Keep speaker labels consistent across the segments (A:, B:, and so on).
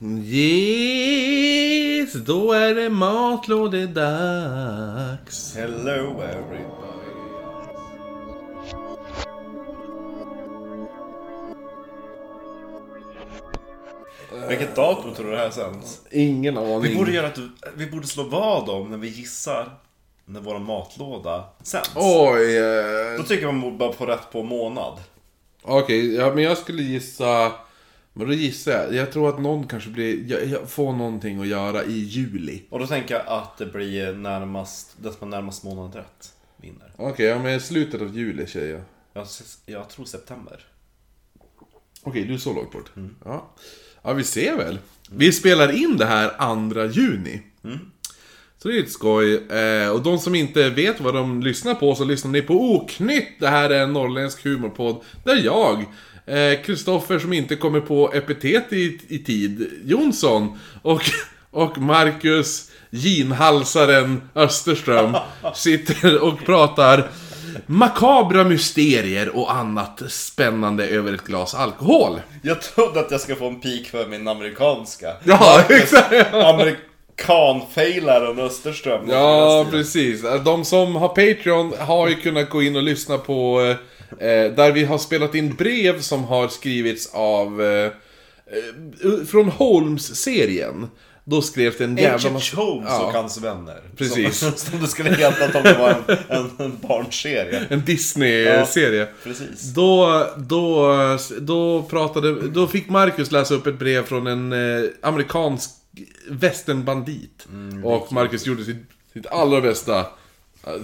A: Yes, då är det matlådedags.
B: Hello everybody. Vilket datum tror du det här sänds?
A: Ingen aning.
B: Vi borde göra ett, vi borde slå vad om när vi gissar när vår matlåda sänds.
A: Oj. eh,
B: Då tycker jag man bara få rätt på månad.
A: Okej, ja, men jag skulle gissa... Men då gissar jag. Jag tror att någon kanske blir... Jag, jag får någonting att göra i juli.
B: Och då tänker jag att det blir närmast, den som är närmast månaden rätt vinner.
A: Okej, ja men slutet av juli säger jag.
B: Jag, jag tror september.
A: Okej, du är så långt bort. Ja. ja, vi ser väl. Vi spelar in det här 2 juni. Så det är ett skoj. Eh, och de som inte vet vad de lyssnar på så lyssnar ni på Oknytt. Det här är en norrländsk humorpodd. Där jag, eh, Kristoffer som inte kommer på epitet i, i tid, Jonsson. Och, och Marcus, ginhalsaren Österström. sitter och pratar makabra mysterier och annat spännande över ett glas alkohol.
B: Jag trodde att jag ska få en pik för min amerikanska.
A: Ja, exakt.
B: Amerikanfailaren Österström.
A: Ja, precis. De som har Patreon har ju kunnat gå in och lyssna på eh, där vi har spelat in brev som har skrivits av eh, eh, från Holmes-serien. Då skrevs det en jävla massa...
B: Holmes
A: Ja.
B: och hans vänner.
A: Precis.
B: Som, som det skulle heta om det var en, en, en barnserie.
A: En Disney-serie.
B: Precis.
A: Då, då, då pratade, då fick Marcus läsa upp ett brev från en eh, amerikansk westernbandit. och Marcus gjorde sitt, sitt allra bästa,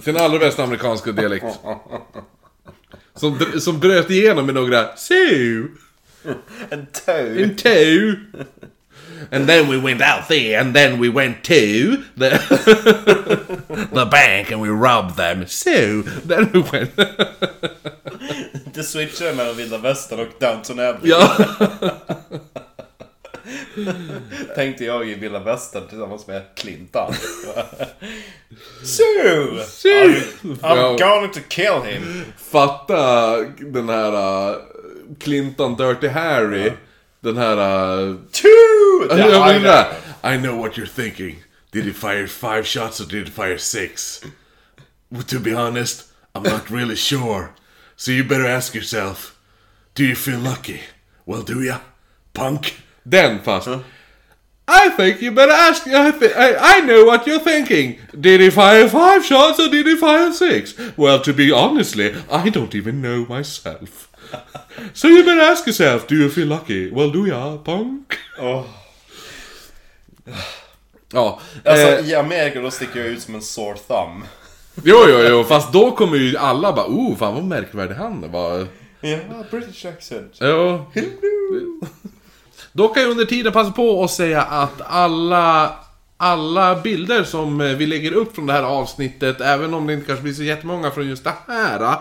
A: sin allra bästa amerikanska dialekt. Som, som bröt igenom med några so,
B: En tau.
A: and two. And then we went out there and then we went to the, the bank and we robbed them. So, then we went...
B: Det switchar mellan vilda västern och Downton Abbey.
A: ja.
B: Tänkte jag i vilda västern tillsammans med Clinton. so!
A: So.
B: I'm, I'm
A: Ja.
B: going to kill him.
A: Fatta den här uh, Clinton Dirty Harry. Den här... Uh,
B: Two!
A: jag
B: Ja,
A: vet det. I know what you're thinking. Did he fire five shots or did he fire six? Well, to be honest, I'm not really sure. So you better ask yourself. Do you feel lucky? Well, do ya? Punk? Den fast. I think you better ask. I, I, I know what you're thinking. Did he fire five shots or did he fire six? Well, to be honestly, I don't even know myself. so you better ask yourself. Do you feel lucky? Well, do ya, punk?
B: Åh.
A: Ja.
B: Alltså
A: eh,
B: i Amerika då sticker jag ut som en sore thumb.
A: jo, jo, jo. Fast då kommer ju alla bara oh, fan vad märkvärdig han är.
B: Ja, British accent.
A: ja. Då kan jag under tiden passa på att säga att alla, alla bilder som eh, vi lägger upp från det här avsnittet, även om det inte kanske blir så jättemånga från just det här,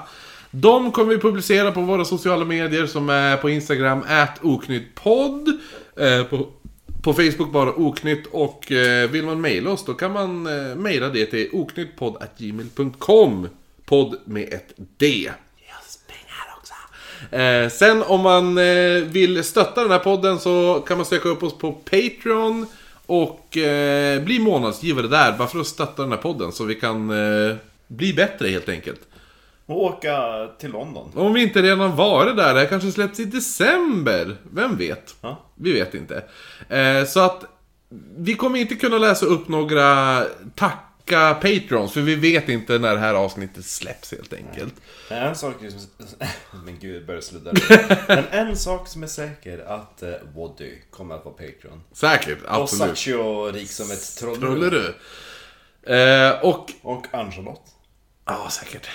A: de kommer vi publicera på våra sociala medier som är på Instagram, oknyttpodd, eh, på, på Facebook bara oknytt och eh, vill man mejla oss då kan man mejla det till oknyttpodd.gmail.com Podd med ett D. Eh, sen om man eh, vill stötta den här podden så kan man söka upp oss på Patreon och eh, bli månadsgivare där bara för att stötta den här podden så vi kan eh, bli bättre helt enkelt.
B: Och åka till London.
A: Om vi inte redan varit där, det här kanske släpps i december. Vem vet?
B: Ja.
A: Vi vet inte. Eh, så att vi kommer inte kunna läsa upp några tacka Patrons för vi vet inte när det här avsnittet släpps helt enkelt.
B: Men En sak som... Men gud, jag börjar sludda. Men en sak som är säker att uh, Woddy kommer att vara Patreon.
A: Säkert,
B: Och
A: absolut.
B: Sacho rik som ett troll.
A: Trollerö. Eh, och...
B: Och Angelot.
A: Ja, säkert.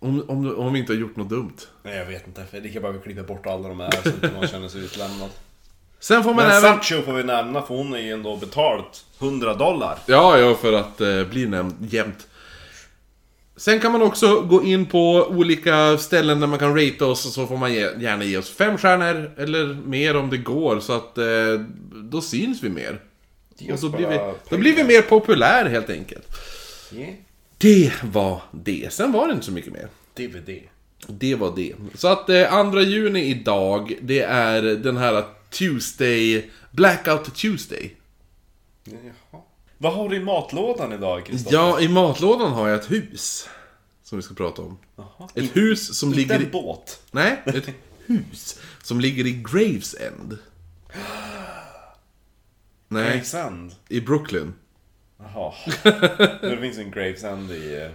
A: Om, om, om vi inte har gjort något dumt.
B: Nej, jag vet inte. För det kan bara vi klippa bort alla de här så inte någon känner sig utlämnad.
A: Sen får man
B: Men
A: även...
B: Sacho får vi nämna för hon är ju ändå betalt 100 dollar.
A: Ja, ja, för att eh, bli nämnd jämt. Sen kan man också gå in på olika ställen där man kan rate oss och så får man ge, gärna ge oss fem stjärnor eller mer om det går så att eh, då syns vi mer. Och så blir vi, då blir vi mer populär helt enkelt.
B: Yeah.
A: Det var det. Sen var det inte så mycket mer.
B: DVD.
A: Det var det. Så att eh, 2 juni idag, det är den här Tuesday Blackout Tuesday.
B: Jaha. Vad har du i matlådan idag, Kristoffer?
A: Ja, i matlådan har jag ett hus. Som vi ska prata om.
B: Jaha.
A: Ett hus som
B: Inte
A: ligger
B: en
A: i...
B: båt.
A: Nej, ett hus som ligger i Gravesend. Nej,
B: Gravesend.
A: i Brooklyn.
B: Jaha. det finns en Gravesend i eh,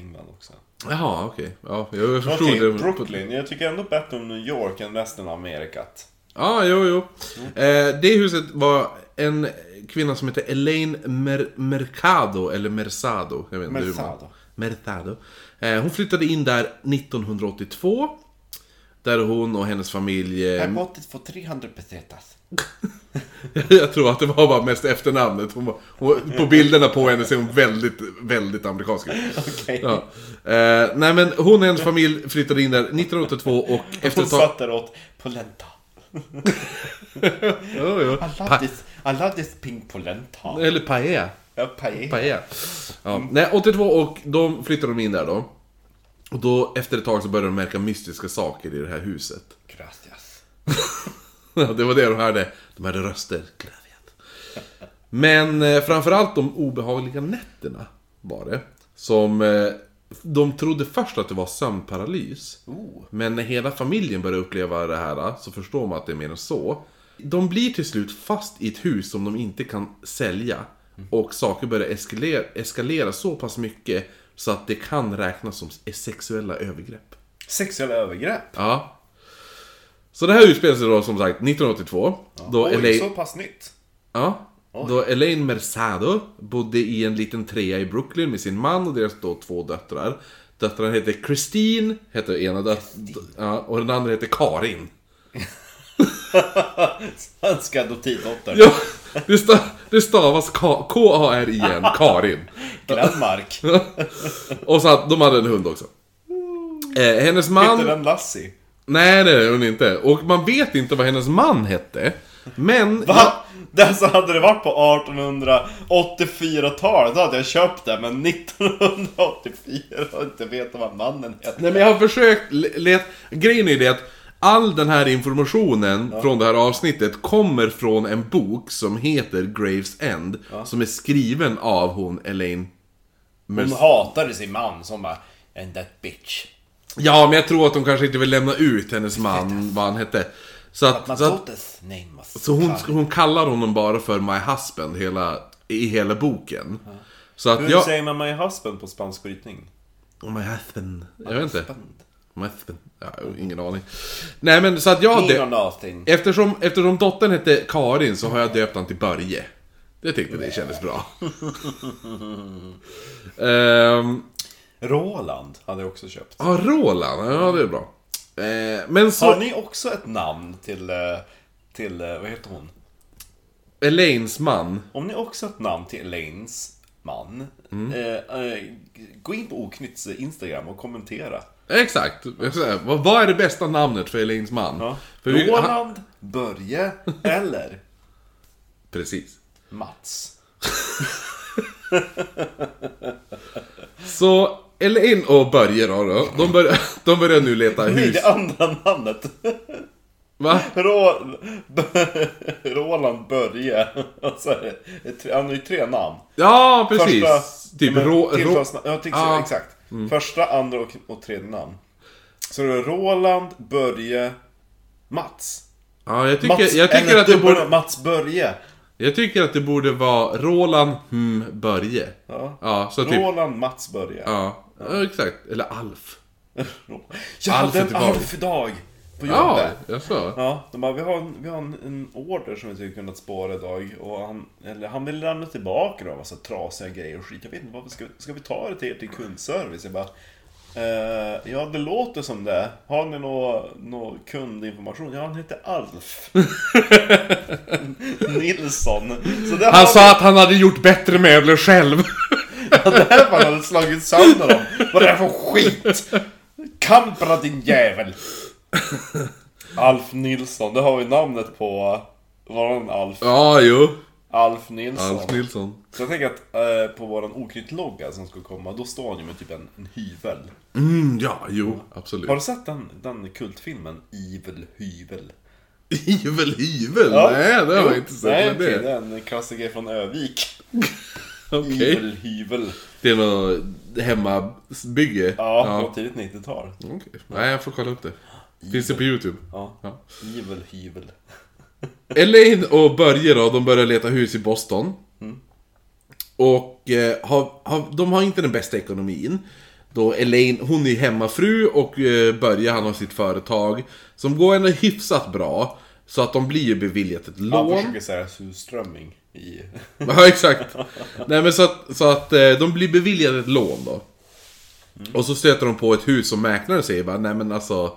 B: England också.
A: Jaha, okej. Ja, jag förstod
B: Okej,
A: det.
B: Brooklyn. Jag tycker ändå bättre om New York än resten av Amerikat.
A: Ja, jo, jo. Eh, det huset var en kvinna som heter Elaine Mer Mercado, eller Mersado. Jag vet inte man...
B: Mercado.
A: Eh, hon flyttade in där 1982. Där hon och hennes familj... Eh,
B: it for 300 pesetas.
A: jag tror att det var bara mest efternamnet. Hon var, hon, på bilderna på henne ser hon väldigt, väldigt amerikansk ut.
B: Okej.
A: Ja. Eh, nej men hon och hennes familj flyttade in där 1982 och efter
B: Hon satt där åt polenta.
A: Jo, jo.
B: I love this, I love this pink polenta.
A: Eller paella.
B: Ja, paella.
A: Paella. Ja. Nej, 82 och de flyttade de in där då. Och då, efter ett tag så började de märka mystiska saker i det här huset.
B: Gracias.
A: Ja, det var det de hörde. De hörde röster. Men eh, framförallt de obehagliga nätterna var det. Som... Eh, de trodde först att det var sömnparalys.
B: Oh.
A: Men när hela familjen börjar uppleva det här så förstår man att det är mer än så. De blir till slut fast i ett hus som de inte kan sälja. Och saker börjar eskalera, eskalera så pass mycket så att det kan räknas som sexuella övergrepp.
B: Sexuella övergrepp.
A: Ja. Så det här utspelar sig då som sagt 1982. Då
B: Oj,
A: Elaine,
B: så pass nytt.
A: ja, då Elaine Mersado bodde i en liten trea i Brooklyn med sin man och deras då två döttrar. Döttrarna heter Christine, heter ena döttern, ja, och den andra heter Karin.
B: Svenska adoptivdotter.
A: Ja, det, sta, det stavas Ka- K-A-R-I-N, Karin.
B: Glenmark.
A: Och så att de hade en hund också. Eh, hennes man...
B: Heter den Lassie?
A: Nej, det är hon inte. Och man vet inte vad hennes man hette. Men...
B: Va? Det så hade det varit på 1884-talet, då hade jag köpt det. Men 1984 har jag inte vetat vad mannen heter.
A: Nej men jag har försökt leta... Grejen är det att all den här informationen från det här avsnittet kommer från en bok som heter Graves End. Som är skriven av hon Elaine
B: Hon
A: Merc-
B: hatade sin man som bara And that bitch.
A: Ja, men jag tror att de kanske inte vill lämna ut hennes man, vad han hette. Så att, så att, så hon, hon kallar honom bara för My Husband hela, i hela boken. Så att
B: Hur
A: jag...
B: säger man my husband på spansk brytning?
A: Oh, my husband. Jag vet inte.
B: Husband.
A: My husband. Ja, ingen aning. Nej men så att jag... Dö-. Eftersom, eftersom dottern hette Karin så har jag döpt honom till Börje. Det tyckte det kändes bra. Ehm,
B: Roland hade jag också köpt.
A: Ja, Roland. Ja, det är bra. Eh, men så...
B: Har ni också ett namn till, eh, till eh, vad heter hon?
A: Elaines man.
B: Om ni också har ett namn till Elaines man,
A: Mm.
B: eh, eh, gå in på Oknytts Instagram och kommentera.
A: Exakt. Vad, är det bästa namnet för Elaines man?
B: Ja.
A: För vi, han,
B: Roland, Börje eller
A: precis.
B: Mats.
A: Så Elaine och Börje då, då de, börjar, de börjar nu leta
B: Nej,
A: hus.
B: det andra namnet.
A: Va?
B: Rå, Roland Börje. Och så är det, tre- han har ju tre namn.
A: Ja, precis.
B: Första,
A: typ rå,
B: Ja, typ så,
A: Ja. Mm.
B: exakt. Första, andra och, och tredje namn. Så det är Roland, Börje, Mats.
A: Ja, jag tycker,
B: Mats,
A: jag, tycker
B: eller
A: att det borde,
B: Mats Börje.
A: jag tycker att det borde vara Roland, hmm, Börje.
B: Ja.
A: Ja, så typ...
B: Roland, Mats, Börje.
A: Ja, ja, exakt. Eller Alf.
B: Jag hade en
A: tillbaka.
B: Alf idag. På
A: Ja,
B: jobbet.
A: jag så.
B: Ja, de bara, vi har, en, vi har en, en order som vi skulle kunna spara idag och han, eller han vill lämna tillbaka då, massa trasiga grejer och skit. Jag vet inte, varför ska, ska vi ta det till er till kundservice? Jag bara, eh, ja det låter som det. Har ni någon nå kundinformation? Ja, han heter Alf. Nilsson. Så det
A: Han
B: har
A: sa att han hade gjort bättre möbler själv.
B: Det här man hade slagit sönder dem. Vad är det här för skit? Kampra din jävel! Alf Nilsson, det har vi namnet på våran Alf.
A: Ja, jo.
B: Alf Nilsson.
A: Alf Nilsson.
B: Så jag tänker att eh, på våran oknytt-logga som ska komma, då står han ju med typ en, en hyvel.
A: Mm, ja, jo, absolut.
B: Har du sett den, den kultfilmen Evil Hyvel?
A: Hyvel, hyvel?
B: Ja.
A: Nej, det har jag inte sett.
B: Nej, okej,
A: det
B: det
A: är
B: en klassiker från Övik.
A: Okej.
B: Hyvel.
A: Det är något hemmabygge?
B: Ja, på tidigt 90-tal.
A: Okej. Nej, jag får kolla upp det. Finns det på YouTube?
B: Ja.
A: Ja.
B: Hyvel, hyvel.
A: Elaine och Börje då, de börjar leta hus i Boston. Och eh, har, har, de har inte den bästa ekonomin. Då Elaine, hon är hemmafru och eh, Börje han har sitt företag. Som går ändå hyfsat bra. Så att de blir ju beviljat ett
B: Han
A: lån.
B: försöker säga surströmming i...
A: Ja, exakt. Nej men så att, så att eh, de blir beviljade ett lån då. Och så stöter de på ett hus som mäklaren säger bara, nej men alltså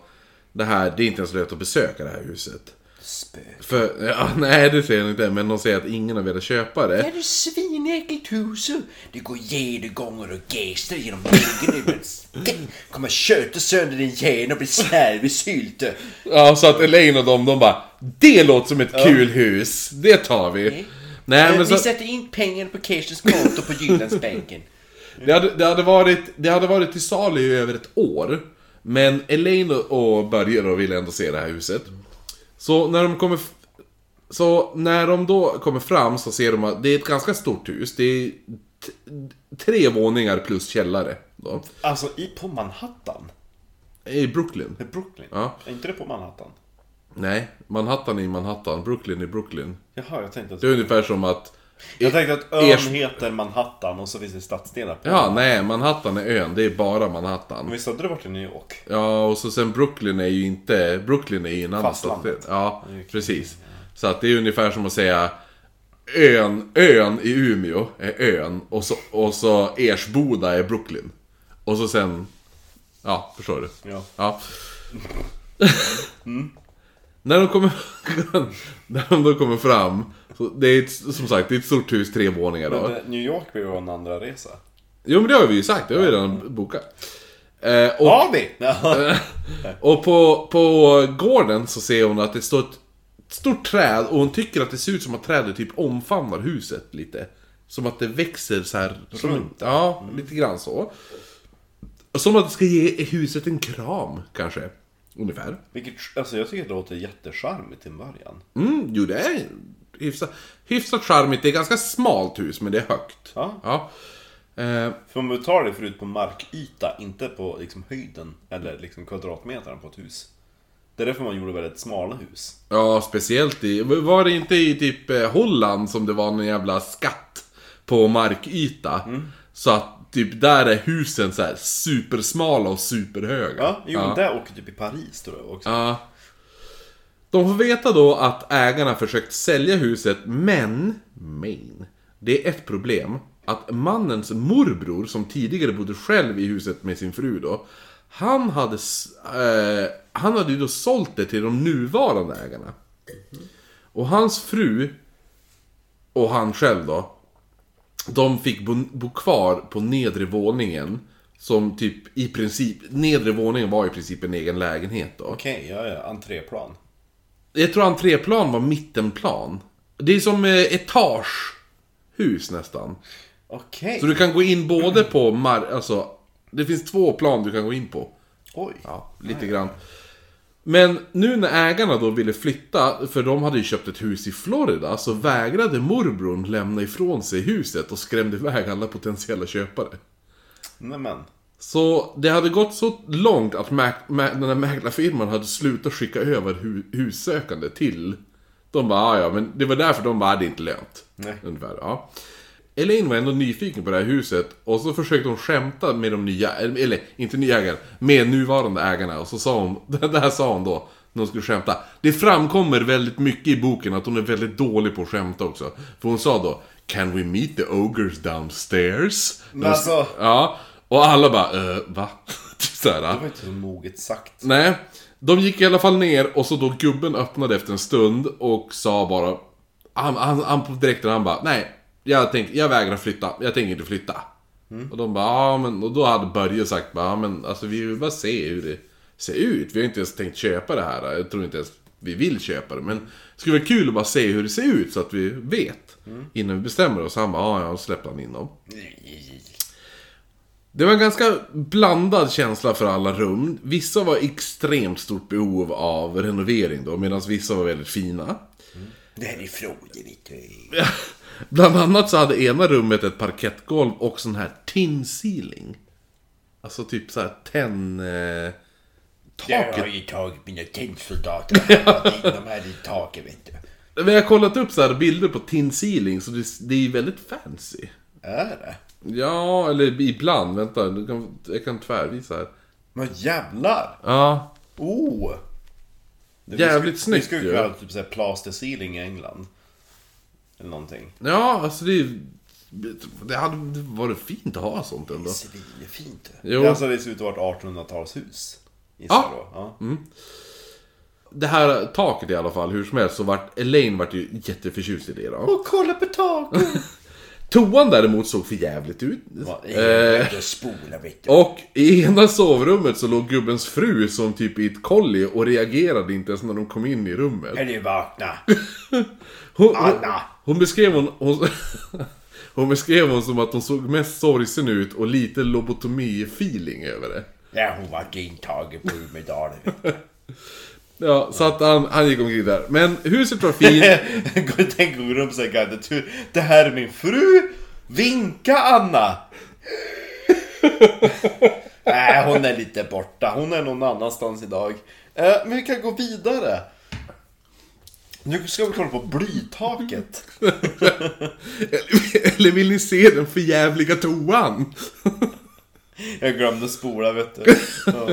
A: Det här, det är inte ens lönt att besöka det här huset.
B: Spök.
A: För, ja, nej det säger de inte, men de säger att ingen har velat köpa det.
C: Det är svinäckligt hus. Det går gedegångar och gäster genom väggen. Kommer köta sönder din hjärna och bli slarvig sylte.
A: Ja, så att Elaine och dem, de bara Det låter som ett kul hus, det tar vi. Nej men
C: Vi
A: så,
C: sätter in pengarna på Kersens konto på Jyllandsbänken.
A: det, hade, det, hade varit, det hade varit till salu i över ett år. Men Elaine och Börje då ville ändå se det här huset. Så när de kommer... Så när de då kommer fram så ser de att det är ett ganska stort hus. Det är tre våningar plus källare. Då.
B: Alltså, i, på Manhattan?
A: I Brooklyn.
B: Är Brooklyn?
A: Ja.
B: Är inte det på Manhattan?
A: Nej, Manhattan är Manhattan, Brooklyn är Brooklyn.
B: Jaha, jag tänkte att...
A: Det är ungefär som att...
B: Jag tänkte att ön
A: Ers-
B: heter Manhattan och så finns det stadsdelar på
A: Ja, nej, Manhattan är ön, det är bara
B: Men
A: Manhattan.
B: visst hade det varit i New York?
A: Ja, och så sen Brooklyn är ju inte... Brooklyn är ju en annan stadsdel. Ja, precis. Så att det är ungefär som att säga... Ön, ön i Umeå är ön och så, och så Ersboda är Brooklyn. Och så sen... Ja, förstår du?
B: Ja.
A: Ja. När de kommer... när de då kommer fram... Så det är ett, som sagt, det är ett stort hus, tre våningar då.
B: Men det- New York blir ju en andra resa.
A: Jo men det har vi ju sagt, det har vi redan bokat. Eh, och
B: Har vi?
A: Och på, på gården så ser hon att det står ett stort träd och hon tycker att det ser ut som att trädet typ omfamnar huset lite. Som att det växer så här. Som, ja, lite grann så. Som att det ska ge huset en kram, kanske. Ungefär.
B: Vilket, alltså jag tycker det låter jättecharmigt till en början.
A: Mm, jo det är hyfsat, hyfsat charmigt. Det är ganska smalt hus, men det är högt.
B: Ja.
A: ja. Eh,
B: För om vi tar det förut på markyta, inte på liksom höjden eller liksom kvadratmeterna på ett hus. Det är därför man gjorde väldigt smala hus.
A: Ja, speciellt i... Var det inte i typ eh, Holland som det var någon jävla skatt på markyta? Så att typ där är husen så här supersmala och superhöga.
B: Ja, jo
A: ja.
B: det åker typ i Paris tror jag också.
A: Ja. De får veta då att ägarna försökt sälja huset, men... Men... Det är ett problem. Att mannens morbror, som tidigare bodde själv i huset med sin fru då. Han hade, eh, han hade ju då sålt det till de nuvarande ägarna. Och hans fru och han själv då. De fick bo, bo kvar på nedre våningen. Som typ i princip, nedre våningen var i princip en egen lägenhet då.
B: Okej, ja ja, entréplan.
A: Jag tror entréplan var mittenplan. Det är som eh, etagehus nästan.
B: Okej.
A: Så du kan gå in både på mar... Alltså, det finns två plan du kan gå in på.
B: Oj.
A: Ja, lite grann. Men nu när ägarna då ville flytta, för de hade ju köpt ett hus i Florida, så vägrade morbrorn lämna ifrån sig huset och skrämde iväg alla potentiella köpare.
B: Nämen.
A: Så det hade gått så långt att mä- mä- den här mäklarfirman hade slutat skicka över hu- hussökande till... De bara, "Ah, ja men det var därför de bara, "Ah, det är inte lönt.
B: Nej.
A: Ungefär, ja. Elaine var ändå nyfiken på det här huset och så försökte hon skämta med de nya, eller inte nya ägarna, med nuvarande ägarna. Och så sa hon, det här sa hon då, när hon skulle skämta. Det framkommer väldigt mycket i boken att hon är väldigt dålig på att skämta också. För hon sa då, Can we meet the ogres downstairs?
B: Men alltså-
A: Ja, och alla bara, uh, va? här,
B: Det var inte så moget sagt.
A: Nej, de gick i alla fall ner och så då gubben öppnade efter en stund och sa bara... Han, han, han på direkten han bara, nej, jag, tänkte, jag vägrar flytta, jag tänker inte flytta. Och de bara, ja men, och då hade Börje sagt bara, ja men alltså vi vill bara se hur det ser ut. Vi har inte ens tänkt köpa det här, jag tror inte ens vi vill köpa det. Men det skulle vara kul att bara se hur det ser ut så att vi vet. Innan vi bestämmer oss. Han bara, ja ja, släppte han in dem. Det var en ganska blandad känsla för alla rum. Vissa var extremt stort behov av renovering då, medan vissa var väldigt fina.
C: Därifrån, det vet du.
A: Bland annat så hade ena rummet ett parkettgolv och sån här tin ceiling. Alltså typ så här tenn... Eh,
C: Jag har
A: taket.
C: ju tagit mina tennsoldater de här i taket, vet du.
A: Vi har kollat upp så här bilder på tin ceiling, så det, det är väldigt fancy.
B: Är det?
A: Ja, eller ibland. Vänta, du kan, jag kan tvärvisa här.
B: Men jävlar!
A: Ja,
B: Oh! Det-
A: Jävligt
B: vi
A: snyggt
B: skulle, Vi
A: ju.
B: skulle kalla det typ såhär plaster ceiling i England. Eller någonting.
A: ja alltså det är- Det hade varit fint att ha sånt ändå.
C: Svinfint.
A: Jo,
B: Alltså det ser ut att vara ett 1800-talshus. Gissar
A: Ja.
B: då. Ja.
A: det här taket i alla fall, hur som helst, så vart Elaine vart ju jätteförtjust i det då.
C: Och kolla på taket!
A: Toan däremot såg för jävligt ut.
C: Vad
A: Eh,
C: är det? spola, vet du.
A: och i ena sovrummet så låg gubbens fru som typ i ett kolli och reagerade inte ens när de kom in i rummet.
C: Kan du vakna?
A: Hon,
C: Anna!
A: Hon beskrev hon, hon, hon beskrev hon som att hon såg mest sorgsen ut och lite lobotomi-feeling över det.
C: Ja, hon vart intagen på Umedalen.
A: Ja, så att han, han gick omkring där. Men huset var fint.
B: Tänk och säga garnityr. Det här är min fru! Vinka Anna! Nej, hon är lite borta. Hon är någon annanstans idag. Eh, men vi kan gå vidare. Nu ska vi kolla på blytaket.
A: Eller vill ni se den förjävliga toan?
B: Jag glömde spola vet du. Ja.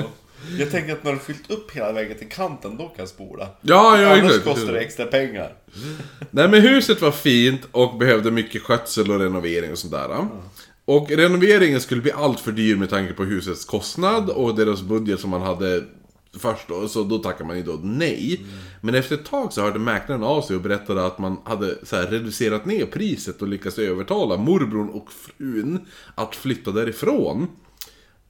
B: Jag tänker att när du fyllt upp hela vägen till kanten, då kan jag spola.
A: Ja, ja,
B: Annars kostar det extra pengar.
A: Nej men huset var fint och behövde mycket skötsel och renovering och sådär. Och renoveringen skulle bli allt för dyr med tanke på husets kostnad och deras budget som man hade först då, så då tackade man ju då nej. Men efter ett tag så hörde mäklaren av sig och berättade att man hade så här, reducerat ner priset och lyckats övertala morbrorn och frun att flytta därifrån.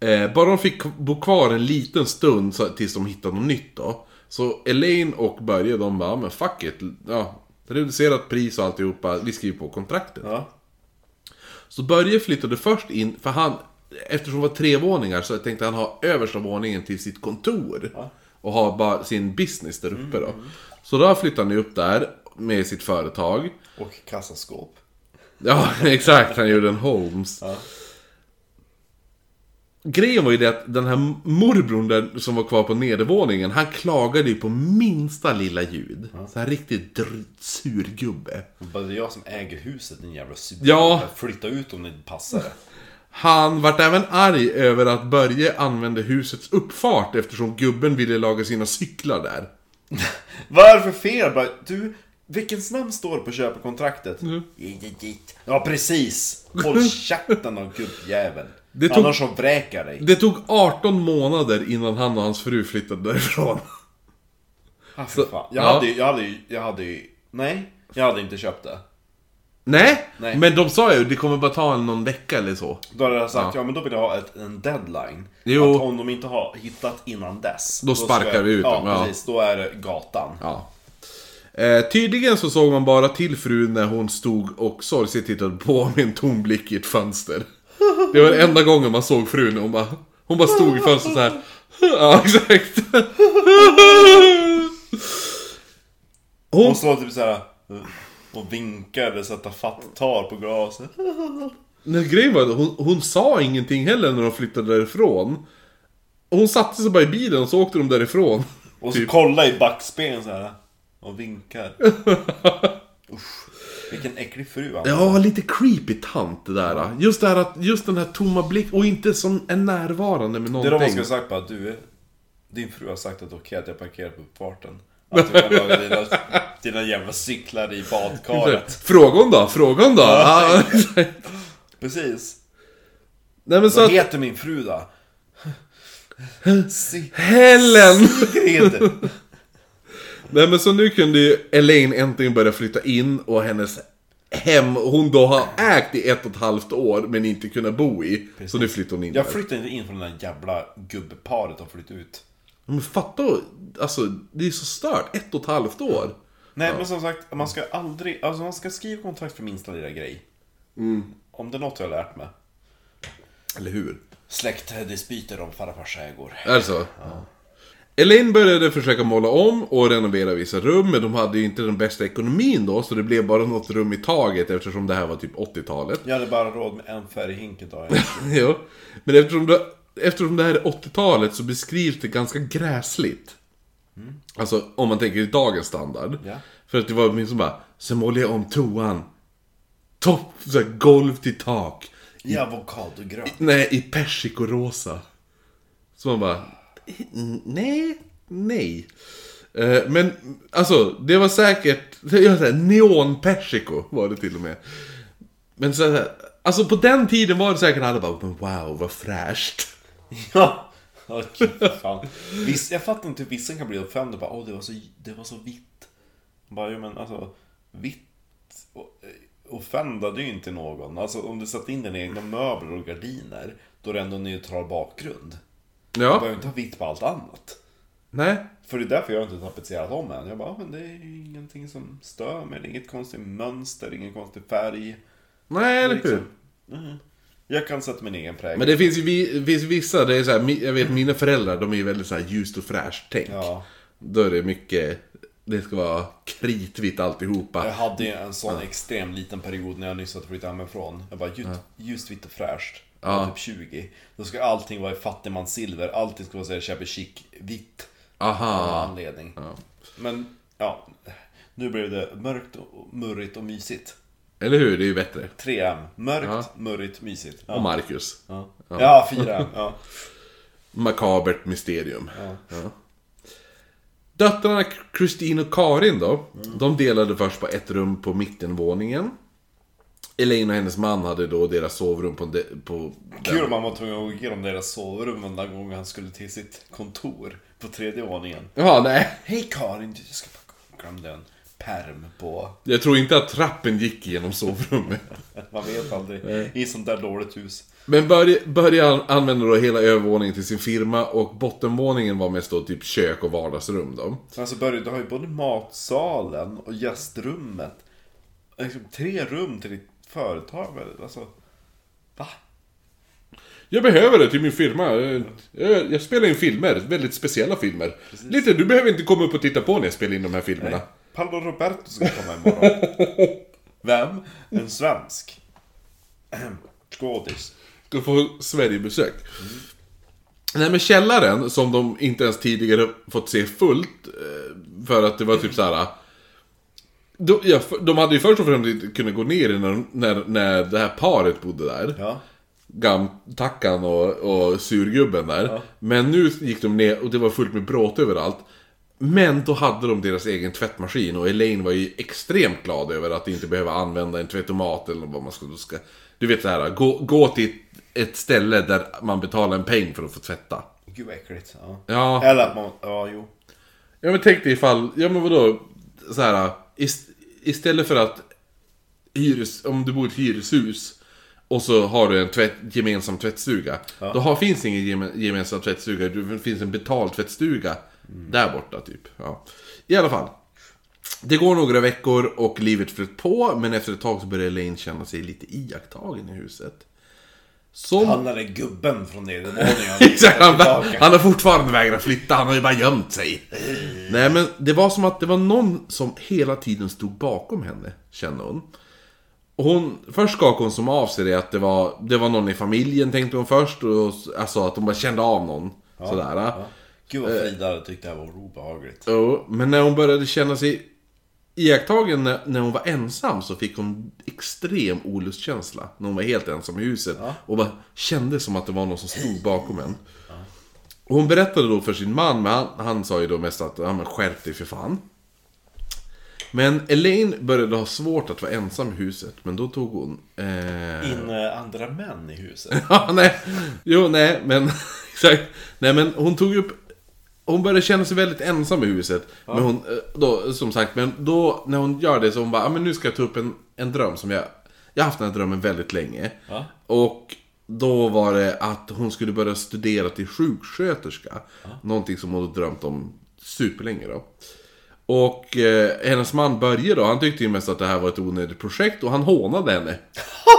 A: Eh, bara de fick bo kvar en liten stund så, tills de hittade något nytt då. Så Elaine och Börje de bara, men fuck it. Ja, reducerat pris och alltihopa, vi skriver på kontraktet.
B: Ja.
A: Så Börje flyttade först in, för han, eftersom det var tre våningar så tänkte han ha översta våningen till sitt kontor. Och ha bara sin business där uppe då. Så då flyttade han upp där med sitt företag.
B: Och kassaskåp.
A: Ja, exakt. Han gjorde en Holmes. Grejen var ju det att den här morbrorn där, som var kvar på nedervåningen, han klagade ju på minsta lilla ljud. Så här riktigt sur gubbe.
B: Bara det är jag som äger huset din jävla syster.
A: Ja.
B: Flytta ut om det passar.
A: Han vart även arg över att Börje använde husets uppfart eftersom gubben ville laga sina cyklar där.
B: Varför fel? Bara, du, vilkens namn står på köpekontraktet?
A: Mm.
B: Ja, precis. Håll käften då gubbjävel.
A: Det tog-
B: Annars så vräker dig.
A: Det tog 18 månader innan han och hans fru flyttade därifrån.
B: Ah, för fan. Jag,
A: ja.
B: hade, jag hade jag hade ju, nej, jag hade inte köpt det.
A: Nej,
B: Nej.
A: men de sa ju det kommer bara ta en någon vecka eller så.
B: Då hade jag sagt, ja, men då vill jag ha ett, en deadline.
A: Jo.
B: Att om de inte har hittat innan dess.
A: Då
B: ska
A: sparkar
B: jag-
A: vi ut
B: ja,
A: dem, ja.
B: precis. Då är det gatan.
A: Ja. Eh, tydligen så såg man bara till frun när hon stod och sorgset tittade på med en tom blick i ett fönster. Det var den enda gången man såg frun hon bara, hon bara stod i fönstret så här. Ja, exakt. Hon,
B: så typ såhär och vinkar eller sätta fattar på glaset.
A: när grejen var att hon, hon sa ingenting heller när de flyttade därifrån. Och hon satte sig bara i bilen och så åkte de därifrån.
B: Och så
A: Typ.
B: kolla i backspegeln så här och vinkar. Usch, vilken äcklig fru han
A: Ja, lite creepy tant det där. Just det här att, just den här tomma blick och inte som är närvarande med
B: Det
A: någonting.
B: är de man skulle ha sagt bara du, din fru har sagt att det är okej att jag parkerar på uppfarten. Att du laga dina, dina jävla cyklar i badkaret.
A: Fråga hon då, fråga hon då. Ja.
B: Precis.
A: Nej men så
B: Vad
A: att,
B: heter min fru då? Si-
A: Helen!
B: Sigrid.
A: Nej men så nu kunde ju Elaine äntligen börja flytta in och hennes hem hon då har ägt i ett och ett halvt år men inte kunnat bo i. Så nu flyttar hon in
B: Jag
A: där.
B: flyttar inte in från den där jävla gubbparet och flyttat ut.
A: Men fatta, alltså det är så stört. Ett och ett halvt år.
B: Nej men som sagt, man ska aldrig, alltså man ska skriva kontrakt för minsta lilla grej.
A: Mm.
B: Om det är något jag har lärt mig.
A: Eller hur?
B: Släktdispyter om farfars ägor.
A: Är det så? Elaine började försöka måla om och renovera vissa rum, men de hade ju inte den bästa ekonomin då, så det blev bara något rum i taget eftersom det här var typ 80-talet.
B: Jag hade bara råd med en färghink idag.
A: jo. Men eftersom det, eftersom det här är 80-talet så beskrivs det ganska gräsligt. Alltså om man tänker i dagens standard.
B: Ja.
A: För att det var min som bara, så målade jag om toan. Topp, så här, golv till tak.
B: I avokadogrön.
A: Nej, i persikorosa. Så man bara, "N- nej, nej. Eh, Men alltså, det var säkert, jag neonpersiko var det till och med. Men så här, alltså på den tiden var det säkert alla bara, "Men wow vad fräscht.
B: Ja. Ja, gud, fan. Viss, jag fattar inte hur vissa kan bli och bara åh det var så, det var så vitt. Bara, jo, men alltså vitt och- eh, offendade ju inte någon. Alltså om du satt in dina egna möbler och gardiner då är det ändå en neutral bakgrund. Du
A: Ja,
B: behöver inte ha vitt på allt annat.
A: nej.
B: För det är därför jag inte tapetserat om än. Jag bara, "Ja, men det är ju ingenting som stör mig. Det är inget konstigt mönster, ingen konstig färg.
A: Nej, eller hur?
B: Liksom. Mm. Jag kan sätta min egen prägel.
A: Men det finns ju vi- finns vissa, det är så här, jag vet mina föräldrar, de är ju väldigt så här ljust och fräscht tänk.
B: Ja.
A: Då är det mycket, det ska vara kritvitt alltihopa.
B: Jag hade ju en sån extrem liten period när jag nyss hade flyttat hemifrån. Jag bara, ljust, ljust vitt och fräscht.
A: Ja.
B: typ 20. Då ska allting vara i fattigmanssilver. Allting ska vara såhär shabby chic vitt. Av
A: Aha.
B: anledning. Men, ja. Nu blev det mörkt och murrigt och mysigt.
A: Eller hur? Det är ju bättre.
B: 3M. Mörkt,
A: Ja.
B: murrigt, mysigt.
A: Och
B: Ja,
A: Marcus.
B: ja. ja 4M. Ja.
A: Makabert mysterium. Döttrarna Kristin och Karin då, de delade först på ett rum på mittenvåningen. Elaine och hennes man hade då deras sovrum på... De, på
B: Kul om man var tvungen att gå igenom deras sovrum varenda gång han skulle till sitt kontor på tredje våningen.
A: Ja, nej.
B: Hej Karin, du ska bara glömde en perm på...
A: Jag tror inte att trappen gick genom sovrummet.
B: Man vet aldrig. I sånt där dåligt hus.
A: Men Börje, Börje an- använde då hela övervåningen till sin firma och bottenvåningen var mest då typ kök och vardagsrum då.
B: Alltså Börje, du har ju både matsalen och gästrummet. Liksom, tre rum till ditt företag. Alltså, va?
A: Jag behöver det till min firma. Jag, jag, jag spelar in filmer, väldigt speciella filmer. Lite, du behöver inte komma upp och titta på när jag spelar in de här filmerna.
B: Paolo Roberto ska komma imorgon. Vem? En svensk. Skådis.
A: Ska få Sverigebesök. Nej men källaren, som de inte ens tidigare fått se fullt, eh, för att det var typ så här. De, ja, de hade ju först och främst inte kunnat gå ner när, när, när det här paret bodde där.
B: Ja.
A: Gamtackan och, och surgubben där. Men nu gick de ner och det var fullt med bråte överallt. Men då hade de deras egen tvättmaskin och Elaine var ju extremt glad över att inte behöva använda en tvättomat eller vad man ska... ska du vet så här, gå, gå till ett ställe där man betalar en peng för att få tvätta.
B: Gud vad äckligt. Ja.
A: Ja,
B: Eller att man... Ja, jo.
A: ja men tänk dig ifall, ja men vadå, så här, ist, istället för att hyres, om du bor i ett hyreshus och så har du en tvätt, gemensam tvättstuga. Då har, finns ingen geme, gemensam tvättstuga, det finns en betald tvättstuga där borta typ. Ja. I alla fall. Det går några veckor och livet flöt på, men efter ett tag så börjar Elaine känna sig lite iakttagen i huset. Som...
B: Han är den gubben från nedervåningen.
A: Exakt, han, han har fortfarande vägrat flytta, han har ju bara gömt sig. Nej men det var som att det var någon som hela tiden stod bakom henne, kände hon. Och hon, först skakade hon som av sig det att det var, det var någon i familjen tänkte hon först. Och, alltså att hon bara kände av någon. Sådär.
B: Ja. Gud vad Frida hade tyckt det här var obehagligt.
A: Jo, men när hon började känna sig iakttagen när, när hon var ensam så fick hon extrem olustkänsla. När hon var helt ensam i huset. Och bara kände som att det var någon som stod bakom en. Och hon berättade då för sin man, men han, han sa ju då mest att ja, men skärp dig för fan. Men Elaine började ha svårt att vara ensam i huset, men då tog hon... Eh...
B: In eh, andra män i huset.
A: Ja, nej. Jo, nej, men... Exakt. Nej, men hon tog upp... Hon började känna sig väldigt ensam i huset. Men hon, eh, då, som sagt, men då när hon gör det så hon bara, ja men nu ska jag ta upp en, en dröm som jag... Jag har haft den här drömmen väldigt länge.
B: Ja.
A: Och då var det att hon skulle börja studera till sjuksköterska. Någonting som hon hade drömt om superlänge då. Och eh, hennes man Börje då, han tyckte ju mest att det här var ett onödigt projekt och han hånade henne.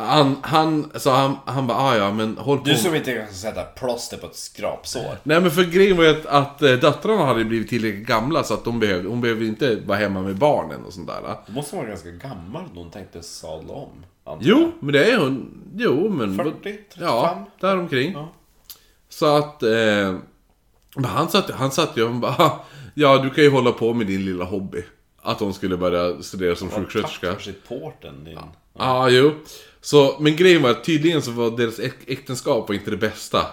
A: han, han, så han, han bara, ah, ja men håll på.
B: Du som inte kan sätta plåster på ett skrapsår.
A: Nej men för grejen var ju att, att eh, döttrarna hade blivit tillräckligt gamla så att de behövde, hon behövde inte vara hemma med barnen och sånt där.
B: Du måste vara ganska gammal då hon tänkte sadla om. antar
A: Jo, men det är hon. Jo, men...
B: 40, 35?
A: Ja, däromkring.
B: Ja.
A: Så att... Eh, han satt, han satt ju och bara... Ja, du kan ju hålla på med din lilla hobby. Att hon skulle börja studera som sjuksköterska.
B: Tack för supporten din.
A: Ja, jo. Så, men grejen var att tydligen så var deras äk- äktenskap var inte det bästa.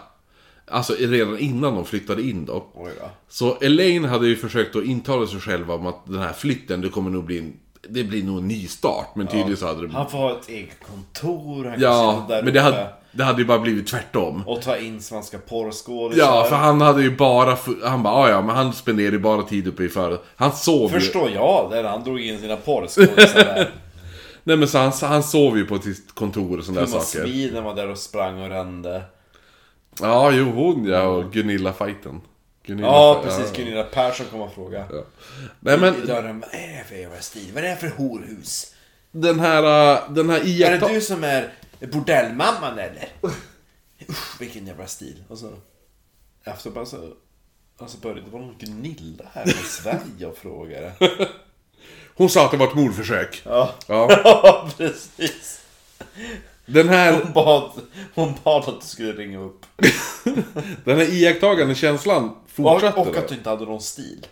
A: Alltså redan innan de flyttade in då.
B: Oj då.
A: Så Elaine hade ju försökt att intala sig själv om att den här flytten, det kommer nog bli en, Det blir nog en ny start, men tydligen så hade det...
B: Han får ha ett eget kontor, han kan
A: Ja,
B: sitta där
A: men det
B: uppe
A: hade, det hade ju bara blivit tvärtom.
B: och ta in svenska porrskådisar.
A: Ja, för han hade ju bara... Han bara, "Ah, ja men han spenderade ju bara tid uppe i föret. Han sov ju...
B: Förstår jag, där han drog in sina porrskådisar där.
A: Nej men så han, han sov ju på sitt kontor och sådana där saker.
B: Sweden var där och sprang och rände.
A: Ja, jo hon ja, och Gunilla-fighten. Gunilla
B: Ja, precis. Gunilla Persson kom och frågade.
A: Nej men
B: I dörren, vad är det för jävla stil? Vad är det för horhus?
A: den här, äh, den här
B: Är det du som är bordellmamman eller? Usch, vilken jävla stil. Och så... Efter bara så... Alltså började det var någon Gunilla här från Sverige och frågade.
A: Hon sa att det var ett mordförsök.
B: Ja,
A: Ja.
B: ja precis.
A: Den här,
B: Hon bad, hon bad att du skulle ringa upp.
A: den här iakttagande känslan
B: Och,
A: fortsatte
B: och
A: då.
B: att du inte hade någon stil.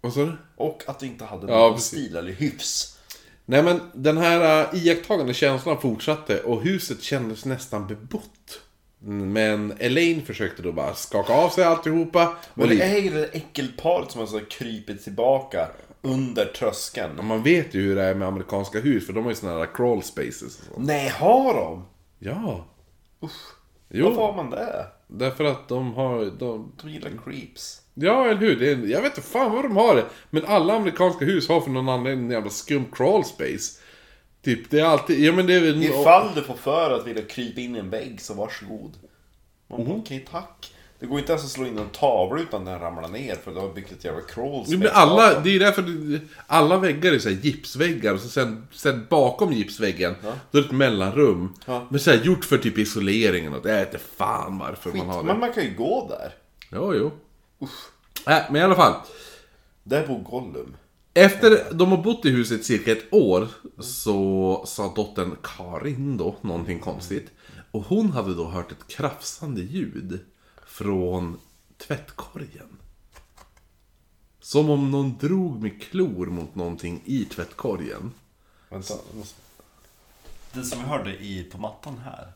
A: Vad sa du?
B: Och att du inte hade
A: Ja,
B: någon
A: precis.
B: stil eller hyfs.
A: Nej men den här äh, iakttagande känslan fortsatte och huset kändes nästan bebott. Men Elaine försökte då bara skaka av sig alltihopa. Och
B: Men det är ju det äckelparet som har så krypit tillbaka under tröskeln.
A: man vet ju hur det är med amerikanska hus för de har ju såna här crawl spaces och sånt.
B: Nej, har de?
A: Ja.
B: Varför
A: Jo,
B: har man det?
A: därför att de har... De,
B: De gillar creeps.
A: ja, eller hur? Det är, jag vet inte fan vad de har det. Men alla amerikanska hus har för någon anledning en jävla skum crawl space. Typ, det är alltid... Ja men det är väl...
B: Ifall du får för att vilja krypa in i en vägg så varsågod. Man bara, okej tack. Det går inte ens att slå in en tavla utan den ramlar ner för du har byggt ett jävla crawl
A: Jo, men alla, det är därför det, alla väggar är så här gipsväggar och så sen, sen bakom gipsväggen då är det ett mellanrum.
B: Ja.
A: Men så här, gjort för typ isoleringen och det är inte fan varför man har det.
B: Men man kan ju gå där.
A: Jo, jo. Äh, men i alla fall.
B: Där bor Gollum.
A: Efter de har bott i huset cirka ett år så sa dottern Karin då någonting konstigt. Och hon hade då hört ett krafsande ljud från tvättkorgen. Som om någon drog med klor mot någonting i tvättkorgen.
B: Vänta, måste...
D: Det som vi hörde i, på mattan här.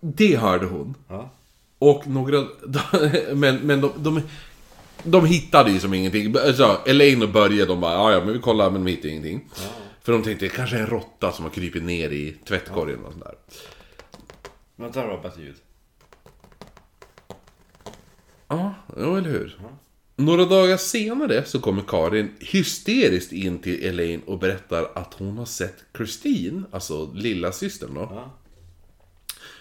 A: Det hörde hon.
B: Ja.
A: Och några... Men, men de, de, de hittade ju som ingenting. Alltså, Elaine och Börje de bara ja, ja men vi kollar men de hittade ingenting. För de tänkte det kanske är en råtta som har krypit ner i tvättkorgen och sådär.
B: Vänta, bättre ljud.
A: Ja, jo, eller hur? Några dagar senare så kommer Karin hysteriskt in till Elaine och berättar att hon har sett Christine, alltså lilla systern då,
B: Ja.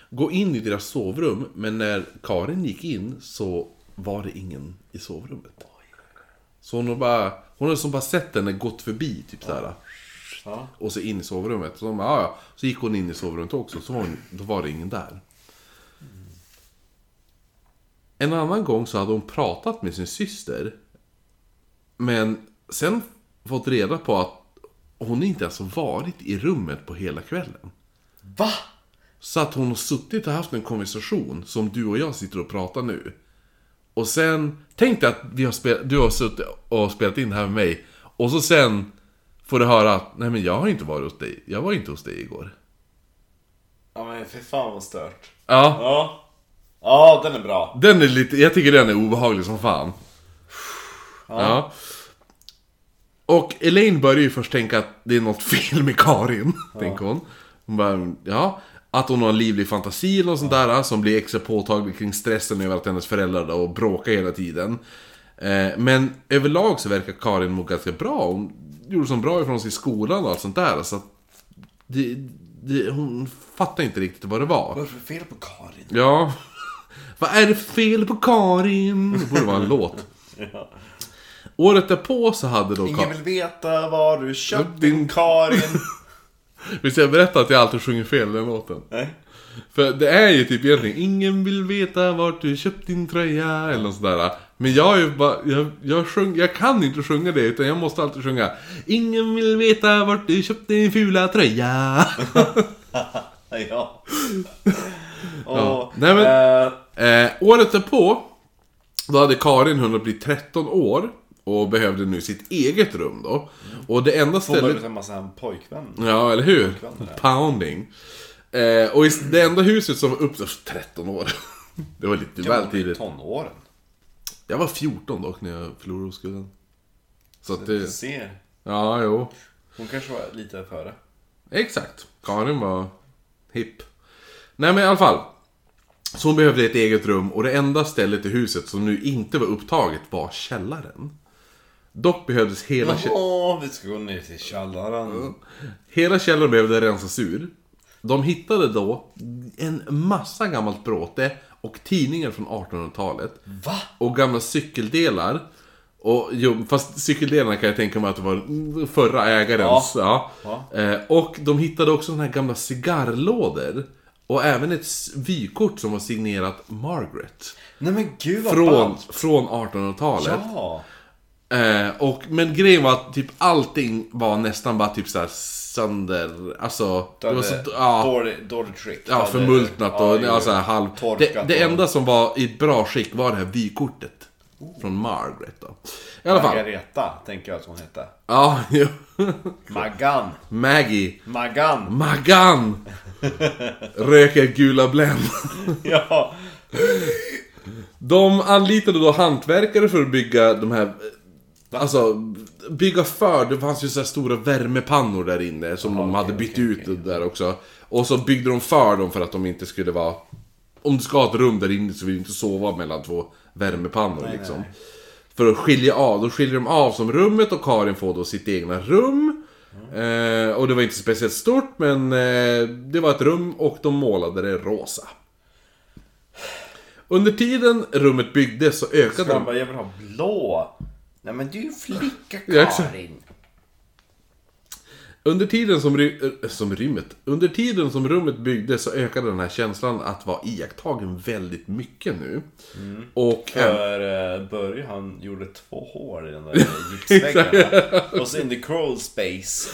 A: gå in i deras sovrum. Men när Karin gick in så var det ingen i sovrummet. Så hon har bara, hon har som bara sett henne gått förbi, typ såhär.
B: Ja.
A: Och så in i sovrummet. Så, bara, "Ja, ja." så gick hon in i sovrummet också, så var hon, då var det ingen där. En annan gång så hade hon pratat med sin syster. Men sen fått reda på att hon inte ens varit i rummet på hela kvällen.
B: Va?
A: Så att hon har suttit och haft en konversation som du och jag sitter och pratar nu. Och sen, tänk dig att vi har spel, du har suttit och spelat in det här med mig. Och så sen får du höra att, nej men jag har inte varit hos dig. Jag var inte hos dig igår.
B: Ja men för fan vad stört.
A: Ja,
B: Ja. Ja, den är bra.
A: den är lite, jag tycker den är obehaglig som fan. Ja. Och Elaine börjar ju först tänka att det är något fel med Karin, tänker hon. Hon bara, ja. Att hon har en livlig fantasi eller något sånt där som blir extra påtaglig kring stressen över att hennes föräldrar då bråkar hela tiden. Eh, Men överlag så verkar Karin må ganska bra. Hon gjorde så bra ifrån sig i skolan och allt sånt där. Så det, det, hon fattar inte riktigt vad det var.
B: Vad är det för fel på Karin?
A: Ja. Vad är det för fel på Karin? Det borde vara en låt. Året därpå så hade då...
B: Ingen vill veta var du köpt
A: Din-
B: Karin.
A: Visst jag berättat att jag alltid sjunger fel den låten?
B: Nej.
A: För det är ju typ egentligen Ingen vill veta vart du köpt din tröja eller något sådär Men jag är bara, jag, jag, sjung, jag kan inte sjunga det utan jag måste alltid sjunga Ingen vill veta vart du köpt din fula tröja
B: ja. Och,
A: Nej, men-
B: eh,
A: eh, Året därpå Då hade Karin hunnit bli 13 år Och behövde nu sitt eget rum då Och det enda stället
B: ut en massa en pojkvän.
A: Ja, eller hur?
B: Pojkvänner.
A: Pounding. Eh, och det enda huset som var upp 13 år. Det var lite väl tidigt.
B: tonåren?
A: Jag var 14 dock när jag förlorade oskulden. Så att
B: Du
A: det...
B: ser.
A: Ja, jo.
B: Hon kanske var lite före.
A: Exakt. Karin var hipp. Nej men i alla fall. Så hon behövde ett eget rum och det enda stället i huset som nu inte var upptaget var källaren. Dock behövdes hela, kä-
B: Jaha, vi ska gå ner till källaren.
A: hela källaren behövde rensas ur. De hittade då en massa gammalt bråte och tidningar från 1800-talet.
B: Va?
A: Och gamla cykeldelar. Och, jo, fast cykeldelarna kan jag tänka mig att det var förra ägarens. Ja. Eh, och de hittade också såna här gamla cigarrlådor. Och även ett vykort som var signerat Margaret.
B: Nej men gud vad
A: Från,
B: ballt.
A: från 1800-talet.
B: Ja.
A: Eh, och, men grejen var att typ allting var nästan bara typ såhär sönder, alltså... Det var så, ja,
B: Dålig, dålig trick.
A: ja, förmultnat och ja, så här halv... Det, det
B: och-
A: enda som var i bra skick var det här vykortet. Från Margaret då. I alla fall.
B: Margareta, tänker jag att hon hette.
A: Ja, jo.
B: Maggan.
A: Maggie.
B: Maggan.
A: Maggan! Röker gula Blend.
B: Ja.
A: De anlitade då hantverkare för att bygga de här... Alltså, bygga för. Det fanns ju så stora värmepannor där inne som de hade bytt ut där också. Och så byggde de för dem för att de inte skulle vara... Om du ska ha ett rum där inne så vill du inte sova mellan två värmepannor liksom. För att skilja av, då skiljer de av som rummet och Karin får då sitt egna rum. Eh, och det var inte speciellt stort men eh, det var ett rum och de målade det rosa. Under tiden rummet byggdes så ökade
B: Så
A: de...
B: bara, jag vill ha blå. Nej men du är ju flicka. Karin.
A: Under tiden som, ry- äh, som rymmet, under tiden som rummet byggdes så ökade den här känslan att vara iakttagen väldigt mycket nu. Och... äm-
B: För uh, Börje han gjorde två hål i den där gipsväggarna. Och så in the crawl space.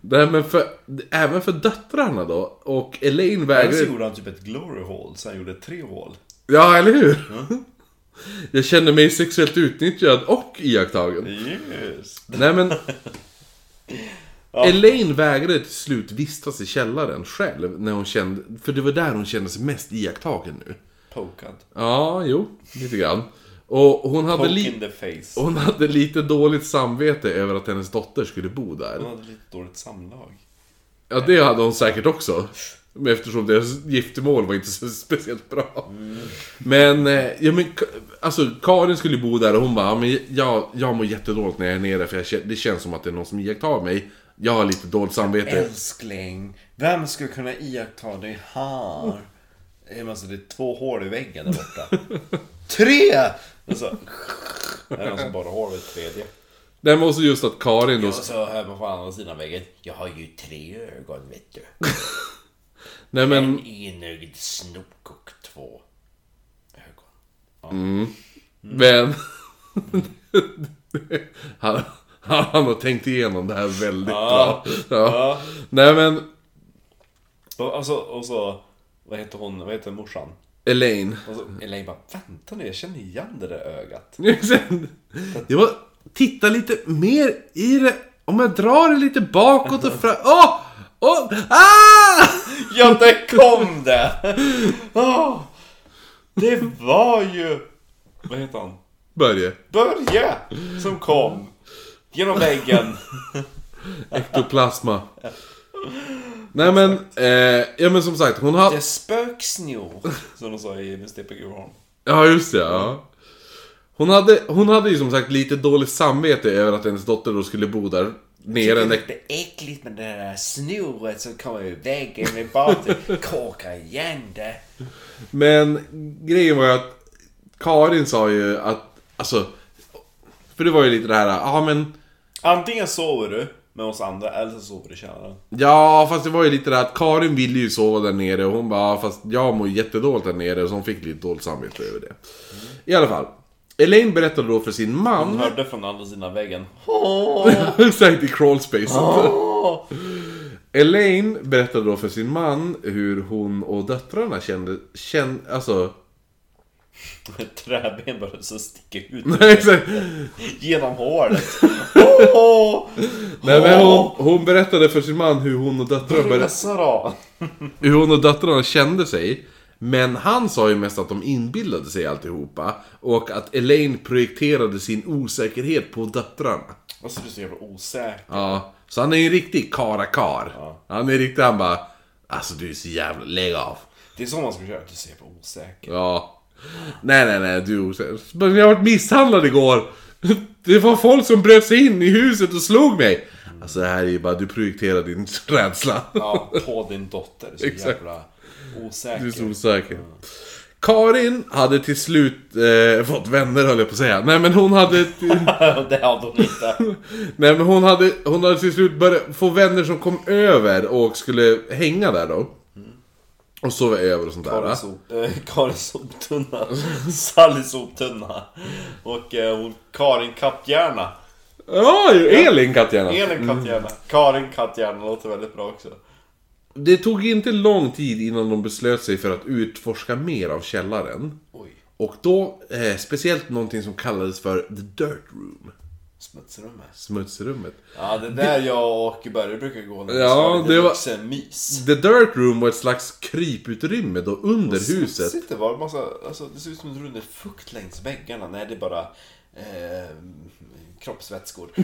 A: Nej men för, även för döttrarna då, och Elaine
B: Eller så
A: vägrade...
B: gjorde han typ ett glory hole, så han gjorde tre hål.
A: Ja, eller hur? Jag känner mig sexuellt utnyttjad och iakttagen.
B: Yes.
A: Nej men... Elaine vägrade till slut vistas i källaren själv när hon kände... För det var där hon kände sig mest iakttagen nu.
B: Pokad.
A: Ja, jo, lite grann. Och hon hade, li- hon hade lite dåligt samvete över att hennes dotter skulle bo där.
B: Hon hade lite dåligt samlag.
A: Ja, det hade hon säkert också. Men Eftersom deras giftermål var inte så speciellt bra. Men, eh, ja men, alltså Karin skulle bo där och hon bara, ja, men jag, jag mår jättedåligt när jag är nere för jag, det känns som att det är någon som iakttar mig. Jag har lite dåligt samvete.
B: Älskling, vem skulle kunna iaktta dig här? Alltså, det är två hål i väggen där borta. Tre! Alltså, det är någon som bara hål ett tredje.
A: Det var också just att Karin då...
B: Och så hör man på andra sidan väggen. Jag har ju tre ögon vet du.
A: Nej men,
B: En enögd snok och två ögon.
A: men... han, han har tänkt igenom det här väldigt bra. Ja. Nej men,
B: alltså, och så, vad heter hon, vad heter morsan?
A: Elaine.
B: Och så Elaine bara, vänta nu, jag känner igen det där ögat.
A: Jag var, titta lite mer i det. Om jag drar det lite bakåt och fram. Åh! Åh! Ah!
B: Ja, där kom det! Ah, det var ju... Vad heter han?
A: Börje.
B: Börje! Som kom. Genom väggen.
A: Ektoplasma. Nej men, eh, ja men som sagt, hon har...
B: Det spöksnor. Som de sa i Mr. Piggerholm.
A: Ja just det, ja. Hon hade, hon hade ju som sagt lite dåligt samvete över att hennes dotter då skulle bo där nere.
C: Det är lite äckligt med det där snoret som kommer ur väggen med bara korka igen det.
A: Men grejen var ju att Karin sa ju att, alltså... För det var ju lite det här, ja men...
B: Antingen sover du med oss andra eller så sover du i källaren.
A: Ja, fast det var ju lite det här att Karin ville ju sova där nere och hon bara, "Ja, fast jag mår jättedåligt där nere, så hon fick lite dåligt samvete över det. I alla fall. Elaine berättade då för sin
B: Hon
A: man...
B: hörde från andra sidan väggen.
A: Exakt i crawlspacet. Elaine berättade då för sin man hur hon och döttrarna kände, kände alltså...
B: Ett träben började så sticka ut
A: Nej, exakt.
B: genom hålet.
A: Nej men hon, hon berättade för sin man hur hon och döttrarna hur hon och döttrarna kände sig. Men han sa ju mest att de inbillade sig alltihopa. Och att Elaine projekterade sin osäkerhet på döttrarna.
B: Alltså du är så jävla osäker.
A: Ja, så han är ju en riktig karakar. Han är riktigt, han bara... Alltså du är så jävla... Lägg av.
B: Det är så man ska köra. Du är så jävla osäker.
A: Ja. Nej, nej, nej, du är osäker. Men jag varit misshandlad igår. Det var folk som bröt sig in i huset och slog mig. Alltså det här är ju bara, du projekterar din rädsla.
B: Ja, på din dotter. Så
A: Exakt.
B: jävla osäker.
A: Du är så osäker. Karin hade till slut eh, fått vänner höll jag på att säga. Nej men hon hade...
B: det hade hon inte.
A: nej men hon hade, hon hade till slut börjat få vänner som kom över och skulle hänga där då. Och sova över och sånt där.
B: Karin, eh, Karin soptunna. Sally soptunna. Och eh, hon, Karin Katthjärna.
A: Ja, Elin Katjana.
B: Elin Katthjärna. Karin Katthjärna låter väldigt bra också.
A: Det tog inte lång tid innan de beslöt sig för att utforska mer av källaren.
B: Oj.
A: Och då eh, speciellt någonting som kallades för The Dirt Room.
B: Smutsrummet.
A: Smutsrummet.
B: Ja, det är där jag och Börje brukar gå när vi
A: Ja, det var-
B: vuxenmys.
A: The Dirt Room var ett slags kryputrymme då under huset.
B: Smutsigt det var. Massa, alltså, det ser ut som att det rinner fukt längs väggarna. Nej, det är bara eh, kroppsvätskor.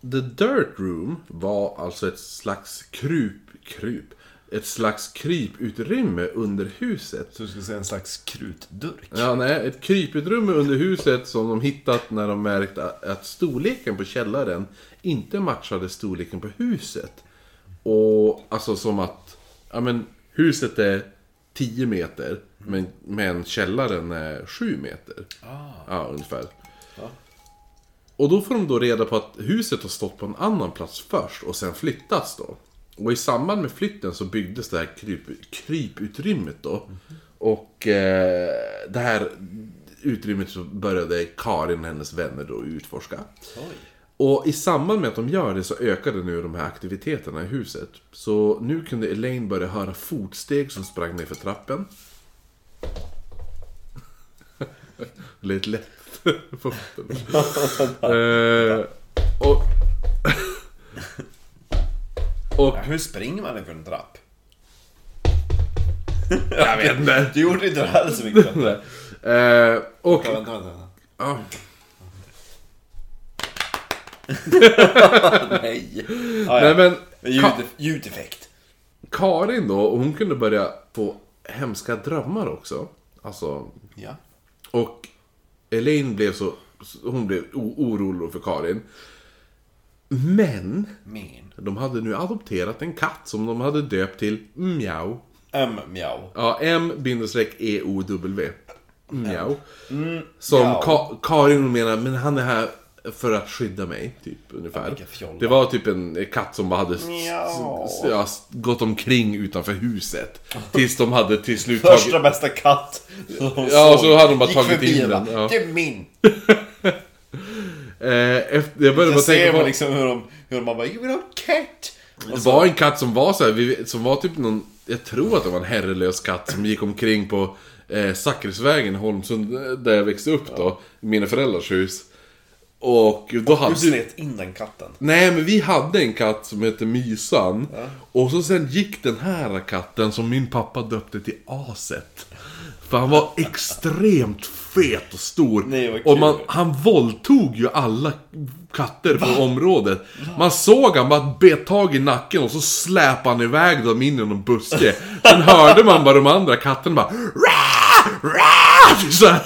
A: The Dirt Room var alltså ett slags kryp, kryp, ett slags kryputrymme under huset.
B: Så du skulle säga en slags krutdurk.
A: Ja, nej, ett kryputrymme under huset som de hittat när de märkt att storleken på källaren inte matchade storleken på huset. Och alltså som att, ja men huset är 10 meter, men, men källaren är 7 meter. Ja, ungefär. Och då får de då reda på att huset har stått på en annan plats först och sen flyttats då. Och i samband med flytten så byggdes det här kryp, kryputrymmet då. Och eh, det här utrymmet så började Karin och hennes vänner då utforska. Och i samband med att de gör det så ökade nu de här aktiviteterna i huset. Så nu kunde Elaine börja höra fotsteg som sprang ner för trappen. Lite lätt på foten. eh, och... och...
B: Hur springer man för en trapp?
A: Jag vet inte.
B: Du gjorde inte det här så mycket.
A: Eh, och...
B: Vänta, vänta, vänta.
A: Ja,
B: Nej.
A: nej
B: Ah, ja.
A: men...
B: Ljud, ljudeffekt.
A: Karin då, hon kunde börja få hemska drömmar också. Alltså...
B: Ja.
A: Och Elaine blev så... Hon blev orolig för Karin. Men...
B: Men.
A: De hade nu adopterat en katt som de hade döpt till Mjau.
B: M. Mjau.
A: Ja, M-E-O-W. Mjau. Som
B: mjau.
A: Ka- Karin menar, men han är här för att skydda mig, typ ungefär. det var typ en katt som bara hade ja, gått omkring utanför huset. Tills de hade till slut
B: Första
A: tagit...
B: bästa katt. som
A: Ja,
B: såg.
A: så hade de bara
B: Gick
A: tagit in
B: och
A: den, ja.
B: Det är min.
A: Eh, efter, jag började bara tänka på...
B: liksom hur de, hur man bara, you will have cat.
A: Det var en katt som var så här, som var typ någon, jag tror att det var en herrelös katt som gick omkring på eh, i Holmsund, eh, där jag växte upp då, i mina föräldrars hus. Och då hade...
B: Du slet in den katten.
A: Nej men vi hade en katt som hette Mysan. Och så sen gick den här katten som min pappa döpte till Aset. För han var extremt fet och stor.
B: Nej,
A: och man, han våldtog ju alla katter på området. Man såg han bara bet tag i nacken och så släpade han iväg dem in i någon buske. Sen hörde man bara de andra katterna bara "Rah! Rah!" så här.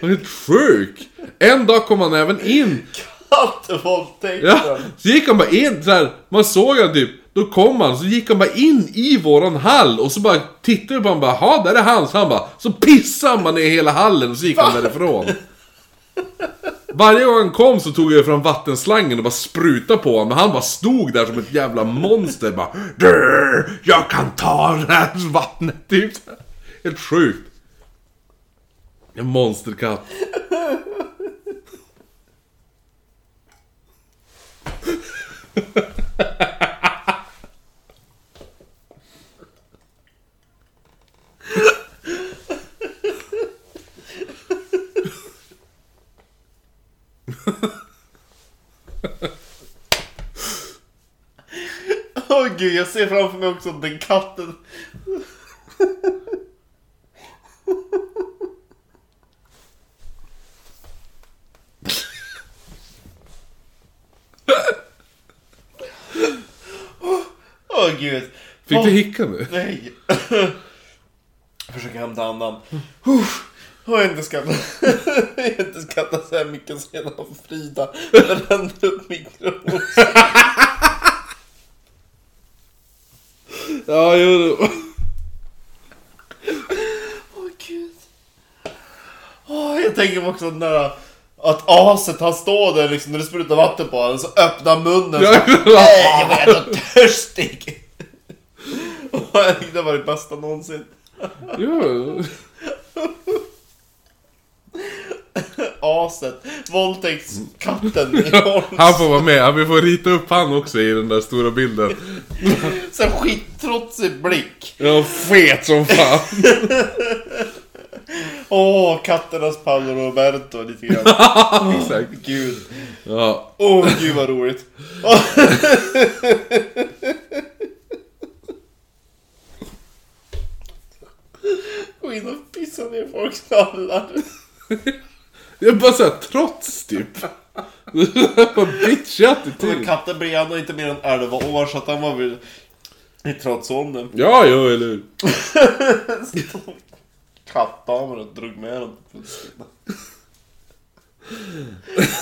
A: Han är helt sjuk! En dag kom han även in
B: Kattevåldtäkt.
A: Ja, så gick han bara in så här. man såg han typ, Då kom han, så gick han bara in i våran hall och så bara tittade vi på honom bara ja där är han. Så han bara, så pissade man ner hela hallen och så gick han därifrån. Varje gång han kom så tog jag fram vattenslangen och bara sprutade på honom. Men han bara stod där som ett jävla monster bara jag kan ta det här vattnet typ. Helt sjukt. En monsterkatt.
B: Åh gud, jag ser framför mig också den katten. Åh gud.
A: Fick du hicka nu?
B: Nej. Jag försöker hämta andan. Jag har inte skrattat. Jag har inte skrattat så här mycket sedan Frida brände upp mikron.
A: Ja, jo.
B: Åh gud. Åh, jag tänker också den där att aset han står där liksom när det sprutar vatten på honom så öppnar munnen så Nej, jag var ändå törstig. Det var det bästa någonsin.
A: jo.
B: Aset, våldtäktskatten i.
A: Han får vara med, vi får rita upp han också i den där stora bilden.
B: Så skittrotsig blick.
A: Ja, fet som fan.
B: Åh, katternas Paolo Roberto lite grann.
A: Exakt.
B: Gud.
A: Ja.
B: Åh, gud vad roligt. Gå in och pissa ner folks nallar.
A: Det är bara såhär trots typ. Bara bitchig
B: Men
A: attityd.
B: katten blir ändå inte mer än 11 år så att han var väl i trotsåldern.
A: Ja, jo, eller hur?
B: Kattdamen och drog med den fullständigt.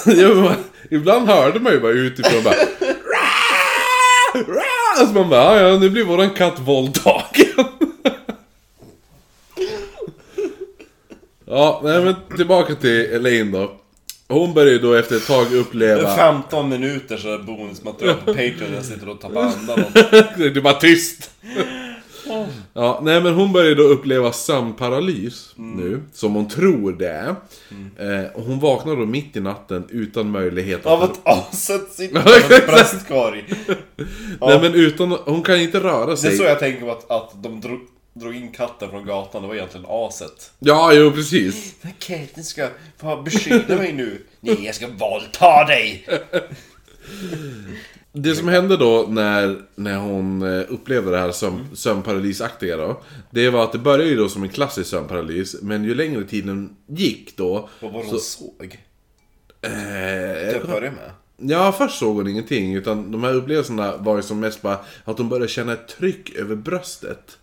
A: Ja, man- Ibland hörde man ju bara utifrån bara... Alltså man bara, "Ja, nu blir våran katt våldtagen. Ja, nej men tillbaka till Elaine då. Hon börjar ju då efter ett tag uppleva...
B: 15 minuter så är bonusmaterial på Patreon jag sitter och tappar andan. Och...
A: Det är bara tyst. Ja, nej men hon börjar då uppleva sömnparalys nu, som hon tror det är. Eh, och hon vaknar då mitt i natten utan möjlighet
B: Av
A: att...
B: att aset sitter
A: Ja,
B: på en bröstkorg.
A: Nej men utan, hon kan inte röra
B: Det är
A: sig.
B: så jag tänker på att, att de drog, drog in katten från gatan, det var egentligen aset.
A: Ja, jo precis.
B: Den katten ska få beskydda mig nu. Nej, jag ska våldta dig!
A: Det som hände då när, när hon eh, upplevde det här sömn, sömnparalysaktiga då. Det var att det började ju då som en klassisk sömnparalys, men ju längre tiden gick då...
B: Vad var det hon såg?
A: Eh,
B: Till att börja med.
A: Ja, först såg hon ingenting. Utan de här upplevelserna var ju som mest bara att hon började känna ett tryck över bröstet.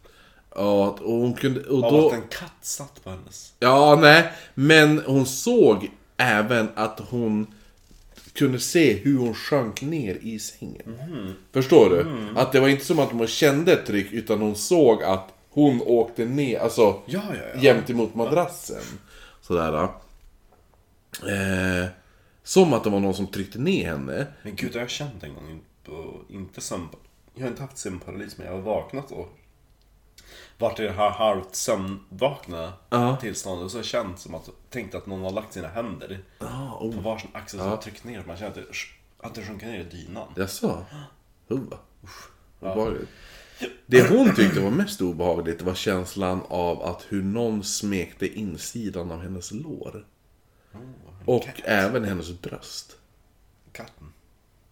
A: Och, och hon kunde... Och
B: Av
A: då,
B: att en katt satt på hennes.
A: Ja, nej. Men hon såg även att hon kunde se hur hon sjönk ner i sängen. Förstår du? Att det var inte som att hon kände ett tryck, utan hon såg att hon åkte ner, alltså
B: Ja, ja, ja.
A: jämt emot madrassen. Sådär. Eh, som att det var någon som tryckte ner henne.
B: Men gud, det har jag känt en gång. På, inte sömn... Jag har inte haft sömnparalys, men jag har vaknat och varit i det här halvt sömnvakna
A: Ja.
B: tillståndet. Och så känt som att, tänkt att någon har lagt sina händer på varsin axel och tryckt ner. Man känner att det, att det sjunker ner i dynan.
A: Jaså? Huvva? Obehagligt. Det hon tyckte var mest obehagligt var känslan av att hur någon smekte insidan av hennes lår. Och även hennes bröst.
B: Katten.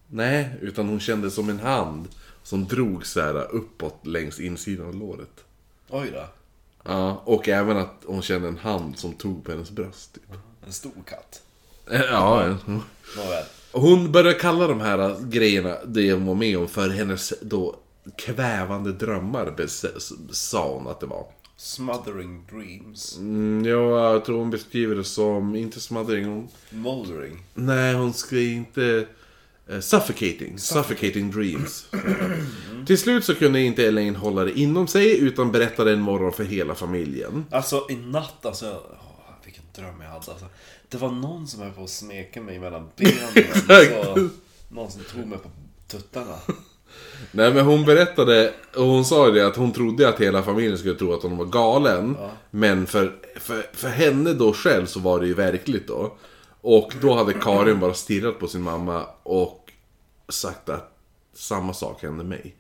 A: Nej, utan hon kände som en hand som drog så här uppåt längs insidan av låret.
B: Oj då.
A: Ja, och även att hon kände en hand som tog på hennes bröst. Typ.
B: En stor katt.
A: Eh, Ja.
B: Nåväl.
A: Hon började kalla de här grejerna, det hon var med om, för hennes då kvävande drömmar, sa hon att det var.
B: Smothering dreams.
A: Mm, ja, jag tror hon beskriver det som, inte smothering, hon...
B: Moldering.
A: Nej, hon ska inte... eh, suffocating, suffocating dreams. Till slut så kunde inte Elaine hålla det inom sig utan berättade en morgon för hela familjen.
B: Alltså i natt alltså, åh, vilken dröm jag hade alltså. Det var någon som höll på att smeka mig mellan benen. så, någon som tog mig på tuttarna.
A: Nej men hon berättade, och hon sa ju det att hon trodde att hela familjen skulle tro att hon var galen. Men för, för, för henne då själv så var det ju verkligt då. Och då hade Karin bara stirrat på sin mamma och sagt att samma sak hände mig.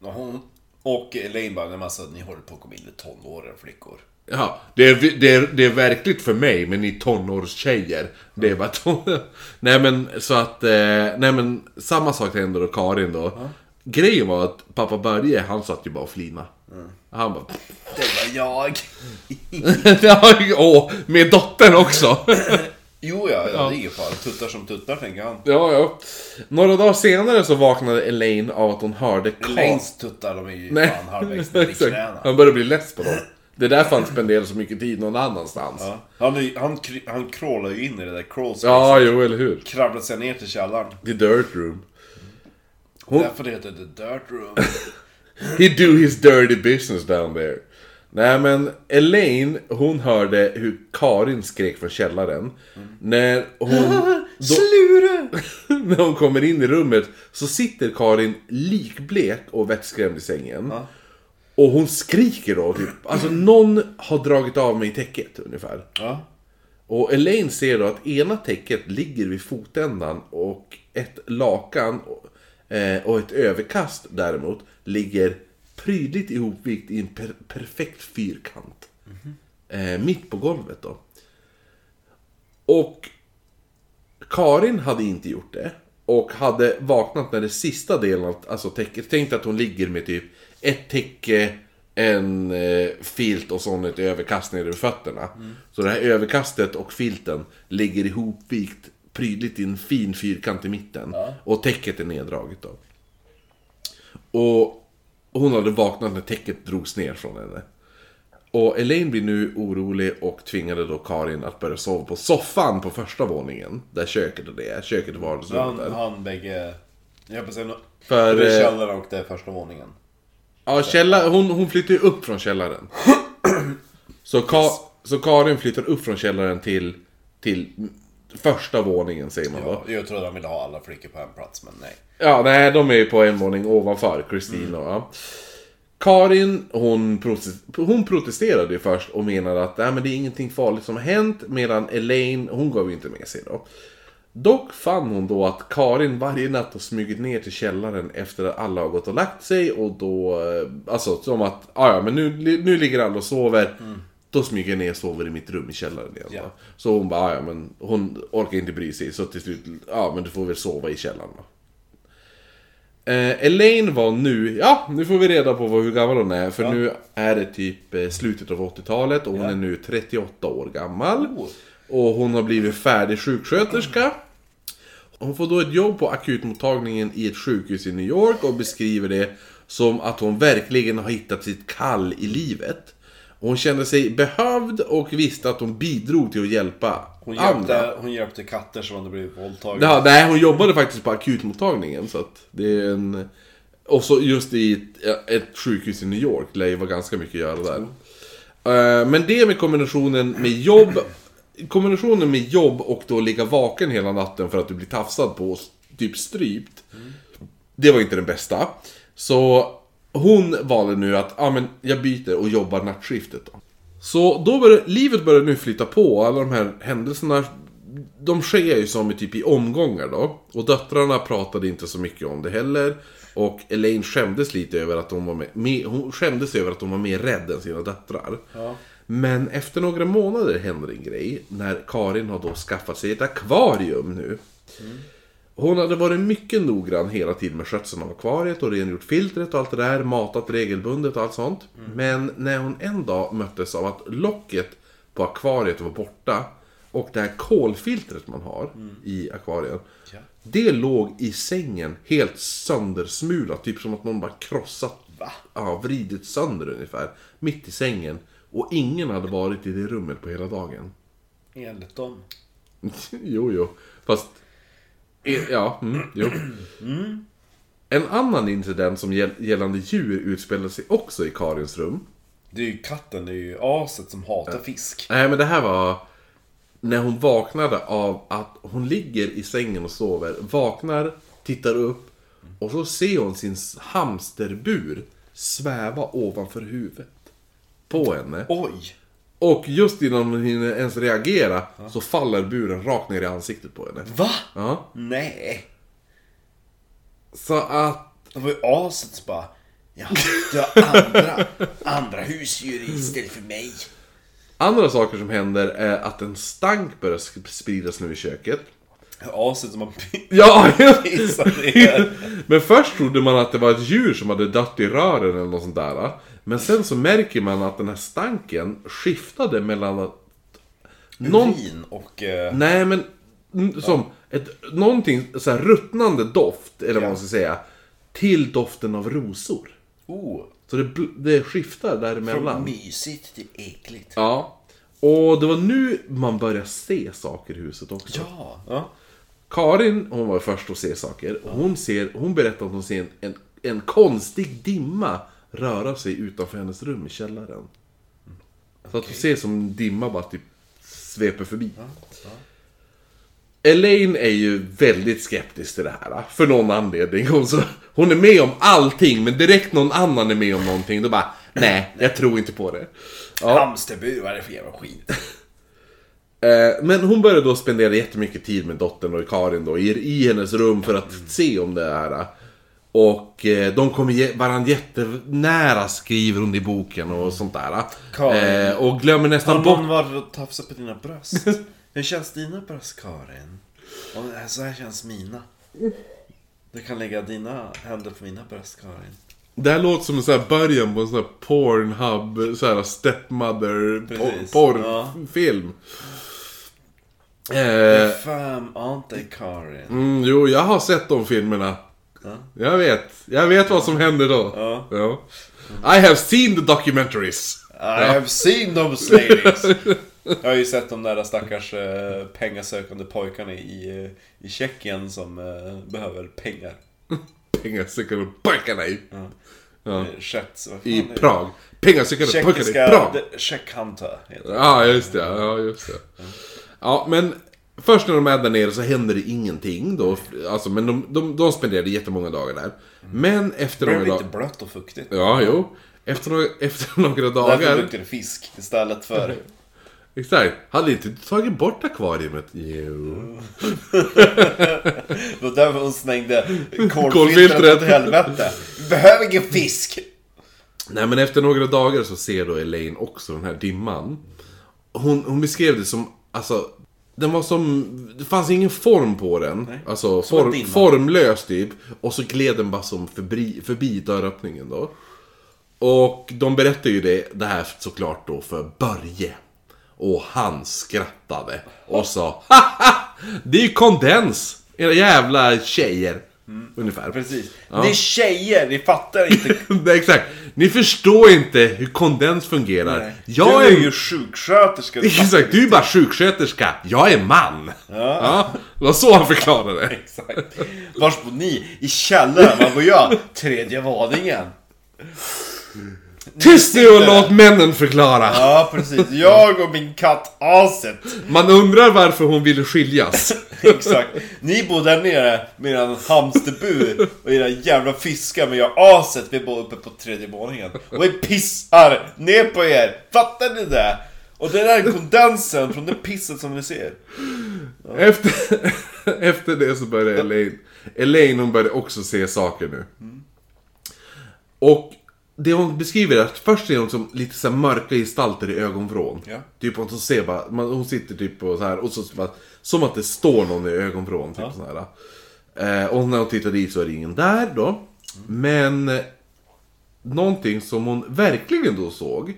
B: Och hon och Elaine bara, men alltså ni håller på att komma in i tonåren flickor.
A: Ja, det är, det, är, det är verkligt för mig, men ni tonårstjejer. Det är bara ton... Nej men så att, eh, nej men samma sak hände då Karin då. Grejen var att pappa Börje, han satt ju bara och flina. Han bara...
B: Det var jag!
A: ja, åh, med dottern också.
B: Jo ja, ja. det är ju fan tuttar som tuttar tänker han.
A: ja, ja. Några dagar senare så vaknade Elaine av att hon hörde.
B: Elaines tuttar, de är ju
A: Nej,
B: fan halvvägs ner i knäna.
A: Han började bli less på dem. Det är därför han spenderar så mycket tid någon annanstans. Ja.
B: Han, är han, han crawlar ju in i det där crawl
A: ja jo, eller hur.
B: Kravlar sig ner till källaren.
A: The dirt room. Hon-
B: Därför det heter The Dirt Room.
A: He do his dirty business down there. Nej men Elaine, hon hörde hur Karin skrek från källaren. När hon... Slura! när hon kommer in i rummet så sitter Karin likblek och vettskrämd i sängen. Och hon skriker då typ, alltså någon har dragit av mig täcket ungefär.
B: Ja.
A: Och Elaine ser då att ena täcket ligger vid fotändan och ett lakan eh, och ett överkast däremot ligger prydligt ihopvikt i en per perfekt fyrkant. Eh, mitt på golvet då. Och Karin hade inte gjort det. Och hade vaknat när det sista delen av alltså täcket, tänk att hon ligger med typ ett täcke, en eh, filt och sån ett överkast nere vid fötterna. Så det här överkastet och filten ligger ihopvikt prydligt i en fin fyrkant i mitten. Och täcket är neddraget då. Och hon hade vaknat när täcket drogs ner från henne. Och Elaine blir nu orolig och tvingade då Karin att börja sova på soffan på första våningen. Där köket och det är. Köket och vardagsrummet
B: Han, han bägge... Jag på säga
A: För,
B: Det är
A: eh,
B: källaren och det är första våningen.
A: Ja, källa, hon, hon flyttar ju upp från källaren. Så, Ka, så Karin flyttar upp från källaren till, till första våningen säger man då.
B: Ja, jag trodde han ville ha alla flickor på en plats, men nej.
A: Ja, nej, de är ju på en våning ovanför, Kristin och ja. Karin, hon, hon protesterade ju först och menade att nej, men det är ingenting farligt som har hänt. Medan Elaine, hon gav ju inte med sig då. Dock fann hon då att Karin varje natt har smugit ner till källaren efter att alla har gått och lagt sig och då... eh, Alltså som att, "Ah, ja men nu, nu ligger alla och sover. Då smyger jag ner och sover i mitt rum i källaren igen.
B: Ja.
A: Så hon bara, "Ah, ja men hon orkar inte bry sig. Så till slut, ja men du får väl sova i källaren då. Eh, Elaine var nu, ja nu får vi reda på hur gammal hon är. För nu är det typ eh, slutet av 80-talet och hon är nu 38 år gammal. Och hon har blivit färdig sjuksköterska. Hon får då ett jobb på akutmottagningen i ett sjukhus i New York och beskriver det som att hon verkligen har hittat sitt kall i livet. Hon kände sig behövd och visste att hon bidrog till att hjälpa
B: Hon
A: andra.
B: hjälpte, hon hjälpte katter som hade blivit våldtagna.
A: Ja, nej, hon jobbade faktiskt på akutmottagningen. Så att det är en... Och så just i ett, ett sjukhus i New York lär ju vara ganska mycket att göra där. Eh, Men det med kombinationen med jobb Kombinationen med jobb och då ligga vaken hela natten för att du blir tafsad på och typ strypt. Det var inte den bästa. Så hon valde nu att, ja men jag byter och jobbar nattskiftet då. Så då börjar, livet börjar nu flytta på, alla de här händelserna de sker ju som i typ i omgångar då. Och döttrarna pratade inte så mycket om det heller. Och Elaine skämdes lite över att hon var med, med hon skämdes över att hon var mer rädd än sina döttrar. Men efter några månader händer en grej. När Karin har då skaffat sig ett akvarium nu. Hon hade varit mycket noggrann hela tiden med skötseln av akvariet och rengjort filtret och allt det där, matat regelbundet och allt sånt. Men när hon en dag möttes av att locket på akvariet var borta och det här kolfiltret man har i akvariet. Det låg i sängen helt söndersmulat, typ som att någon bara krossat, ja, vridit sönder ungefär. Mitt i sängen. Och ingen hade varit i det rummet på hela dagen.
B: Enligt dem.
A: jo, jo. Fast Ja, mm, jo. En annan incident som gäll- gällande djur utspelar sig också i Karins rum.
B: Det är ju katten, det är ju aset som hatar fisk.
A: Nej men det här var när hon vaknade av att hon ligger i sängen och sover, vaknar, tittar upp och så ser hon sin hamsterbur sväva ovanför huvudet på henne.
B: Oj!
A: Och just innan hon hinner ens reagera så faller buren rakt ner i ansiktet på henne.
B: Va?
A: Ja.
B: Nej!
A: Så att...
B: Det var ju aset bara... Ja, du har andra, andra husdjur istället för mig.
A: Andra saker som händer är att en stank börjar spridas nu i köket.
B: Aset som har
A: Ja!
B: pissat ner.
A: Men först trodde man att det var ett djur som hade dött i rören eller något sånt där. Men sen så märker man att den här stanken skiftade mellan att... Någon...
B: Urin och... Eh,
A: Nej men... Som ett, någonting så här ruttnande doft, eller vad man ska säga. Till doften av rosor.
B: oh,
A: Så det, det skiftar
C: Från
A: däremellan.
C: mysigt till äckligt.
A: Ja. Och det var nu man började se saker i huset också.
B: ja. ja.
A: Karin, hon var först att se saker. Hon, ser, hon berättar att hon ser en, en, en konstig dimma röra sig utanför hennes rum i källaren. Så att hon ser som dimma bara typ sveper förbi. Elaine är ju väldigt skeptisk till det här. För någon anledning. Hon, så, hon är med om allting, men direkt någon annan är med om någonting, då bara Nej, jag tror inte på det. Ja.
B: Hamsterbur, vad är det för jävla skit?
A: Eh, Men hon började då spendera jättemycket tid med dottern och Karin då, i, i hennes rum för att se om det här. Och eh, de kommer varandra jättenära, skriver hon i boken och sånt där.
B: Karin.
A: Eh, och glömmer nästan
B: Har
A: bort...
B: någon varit och tafsat på dina bröst? Hur känns dina bröst, Karin? Och så här känns mina. Du kan lägga dina händer på mina bröst, Karin.
A: Det här låter som en sån här början på en sån här Pornhub, så här stepmother
B: Precis,
A: por-
B: ja.
A: Eh,
B: Fem, inte Karin.
A: mm, jo, jag har sett de filmerna. Jag vet, jag vet vad som händer då.
B: Ja.
A: I have seen the documentaries.
B: I have seen those ladies. Jag har ju sett de där stackars eh, pengasökande pojkarna i, eh, i Tjeckien som eh, behöver pengar.
A: Pengasökande pojkarna i,
B: Ja. Schätz,
A: i? Prag. Pengasökande pojkarna i Prag.
B: Tjeckhunter heter det.
A: Ja, just det. Ja, just det. Ja, men först när de är där nere så händer det ingenting då. Alltså, men de, de, de spenderade jättemånga dagar där. Men efter
B: Det
A: några
B: blev
A: dagar...
B: lite blött och fuktigt.
A: Ja, jo. Efter några, efter några
B: Därför
A: dagar...
B: luktar det fisk istället för...
A: Exakt. Hade inte du tagit bort akvariet? Jo.
B: Det var därför hon slängde
A: Kolfiltret.
B: åt helvete. Behöver ingen fisk!
A: Nej men efter några dagar så ser då Elaine också den här dimman. Hon, hon beskrev det som, alltså, den var som, det fanns ingen form på den. Alltså
B: Som en
A: form, formlös typ. Och så gled den bara som förbi, förbi dörröppningen då. Och de berättade ju det, det här såklart då för Börje. Och han skrattade och sa Haha! Det är ju kondens! Era jävla tjejer. Ungefär.
B: Precis.
A: Ja.
B: Ni tjejer, ni fattar inte.
A: Nej, exakt. Ni förstår inte hur kondens fungerar.
B: Nej.
A: Jag
B: du
A: är
B: är ju sjuksköterska.
A: Exakt, du är bara sjuksköterska. Jag är man. Ja. Det var så han förklarade.
B: Exakt. Vars bor ni? I källaren? Var bor jag? Tredje våningen.
A: Tyst nu och låt männen förklara.
B: Ja, precis. Jag och min katt Aset.
A: Man undrar varför hon ville skiljas.
B: Exakt. Ni bor där nere med er hamsterbur och era jävla fiskar men jag Aset vi bor uppe på tredje våningen. Och vi pissar ner på er. Fattar ni det? Och det där är kondensen från det pisset som ni ser.
A: Efter, efter det så började Elaine... Elaine hon började också se saker nu. Och det hon beskriver är att först ser hon som lite så mörka gestalter i ögonvrån.
B: Ja.
A: Typ hon ser bara, man, hon sitter typ och så här och så bara, som att det står någon i ögonvrån. Typ så här. Eh, och när hon tittar dit så är det ingen där då. Men eh, någonting som hon verkligen då såg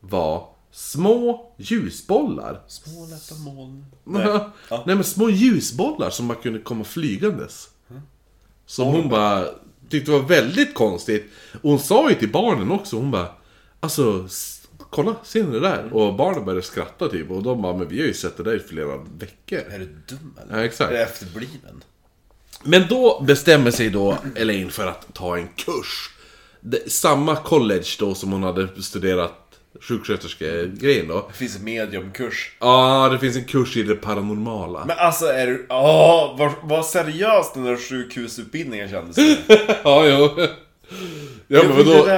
A: var små ljusbollar.
B: Små lätta moln.
A: Nej. Nej men små ljusbollar som bara kunde komma flygandes. Som hon bara tyckte var väldigt konstigt. Och hon sa ju till barnen också, hon bara Alltså, kolla, ser ni det där? Och barnen började skratta typ och de bara, men vi har ju sett det där i flera veckor.
B: Är du dum eller?
A: Ja, exakt.
B: Är du efterbliven?
A: Men då bestämmer sig då Elaine för att ta en kurs. Det, samma college då som hon hade studerat sjuksköterskegrejen då.
B: Det finns en mediumkurs.
A: Ja, det finns en kurs i det paranormala.
B: Men alltså är du... Åh, vad, vad seriöst den där sjukhusutbildningen kändes det.
A: Ja, jo. Ja, men vadå?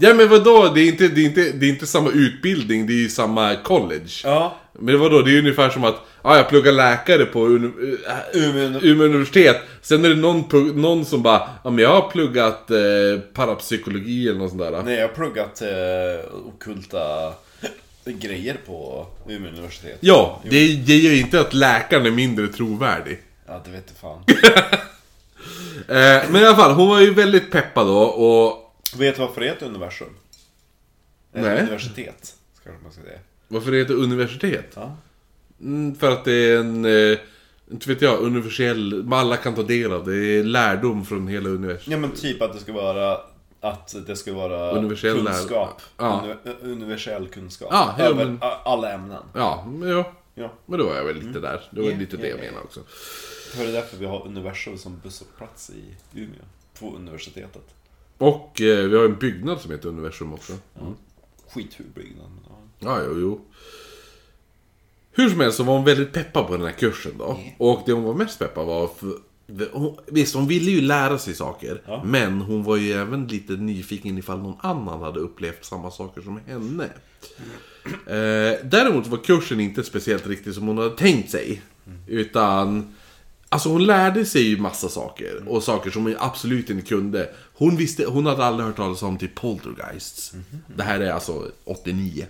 A: Ja, men vadå? Det är, inte, det, är inte, det är inte samma utbildning, det är ju samma college.
B: Ja.
A: Men vadå? Det är ungefär som att ja, jag pluggar läkare på uni-
B: Umeå-
A: Umeå universitet. Sen är det någon, någon som bara, ja men jag har pluggat eh, parapsykologi eller något sånt där.
B: Nej, jag har pluggat eh, okulta grejer på Umeå universitet.
A: Ja, det, gör ju inte att läkaren är mindre trovärdig.
B: Ja, det vet fan.
A: Eh, men i alla fall, hon var ju väldigt peppad då och...
B: vet du varför det heter universum?
A: Nej.
B: universitet, kanske man ska säga.
A: Varför det heter universitet?
B: Ja.
A: Mm, för att det är en... Eh, inte vet jag, universell... Alla kan ta del av det. Det är lärdom från hela universum.
B: Ja men typ att det ska vara att det ska vara
A: Universell lär-
B: kunskap.
A: Ja.
B: Uni- universell kunskap.
A: Ja, ja,
B: Över
A: men-
B: alla ämnen.
A: Ja, men ja.
B: Ja.
A: Men då var jag väl lite där. Det var
B: Ja,
A: lite
B: ja,
A: det jag
B: ja.
A: menade också.
B: För det är därför vi har universum som busshållplats i Umeå. På universitetet.
A: Och eh, vi har en byggnad som heter Universum också.
B: Skithur byggnad. men ja.
A: Ja, jo, jo. Hur som helst så var hon väldigt peppad på den här kursen då. Och det hon var mest peppad var... För, hon, visst, hon ville ju lära sig saker.
B: Ja.
A: Men hon var ju även lite nyfiken ifall någon annan hade upplevt samma saker som henne. Eh, däremot var kursen inte speciellt riktigt som hon hade tänkt sig. Utan... Alltså hon lärde sig ju massa saker. Och saker som hon absolut inte kunde. Hon, visste, hon hade aldrig hört talas om typ poltergeists. Det här är alltså 89.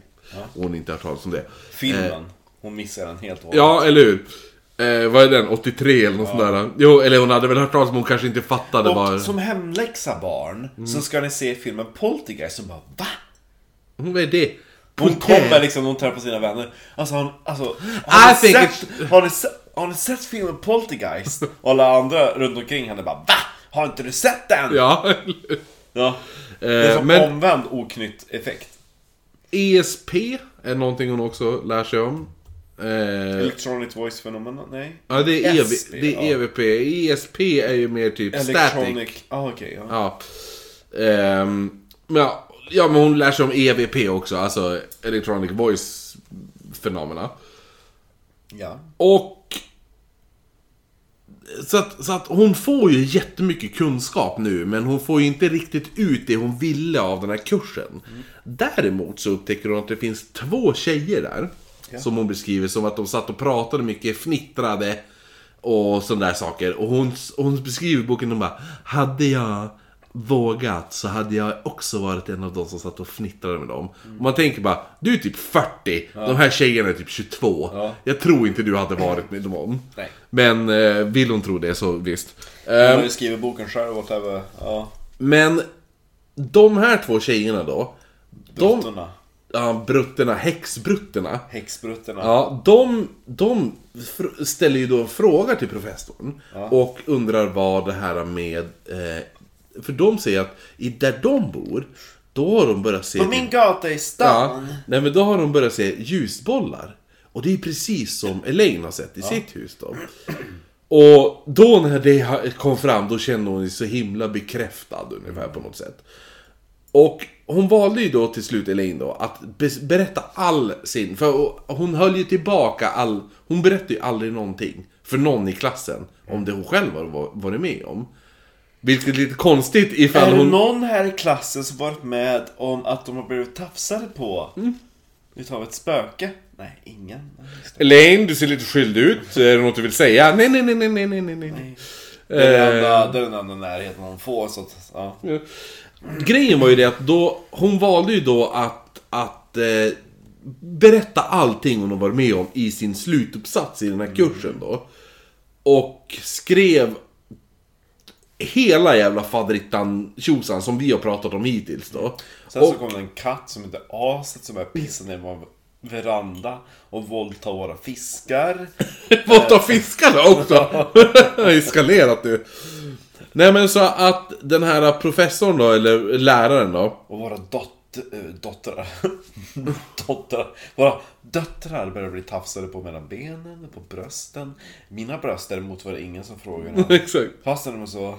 A: Och hon inte hört talas om det.
B: Filmen. Hon missar den helt och hållet.
A: Ja, eller hur? Eh, vad är den? 83 eller något sånt där? Jo, eller hon hade väl hört talas om hon kanske inte fattade
B: Och
A: vad...
B: som hemläxa barn,
A: Mm.
B: så ska ni se filmen Poltergeist och bara VA?
A: Hon, vad är det?
B: Hon kommer liksom, hon träffar sina vänner. Alltså, hon, alltså har,
A: I
B: ni sett, har, ni har ni sett filmen Poltergeist? Och alla andra runt omkring henne bara VA? Har inte du sett den?
A: Ja, eller?
B: Ja. Det är
A: Eh,
B: som
A: men
B: omvänd oknytt effekt.
A: ESP är någonting hon också lär sig om. Eh,
B: Electronic voice phenomenon? Nej?
A: ja, det är, EV,
B: SP,
A: det är
B: ja.
A: EVP. ESP är ju mer typ static.
B: Electronic... Ah, okej. ja.
A: Ja. Ehm, men ja. Ja, men hon lär sig om EVP också, alltså Electronic Voice Phenomena.
B: ja.
A: Och... Så att, så att hon får ju jättemycket kunskap nu, men hon får ju inte riktigt ut det hon ville av den här kursen. Däremot så upptäcker hon att det finns två tjejer där. Som hon beskriver som att de satt och pratade mycket, fnittrade och sådana där saker. Och hon, hon beskriver boken, hon bara Hade jag vågat så hade jag också varit en av de som satt och fnittrade med dem. Och man tänker bara, du är typ 40, de här tjejerna är typ 22.
B: Ja.
A: Jag tror inte du hade varit med dem.
B: Nej.
A: Men eh, vill hon tro det så visst.
B: Hon har ju skrivit boken själv, whatever. Ja.
A: men de här två tjejerna då. De,
B: Bruttorna.
A: Ja, brutterna, häxbrutterna.
B: Häxbruttorna.
A: Ja, de, de ställer ju då en fråga till professorn. Och undrar vad det här med... Eh, för de säger att i där de bor, då har de börjat se...
B: På min gata i
A: Ja,
B: stan.
A: nej men då har de börjat se ljusbollar. Och det är precis som Elaine har sett i sitt hus då. Och då när det kom fram, då kände hon sig så himla bekräftad ungefär på något sätt. Och hon valde ju då till slut Elaine då att be- berätta all sin, för hon höll ju tillbaka all, hon berättade ju aldrig någonting för någon i klassen om det hon själv har va- varit med om. Vilket är lite konstigt ifall
B: Är det
A: hon...
B: någon här i klassen som varit med om att de har blivit tafsade på?
A: Mm.
B: Utav ett spöke? Nej, ingen.
A: Elaine, du ser lite skyldig ut. Är det något du vill säga? Nej, nej, nej, nej, nej, nej, nej, nej.
B: Det är den
A: Eh.
B: enda, det är den enda närheten hon får, så att, ja.
A: Grejen var ju det att då, hon valde ju då att, att eh, berätta allting hon har varit med om i sin slutuppsats i den här kursen då. Och skrev hela jävla faderittan tjosan som vi har pratat om hittills då.
B: Sen så
A: Och,
B: kommer det en katt som heter Aset som börjar pissa ner på veranda och våldta våra fiskar.
A: fått ta fiskarna också! Eskalerat nu. Nej men så att den här professorn då, eller läraren då.
B: Och våra dotter d- eh, dottrar. dottrar. Våra döttrar börjar bli tafsade på mellan benen, på brösten. Mina bröst däremot var det ingen som frågade. om.
A: Exakt.
B: Fastän de var så...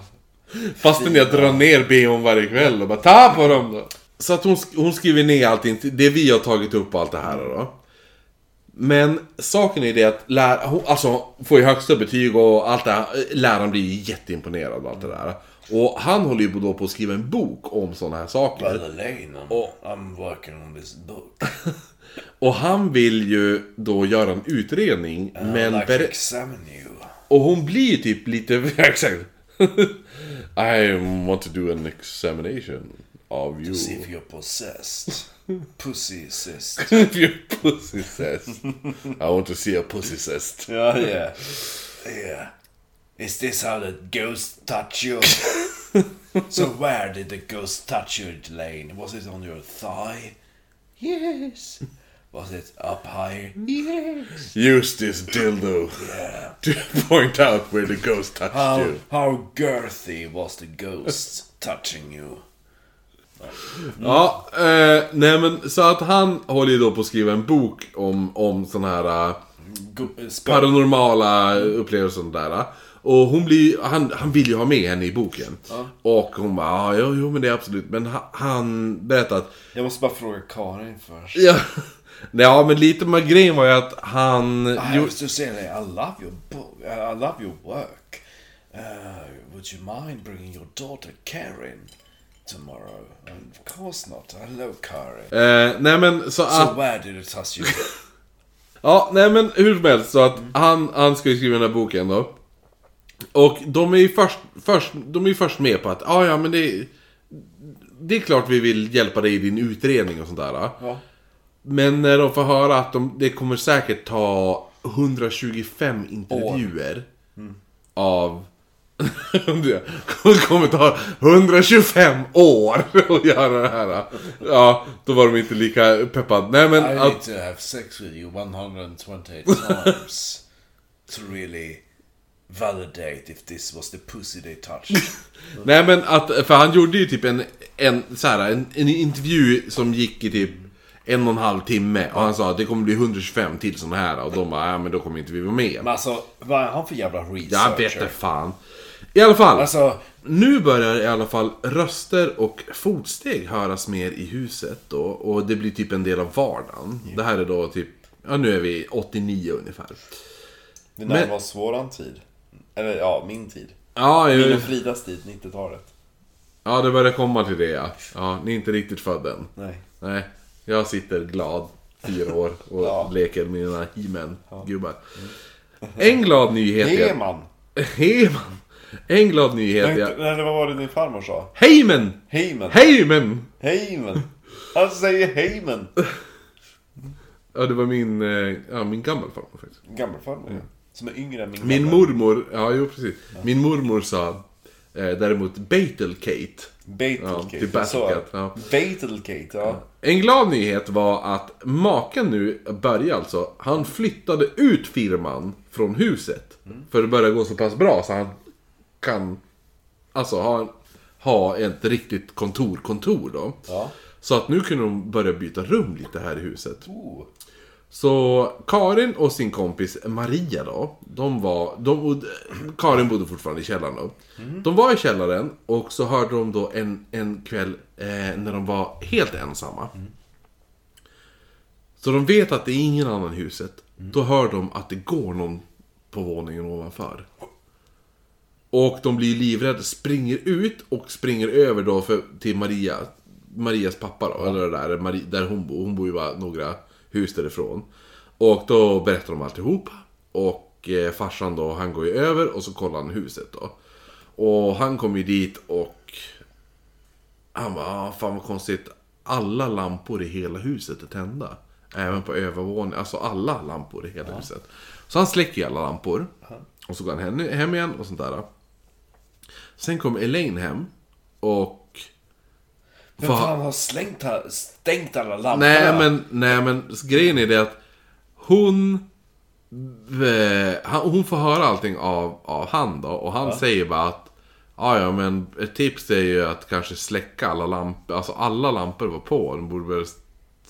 A: Fastän jag drar ner bhn varje kväll och bara ta på dem då. Så att hon, sk- hon skriver ner allting, det vi har tagit upp och allt det här då. Men saken är det att lär, hon, alltså, får ju högsta betyg och allt det här. Läraren blir ju jätteimponerad och allt det där. Och han håller ju då på att skriva en bok om sådana här saker.
C: Elaine, I'm, I'm working on this book.
A: Och han vill ju då göra en utredning.
C: I'd
A: men
C: like to
A: ber- och hon blir typ lite... Exakt. I want to do an examination of you.
C: See if you're possessed. Pussy.
A: If your pussy says. I want to see a pussy says.
B: Ja, oh, yeah.
C: Yeah. Is this how the ghost touch you? so where did the ghost touch you, Lane? Was it on your thigh? Yes. Was it up higher? Yes.
A: Use this dildo yeah. to point out where the ghost touched
C: How,
A: you.
C: how girthy was the ghost touching you?
A: Ja, eh, nej men så att han håller ju då på att skriva en bok om, om sån här eh, paranormala upplevelser och där. Och hon blir, han, han vill ju ha med henne i boken. Och hon bara, ja, jo, jo men det är absolut. Men ha- han berättar att
B: Jag måste bara fråga Karin först.
A: Ja, ja men lite med grejen var ju att han...
C: I have to say, I love your book. I love your work. Uh, would you mind bringing your daughter Karen tomorrow? And of course not. Hello, Karen.
A: eh, nej men så
C: So
A: att...
C: where did it touch you?
A: Ja, nej men hur som helst så att han, han ska ju skriva den här boken då. Och de är ju först, först, de är ju först med på att, ja ja men det är... Det är klart vi vill hjälpa dig i din utredning och sånt där.
B: Ja.
A: Men när de får höra att de, det kommer säkert ta 125 intervjuer av... det kommer ta 125 år att göra det här. Ja, då var de inte lika peppade. Nej men
C: I
A: att...
C: need to have sex with you 128 times to really validate if this was the pussy they touched.
A: Nej men att, för han gjorde ju typ en, en, så här, en, en intervju som gick i typ en och en halv timme. Och han sa att det kommer bli 125 till sådana här. Och de bara, ja men då kommer inte vi vara med.
B: Men alltså, vad är han för jävla researcher?
A: Jag vet inte fan. I alla fall.
C: Alltså,
A: Nu börjar i alla fall röster och fotsteg höras mer i huset då, och det blir typ en del av vardagen. Det här är då typ, ja nu är vi 89 ungefär.
B: Det
A: Men-
B: närmar oss våran tid. Eller ja, min tid.
A: Ja,
B: Min och Fridas tid, 90-talet.
A: ja det börjar komma till det ja. Ja, ni är inte riktigt född än.
B: Nej.
A: Nej, jag sitter glad, fyra år, och
B: Ja.
A: leker med mina he gubbar En glad nyhet.
B: Heman!
A: Heman! En glad nyhet är...
B: Eller vad var det din farmor sa?
A: Heimen!
B: Heimen!
A: Heimen!
B: Heimen! Han säger Heimen!
A: Ja, det var min, eh, ja, min gammelfarmor faktiskt.
B: Gammelfarmor ja. Som är yngre än min
A: Min
B: gamla.
A: mormor, ja jo precis. Min mormor sa eh, däremot Battlecate.
B: Battle
A: Ja, till Battlecat, ja.
B: Ja.
A: En glad nyhet var att maken nu, Börje alltså, han flyttade ut firman från huset. För det börjar gå så pass bra så han kan alltså ha, ha ett riktigt kontor-kontor då.
B: Ja.
A: Så att nu kunde de börja byta rum lite här i huset.
B: Oh.
A: Så Karin och sin kompis Maria då, de var, de, Karin bodde fortfarande i källaren då. De var i källaren och så hörde de då en, en kväll eh, när de var helt ensamma. Så de vet att det är ingen annan i huset. Då hör de att det går någon på våningen ovanför. Och de blir livrädda, springer ut och springer över då för, till Maria. Marias pappa då, eller där, Marie, där hon bor. Hon bor ju bara några hus därifrån. Och då berättar de alltihopa. Och eh, farsan då, han går ju över och så kollar han huset då. Och han kommer ju dit och... Han bara, ah, fan vad konstigt. Alla lampor i hela huset är tända. Även på övervåningen, alltså alla lampor i hela huset. Så han släcker ju alla lampor. Och så går han hem igen och sånt där. Sen kommer Elaine hem och...
C: vem fan har slängt, stängt alla lamporna?
A: Nej men, nej men grejen är det att hon... eh, Hon får höra allting av, av han då och han säger bara att Ja, ja, men ett tips är ju att kanske släcka alla lampor. Alltså alla lampor var på. De borde börja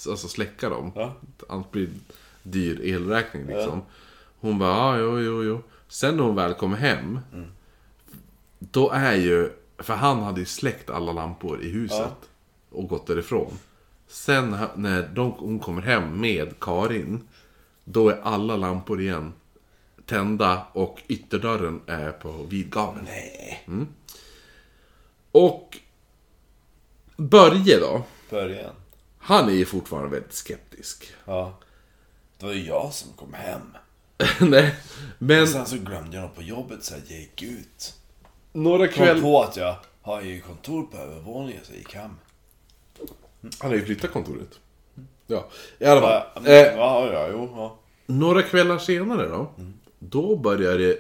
A: alltså, släcka dem.
B: Ja.
A: Annars blir det dyr elräkning liksom. Hon bara, ja, jo, jo, jo. Sen när hon väl kommer hem. Då är ju, för han hade ju släckt alla lampor i huset. Och gått därifrån. Sen när de, hon kommer hem med Karin. Då är alla lampor igen tända och ytterdörren är på vid gavel.
B: Nej.
A: Och Börje då.
B: Början.
A: Han är ju fortfarande väldigt skeptisk.
B: Ja. Det var ju jag som kom hem.
A: Nej, men
B: Sen så glömde jag något på jobbet så jag gick ut.
A: Några
B: Kom
A: kvällar...
B: på att jag har ju kontor på övervåningen så jag gick hem.
A: Han har ju flyttat kontoret. Ja, i alla fall.
B: Ja,
A: Eh,
B: ja, ja, jo, ja.
A: några kvällar senare då. Då börjar det...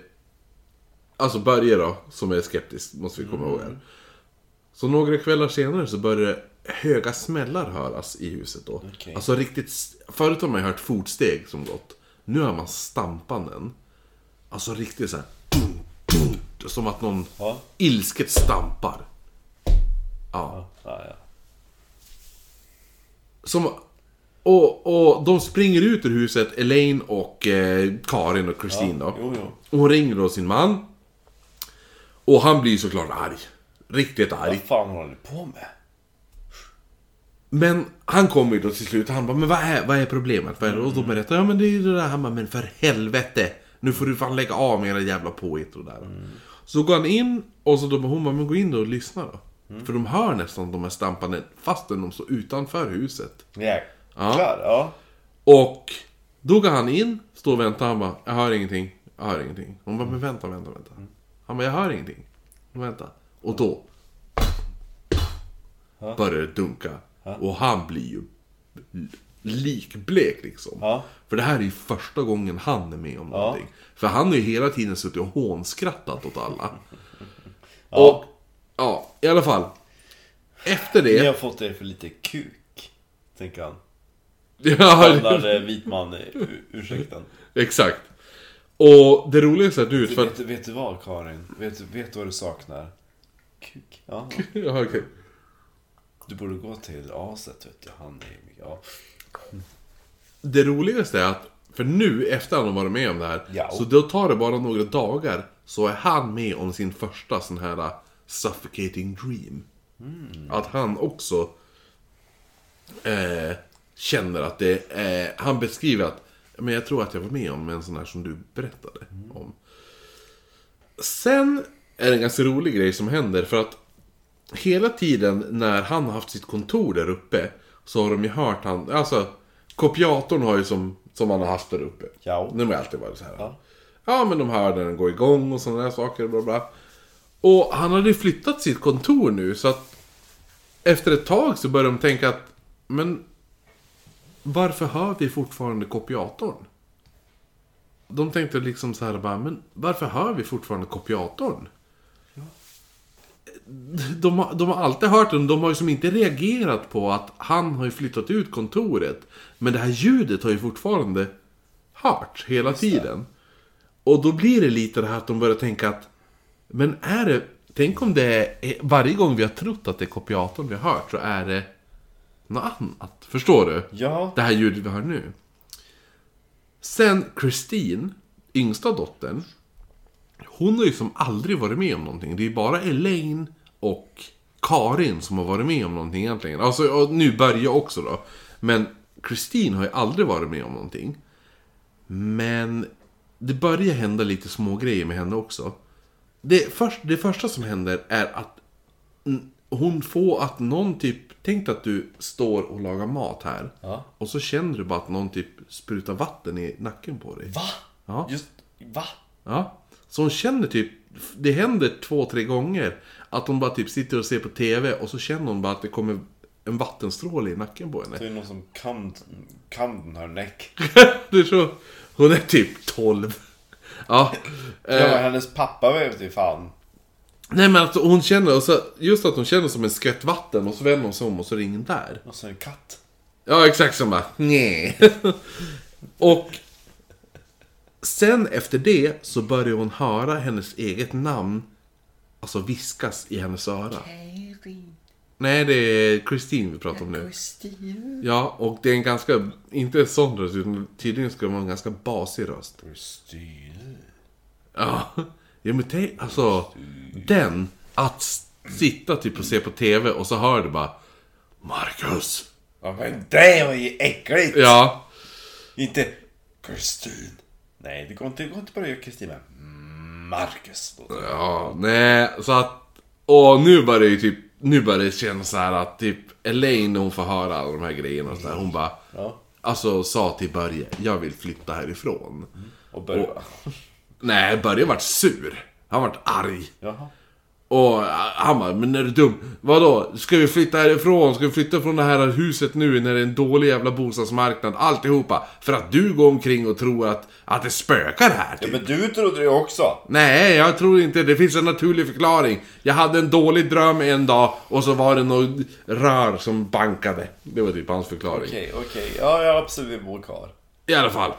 A: Alltså Börje då, som är skeptisk, måste vi komma ihåg här. Så några kvällar senare så börjar det höga smällar höras i huset då.
B: Okej.
A: Alltså riktigt... Förut har man ju hört fotsteg som gått. Nu hör man stampanden. Alltså riktigt så här. Som att någon
B: Ja.
A: ilsket stampar. Ja.
B: Ja, ja.
A: Som, och, och de springer ut ur huset, Elaine och eh, Karin och Christine då.
B: Jo, jo.
A: Och hon ringer då sin man. Och han blir såklart arg. Riktigt
B: Vad
A: arg.
B: fan håller ni på med?
A: Men han kommer ju då till slut, han bara, men vad är, vad är problemet? Vad det? Och då berättar jag, ja men det är ju det där, han bara, men för helvete! Nu får du fan lägga av med era jävla påhitt och där. Så går han in, och så då hon bara, men gå in då och lyssna då. För de hör nästan de här stampande, fastän de står utanför huset.
B: Jäklar, ja.
A: Och då går han in, står och väntar, han bara, jag hör ingenting, jag hör ingenting. Hon bara, men vänta, vänta, vänta. Han bara, jag hör ingenting. Vänta. Och då börjar det dunka. Och han blir ju likblek liksom.
B: Ja.
A: För det här är ju första gången han är med om någonting. För han har ju hela tiden suttit och hånskrattat åt alla. Och, ja, i alla fall. Efter
B: Ni har
A: det...
B: fått er för lite kuk. Tänker han.
A: Ja,
B: Standard eh, vit man, u- ursäkten.
A: exakt. Och det att du...
B: Du,
A: För
B: vet, vet du vad Karin? Vet, vet du vad du saknar? Kuk. Ja.
A: ja, okej.
B: Du borde gå till aset vet du. Han är. Ja.
A: Det roligaste är att, för nu efter han har varit med om det här,
B: Ja.
A: så då tar det bara några dagar, så är han med om sin första sån här uh, suffocating dream. Att han också eh, känner att det är, han beskriver att, men jag tror att jag var med om en sån här som du berättade om. Sen är det en ganska rolig grej som händer för att hela tiden när han har haft sitt kontor där uppe så har de ju hört han, alltså kopiatorn har ju som, som han har haft där uppe.
B: Ja.
A: De har alltid varit så här.
B: Ja.
A: Ja, men de hör den gå igång och sådana där saker. Bla bla. Och han hade ju flyttat sitt kontor nu så att efter ett tag så började de tänka att men varför hör vi fortfarande kopiatorn? De tänkte liksom så här bara, men varför hör vi fortfarande kopiatorn? De, har- de har alltid hört den, de har ju som inte reagerat på att han har ju flyttat ut kontoret. Men det här ljudet har ju fortfarande hört hela tiden. Och då blir det lite det här att de börjar tänka att Men är det Tänk om det är Varje gång vi har trott att det är kopiatorn vi har hört så är det Något annat. Förstår du?
B: Ja.
A: Det här ljudet vi hör nu. Sen Christine, yngsta dottern. Hon har ju som aldrig varit med om någonting. Det är bara Elaine och Karin som har varit med om någonting egentligen. Alltså, nu Börje också då. Men Christine har ju aldrig varit med om någonting. Men det börjar hända lite små grejer med henne också. Det, först, det första som händer är att hon får att någon typ... Tänk att du står och lagar mat här.
B: Ja.
A: Och så känner du bara att någon typ sprutar vatten i nacken på dig.
B: Va?
A: Ja.
B: Just... Va?
A: Ja. Så hon känner typ, det händer två, tre gånger att hon bara typ sitter och ser på TV och så känner hon bara att det kommer en vattenstråle i nacken på henne.
B: Det är någon som kan, kan den här näck.
A: det är så, hon är typ 12. Ja.
B: Ja,
A: Eh,
B: hennes pappa vet ju fan.
A: nej men alltså hon känner, och så, just att hon känner som en skvätt vatten och så vänder hon sig om och så är det ingen där.
B: Och så en katt.
A: Ja, exakt som bara, nej. och sen efter det så börjar hon höra hennes eget namn alltså viskas i hennes öra. Nej, det är Christine vi pratar om nu. Ja, och det är en ganska, inte en sån röst, utan tydligen ska det vara en ganska basig röst. Ja, ja men tänk, alltså, den, att sitta typ och se på TV och så hör du bara Marcus!
B: Ja men det var ju äckligt!
A: Ja,
B: Inte Kristin. Nej, det går inte, det går inte bara att göra Kristin med Marcus.
A: ja, nej, så att, och nu börjar det ju typ, nu börjar det kännas så här att typ Elaine hon får höra alla de här grejerna och så där, hon bara
B: Ja.
A: Alltså sa till Börje, jag vill flytta härifrån.
B: Och börja.
A: Nej, Börje vart sur. Han vart arg.
B: Jaha.
A: Och han bara, men är du dum? Vadå? Ska vi flytta härifrån? Ska vi flytta från det här huset nu när det är en dålig jävla bostadsmarknad? Alltihopa. För att du går omkring och tror att, att det spökar här
B: Ja
A: typ.
B: men du trodde det också.
A: Nej, jag tror inte det. finns en naturlig förklaring. Jag hade en dålig dröm en dag och så var det något rör som bankade. Det var typ hans förklaring.
B: Okej, okej. Ja, ja absolut, vi bor kvar.
A: I alla fall.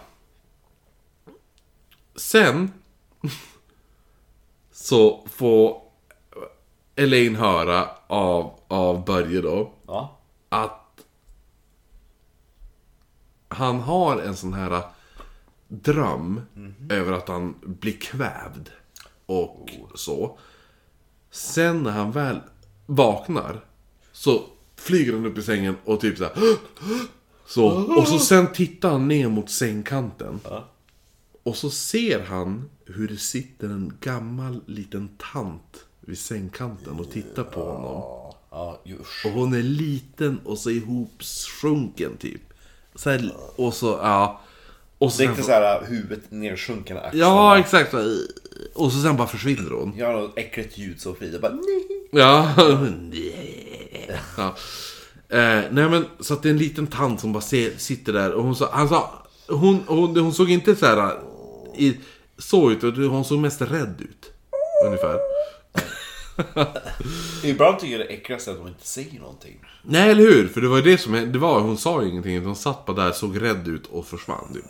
A: Sen så får Elaine höra av, av Börje då
B: Ja.
A: att han har en sån här dröm över att han blir kvävd och så. Sen när han väl vaknar så flyger han upp i sängen och typ så här. Så, och så sen tittar han ner mot sängkanten. Och så ser han hur det sitter en gammal liten tant vid sängkanten och tittar på honom.
B: Ja, usch.
A: Och hon är liten och så ihopsjunken typ. Så här, och så, ja. Och så
B: Det är
A: sen,
B: inte såhär huvudet nersjunken axlarna.
A: Ja, exakt. så. Och så sen bara försvinner hon.
B: Jag har något äckligt ljud så Frida bara nej.
A: Ja. ja. Eh, nej men, så att det är en liten tant som bara ser, sitter där och hon sa, han sa, hon, hon, hon såg inte så här i, så ut, hon såg mest rädd ut. Ungefär.
B: Ibland tycker jag det äckligaste är att de inte säger någonting.
A: Nej, eller hur? För det var ju det som det var. Hon sa ju ingenting. Hon satt bara där, såg rädd ut och försvann. Typ.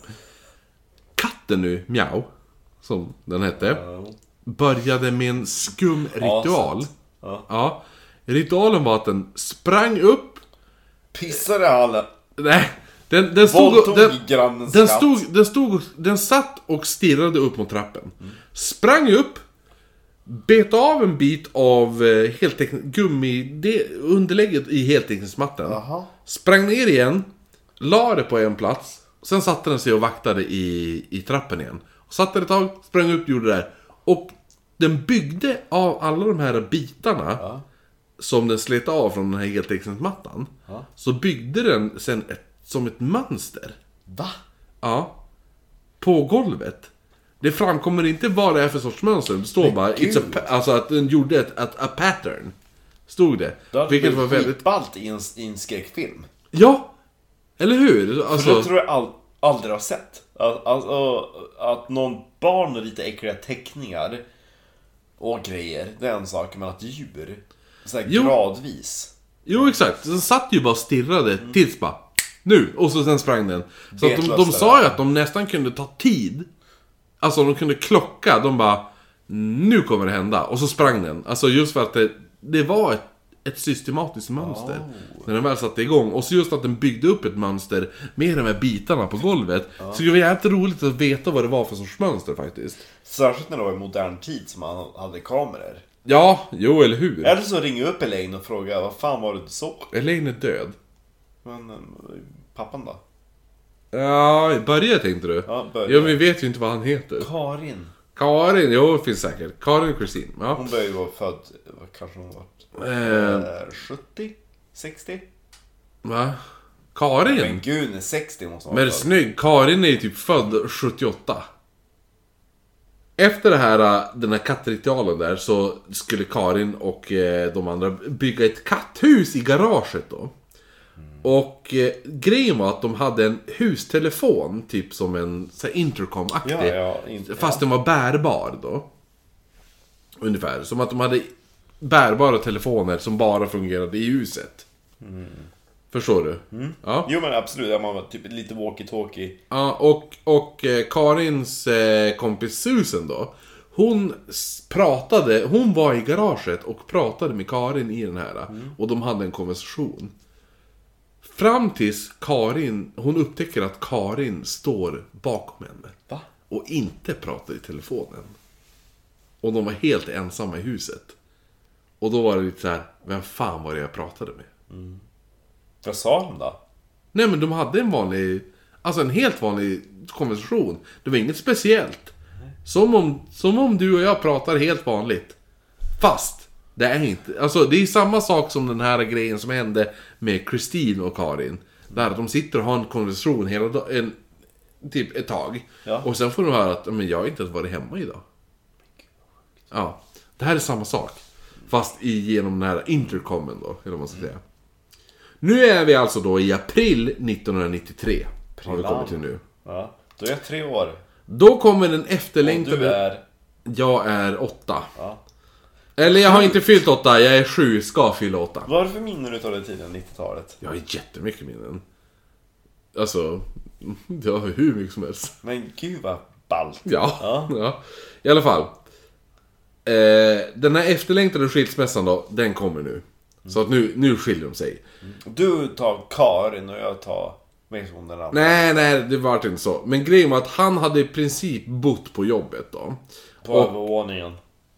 A: Katten nu, Miau, som den hette, började med en skum ritual.
B: Ja.
A: Ja. Ritualen var att den sprang upp.
B: Pissade alla.
A: Nej, den, den stod... Den, den stod, den stod... Den satt och stirrade upp mot trappen. Sprang upp. Bet av en bit av eh, gummi, underlägget i heltäckningsmattan. Sprang ner igen. La det på en plats. Sen satte den sig och vaktade i, i trappen igen. Och satt där ett tag, sprang upp, gjorde det där. Och den byggde av alla de här bitarna som den slet av från den här heltäckningsmattan. Så byggde den sen ett, som ett mönster.
B: Va?
A: Ja. På golvet. Det framkommer inte vad det är för sorts mönster. Det står bara it's a, alltså att den gjorde ett, ett a pattern. Stod det.
B: Det
A: Vilket var väldigt...
B: skitballt i en, i en skräckfilm.
A: Ja! Eller hur?
B: För det
A: Alltså...
B: tror jag all, aldrig har sett. Att, alltså, att någon barn med lite äckliga teckningar och grejer, det är en sak. Men att djur, så här
A: Jo.
B: gradvis.
A: Jo exakt, den satt ju bara och stirrade tills bara Nu! Och så sen sprang den. Så att de, de sa ju att de nästan kunde ta tid. Alltså de kunde klocka, de bara Nu kommer det hända. Och så sprang den. Alltså just för att det, det var ett, ett systematiskt mönster. När den väl satte igång. Och så just att den byggde upp ett mönster med de här bitarna på golvet. Så det var jävligt roligt att veta vad det var för sorts mönster faktiskt.
B: Särskilt när det var i modern tid som man hade kameror.
A: Ja, jo eller hur?
B: Eller så ringer upp Elaine och frågar vad fan var det du såg?
A: Elaine är död.
B: Men eh, pappan då?
A: Ja, Börje tänkte du?
B: Ja, Börje.
A: Ja, men vi vet ju inte vad han heter.
B: Karin.
A: Karin, jo det finns säkert. Karin och Kristin. Ja.
B: Hon började ju vara född, vad kanske hon var?
A: Eh.
B: Eh, 70? 60?
A: Va?
B: Men
A: Karin?
B: gud, nej, 60 måste hon
A: Men
B: vara född.
A: snygg. Karin är ju typ född 78. Efter det här, äh, den här kattritualen där så skulle Karin och eh, de andra bygga ett katthus i garaget då. Och eh, grejen var att de hade en hustelefon, typ som en så här intercom-aktig.
B: Ja, ja, inte-
A: fast den var bärbar då. Ungefär. Som att de hade bärbara telefoner som bara fungerade i huset. Förstår du? Ja.
B: Jo men absolut, ja, man var typ lite walkie-talkie.
A: Ja, och, och eh, Karins eh, kompis Susan då. Hon s- pratade, hon var i garaget och pratade med Karin i den här. Och de hade en konversation. Fram tills Karin, hon upptäcker att Karin står bakom henne.
B: Va?
A: Och inte pratar i telefonen. Och de var helt ensamma i huset. Och då var det lite så här, vem fan var det jag pratade med?
B: Vad sa de då?
A: Nej men de hade en vanlig, alltså en helt vanlig konversation. Det var inget speciellt. Som om, som om du och jag pratar helt vanligt. Fast, det är inte, alltså det är samma sak som den här grejen som hände med Kristin och Karin. Där de sitter och har en konversation hela dagen, typ ett tag.
B: Ja.
A: Och sen får de höra att, men jag har inte ens varit hemma idag. Ja, det här är samma sak. Fast genom den här intercomen då, eller vad man ska säga. Nu är vi alltså då i april 1993. Har vi kommit till nu.
B: Ja. Då är jag tre år.
A: Då kommer den
B: Och
A: efterlängtade...
B: du är...
A: Jag är åtta.
B: Ja.
A: Eller jag har inte fyllt åtta, jag är sju, ska fylla åtta.
B: Varför minnen du av det tidiga 90-talet?
A: Jag har jättemycket minnen. Alltså, jag har hur mycket som helst.
B: Men gud vad ballt.
A: Ja,
B: Ja.
A: ja. I alla fall. Eh, den här efterlängtade skilsmässan då, den kommer nu. Så att nu, nu skiljer de sig.
B: Du tar Karin och jag tar mig som den andra.
A: Nej, nej, det var inte så. Men grejen var att han hade i princip bott på jobbet då.
B: På övervåningen.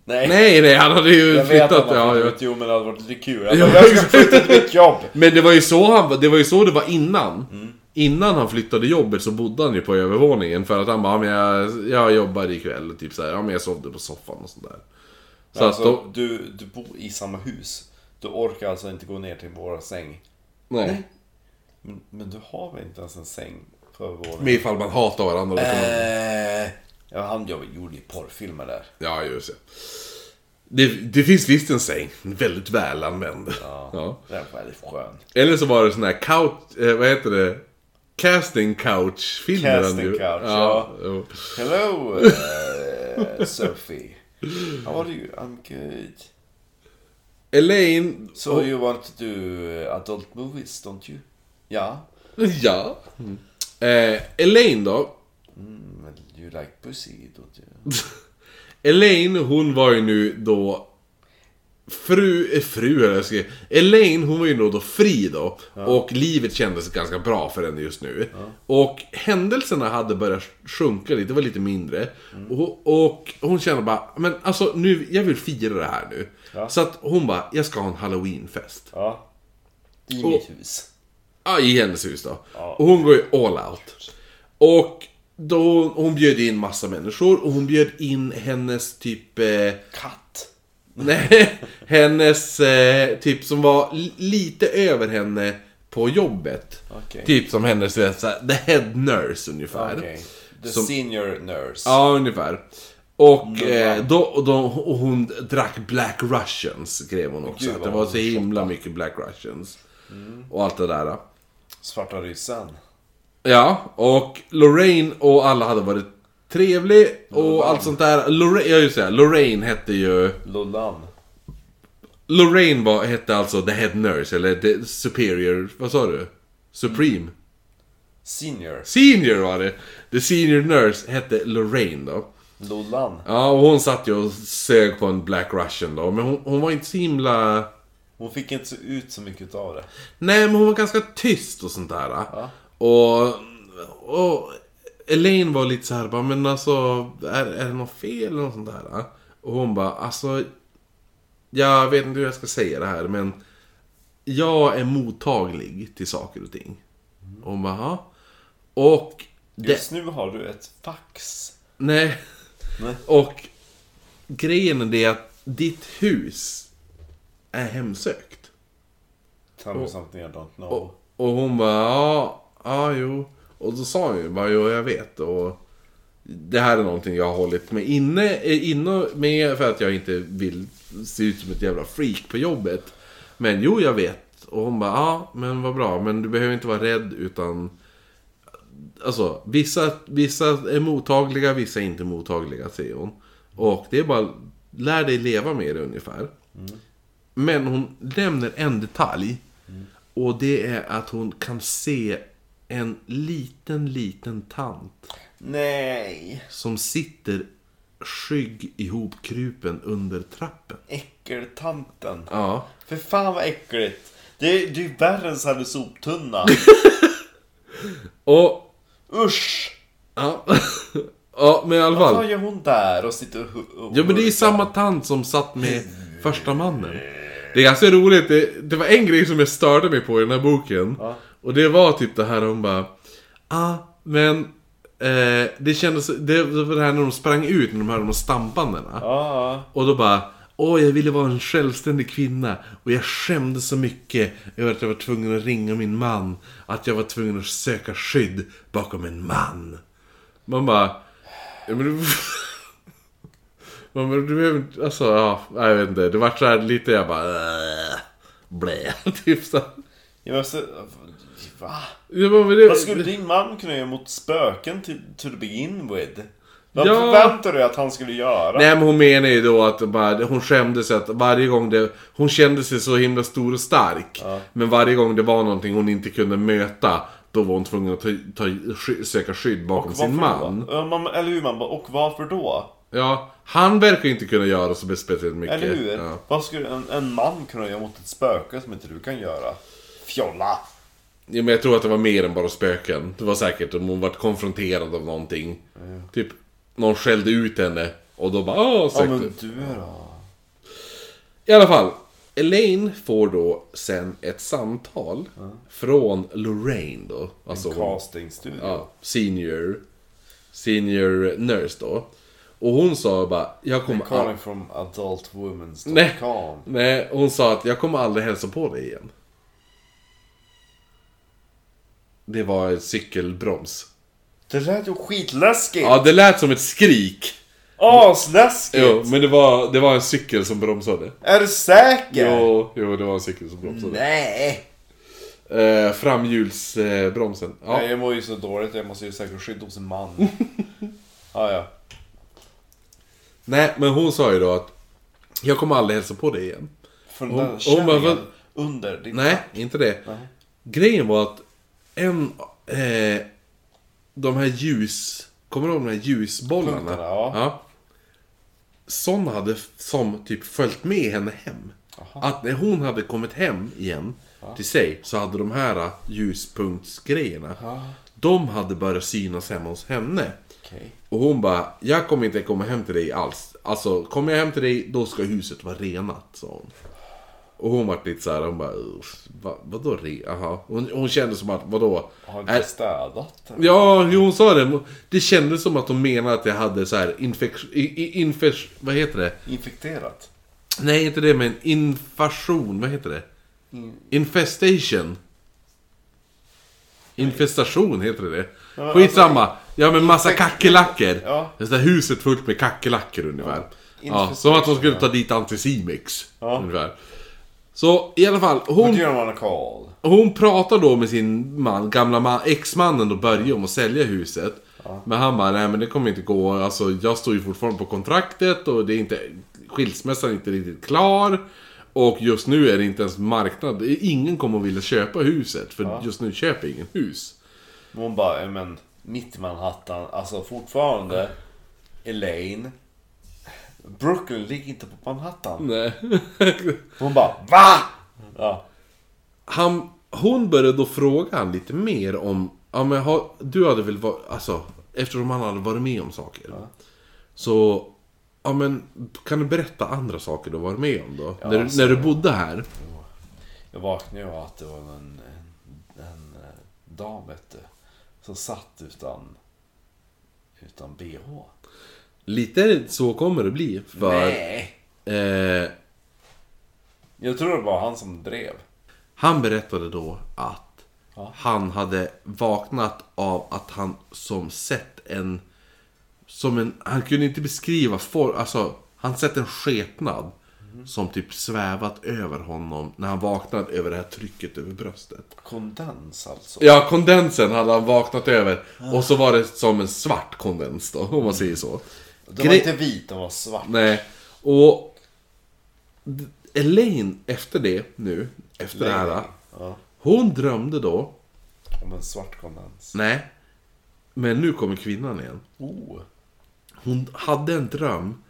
B: Nej.
A: Nej, nej, han hade ju
B: Jag vet
A: flyttat.
B: att man
A: ja,
B: flyttat
A: ja.
B: ut, jo men det hade varit lite kul.
A: Ja,
B: Jag, bara, jag ska flytta till mitt jobb.
A: Men det var ju så han var- det var ju så det var innan. Innan han flyttade jobbet så bodde han ju på övervåningen för att han bara, ja, men jag, jag jobbar ikväll och typ så här, ja men jag sovde på soffan och sånt där. Så
B: alltså,
A: att då,
B: du, du bor i samma hus. Du orkar alltså inte gå ner till våra säng.
A: nej.
B: Men, men du har väl inte ens en säng på övervåningen?
A: Men ifall man hatar varandra då kan man...
B: Eh, ja, han gjorde ju porrfilmer där.
A: Ja, just det. det. Det finns visst en säng, väldigt väl använd. Ja.
B: Den var väldigt skön.
A: Eller så var det sån här couch, eh, vad heter det? Casting couch-filmer.
B: Casting couch,
A: ja.
B: ja. Hello, uh, Sophie. How are you? I'm good.
A: Elaine...
B: So you want to do uh, adult movies, don't you? Ja.
A: Ja. Eh, Elaine då.
B: Mm, you like pussy, don't you?
A: Elaine, hon var ju nu då Fru, eh, fru eller jag ska Elaine, hon var ju nog då fri då. Och livet kändes ganska bra för henne just nu. Och händelserna hade börjat sjunka lite, det var lite mindre. Och, och hon kände bara, men alltså nu, jag vill fira det här nu.
B: Ja.
A: Så att hon bara, jag ska ha en halloweenfest.
B: Ja. I
A: Och-
B: mitt hus.
A: Ja, i hennes hus då.
B: Ja.
A: Och hon går ju all out. Och då, hon bjöd in massa människor och hon bjöd in hennes typ... Eh,
B: Katt.
A: nej, hennes typ typ som var li- lite över henne på jobbet.
B: Okej.
A: Typ som hennes, du vet, så här, the head nurse ungefär.
B: Okej. The
A: Som-
B: senior nurse.
A: Ja, ungefär. Och,
B: Mm,
A: eh, då, och, då, och hon drack Black Russians, skrev hon också.
B: Gud,
A: det var så himla mycket Black Russians. Och allt det där.
B: Svarta ryssen.
A: Ja, och Lorraine och alla hade varit trevlig och
B: Lollan.
A: allt sånt där. Lorraine, ja just det, Lorraine hette ju...
B: Lollan.
A: Lorraine var, hette alltså the head nurse, eller the superior, vad sa du? Supreme?
B: Senior.
A: Senior var det! The senior nurse hette Lorraine då.
B: Lollan.
A: Ja, och hon satt ju och sög på en Black Russian då, men hon, hon var inte så himla...
B: Hon fick inte så ut så mycket av det.
A: Nej, men hon var ganska tyst och sånt där. Och, och Elaine var lite så här, bara, men alltså, är, är det något fel eller något sånt där? Och hon bara, alltså, jag vet inte hur jag ska säga det här, men jag är mottaglig till saker och ting. Och hon bara, ja. Och, det,
B: Just nu har du ett fax.
A: nej.
B: Nej.
A: Och grejen är att ditt hus är hemsökt.
B: Tell me something I don't know.
A: Och, och hon bara, ja, ja, jo. Och då sa hon ju bara, jo, jag vet. Och det här är någonting jag har hållit mig inne, eh, inne med för att jag inte vill se ut som ett jävla freak på jobbet. Men jo, jag vet. Och hon bara, ja, men vad bra. Men du behöver inte vara rädd utan... Alltså, vissa, vissa är mottagliga, vissa är inte mottagliga, säger hon. Och det är bara, lär dig leva med det ungefär. Men hon nämner en detalj. Och det är att hon kan se en liten, liten tant
B: Nej.
A: som sitter skygg ihopkrupen under trappen.
B: Äckeltanten.
A: Ja.
B: För fan vad äckligt. Det är, det är värre än här soptunna.
A: Och...
B: Usch!
A: Ja. ja, men i alla
B: Vad
A: fall.
B: gör hon där och sitter och... och
A: Ja men det är samma tant som satt med första mannen. Det är ganska roligt, det, det var en grej som jag störde mig på i den här boken. Och det var typ det här hon bara... Ah, men... Eh, det kändes... Det, var det här när de sprang ut, när de hörde de stampandena.
B: Ja,
A: Och då bara... Åh, jag ville vara en självständig kvinna. Och jag skämdes så mycket över att jag var tvungen att ringa min man. Att jag var tvungen att söka skydd bakom en man. Man bara... Ja, men du... Man bara, du behöver inte... Alltså, ja, jag vet inte. Det vart så här lite, jag bara... äh, Blä, typ så.
B: jag måste... Va?
A: Ja, men det,
B: Vad skulle din man kunna göra mot spöken till, to begin with? Vad
A: Ja.
B: förväntar du att han skulle göra?
A: Nej men hon menar ju då att bara, hon skämdes att varje gång det... Hon kände sig så himla stor och stark. Men varje gång det var någonting hon inte kunde möta, då var hon tvungen att ta, ta, sky, söka skydd bakom sin man.
B: Ja, man, eller hur man och varför då?
A: Ja, han verkar inte kunna göra så speciellt mycket.
B: Eller hur?
A: Ja.
B: Vad skulle en, en man kunna göra mot ett spöke som inte du kan göra? Fjolla!
A: Ja, men jag tror att det var mer än bara spöken. Det var säkert om hon vart konfronterad av någonting. Typ, någon skällde ut henne. Och då bara åh,
B: Ja men du då?
A: I alla fall. Elaine får då sen ett samtal från Lorraine då. Alltså
B: En castingstudio.
A: ja, senior, senior nurse då. Och hon sa bara, jag kommer
B: Calling from adultwomens.com.
A: Nej. Nej, hon sa att jag kommer aldrig hälsa på dig igen. Det var ett cykelbroms.
B: Det lät ju skitläskigt!
A: Ja, det lät som ett skrik.
B: Asläskigt!
A: Jo, men det var, det var en cykel som bromsade.
B: Är du säker?
A: Jo, jo, det var en cykel som bromsade.
B: Nej!
A: Eh, framhjulsbromsen. Eh, ja.
B: Nej, jag mår ju så dåligt, jag måste ju säkert skydda hos en man. ah, ja.
A: Nej, men hon sa ju då att jag kommer aldrig hälsa på dig igen.
B: För
A: Hon-
B: den
A: hon
B: där
A: bara,
B: kärringen
A: vad-
B: under din
A: Nej, inte det. Grejen var att en... Eh, de här ljus... Kommer du ihåg de här ljusbollarna?
B: Punkterna, ja.
A: Sådana hade som typ följt med henne hem. Att när hon hade kommit hem igen till sig så hade de här ljuspunktsgrejerna. De hade börjat synas hemma hos henne.
B: Okej.
A: Och hon bara, jag kommer inte komma hem till dig alls. Alltså, kommer jag hem till dig, då ska huset vara renat, sa hon. Och hon var lite såhär, hon bara, "Uff, va, vadå re? Jaha. Hon, hon kände som att, vadå?
B: Har
A: Är-
B: inte städat? eller?
A: Ja, jo, hon sa det. Det kändes som att hon menade att jag hade så här infektion... Vad heter det?
B: Infekterat?
A: Nej, inte det, men infation. Vad heter det? Infestation. Infestation heter det det.
B: Ja,
A: Skitsamma. Ja, men massa kackerlackor.
B: Ja.
A: Det är så här huset fullt med kackerlackor ungefär. Ja,
B: Infestation,
A: som att de skulle
B: ja.
A: ta dit Anticimex.
B: Ja.
A: Ungefär. Så i alla fall, hon... Hon pratar då med sin man, gamla man, exmannen då Börje om att sälja huset. Men han bara, nej men det kommer inte gå. Alltså jag står ju fortfarande på kontraktet och det är inte... Skilsmässan är inte riktigt klar. Och just nu är det inte ens marknad. Ingen kommer att vilja köpa huset. För just nu köper ingen hus.
B: Hon bara, "Ja, men mitt i Manhattan, alltså fortfarande Elaine. Brooklyn ligger inte på Manhattan.
A: Nej.
B: Hon bara, VA? Ja.
A: Han, hon började då fråga han lite mer om... Ja men har, du hade väl varit... Alltså, eftersom han hade varit med om saker. Så... Ja men, kan du berätta andra saker du varit med om då? när, du-
B: alltså-
A: när du bodde här?
B: Jag vaknade av att det var en, en, en eh, dam vet du, som satt utan, utan bh.
A: Lite så kommer det bli. För...
B: Nej!
A: Eh,
B: Jag tror det var han som drev.
A: han berättade då att
B: Ja.
A: han hade vaknat av att han som sett en... Som en... Han kunde inte beskriva for, Alltså, han sett en skepnad. Som typ svävat över honom när han vaknade över det här trycket över bröstet.
B: Kondens alltså.
A: Ja, kondensen hade han vaknat över. Och så var det som en svart kondens då, om man säger så.
B: Den var inte vit, den var svart.
A: Nej, och... Elaine, efter det nu, efter det här.
B: Ja,
A: Hon drömde då,
B: om en svart kondens.
A: nej. Men nu kommer kvinnan igen.
B: Oh.
A: hon hade en dröm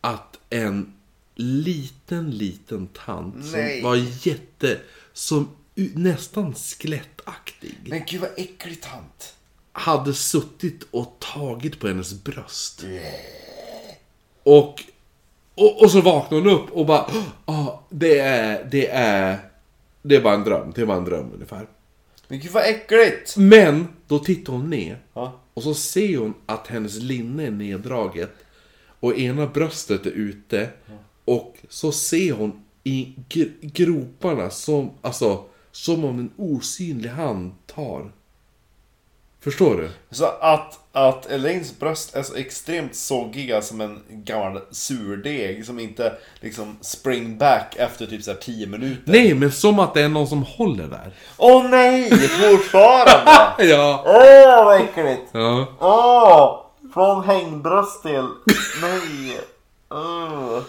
A: att en liten, liten tant
B: Nej.
A: som var jätte, som nästan skelettaktig,
B: Men gud vad äcklig tant.
A: Hade suttit och tagit på hennes bröst. Och, och, och så vaknade hon upp och bara, ah, det är, det är, det är bara en dröm, det bara en dröm ungefär.
B: Men gud vad äckligt.
A: Men, då tittar hon ner.
B: Ja.
A: Och så ser hon att hennes linne är neddraget. Och ena bröstet är ute. Och så ser hon i gr- groparna som, alltså, som om en osynlig hand tar. Förstår du?
B: Så att, att Elaines bröst är så extremt soggiga som en gammal surdeg som inte liksom spring back efter typ så här 10 minuter.
A: Nej, men som att det är någon som håller där.
B: Åh nej! Fortfarande!
A: Ja.
B: Åh vad äckligt!
A: Ja.
B: Åh! Från hängbröst till... Nej! Åh.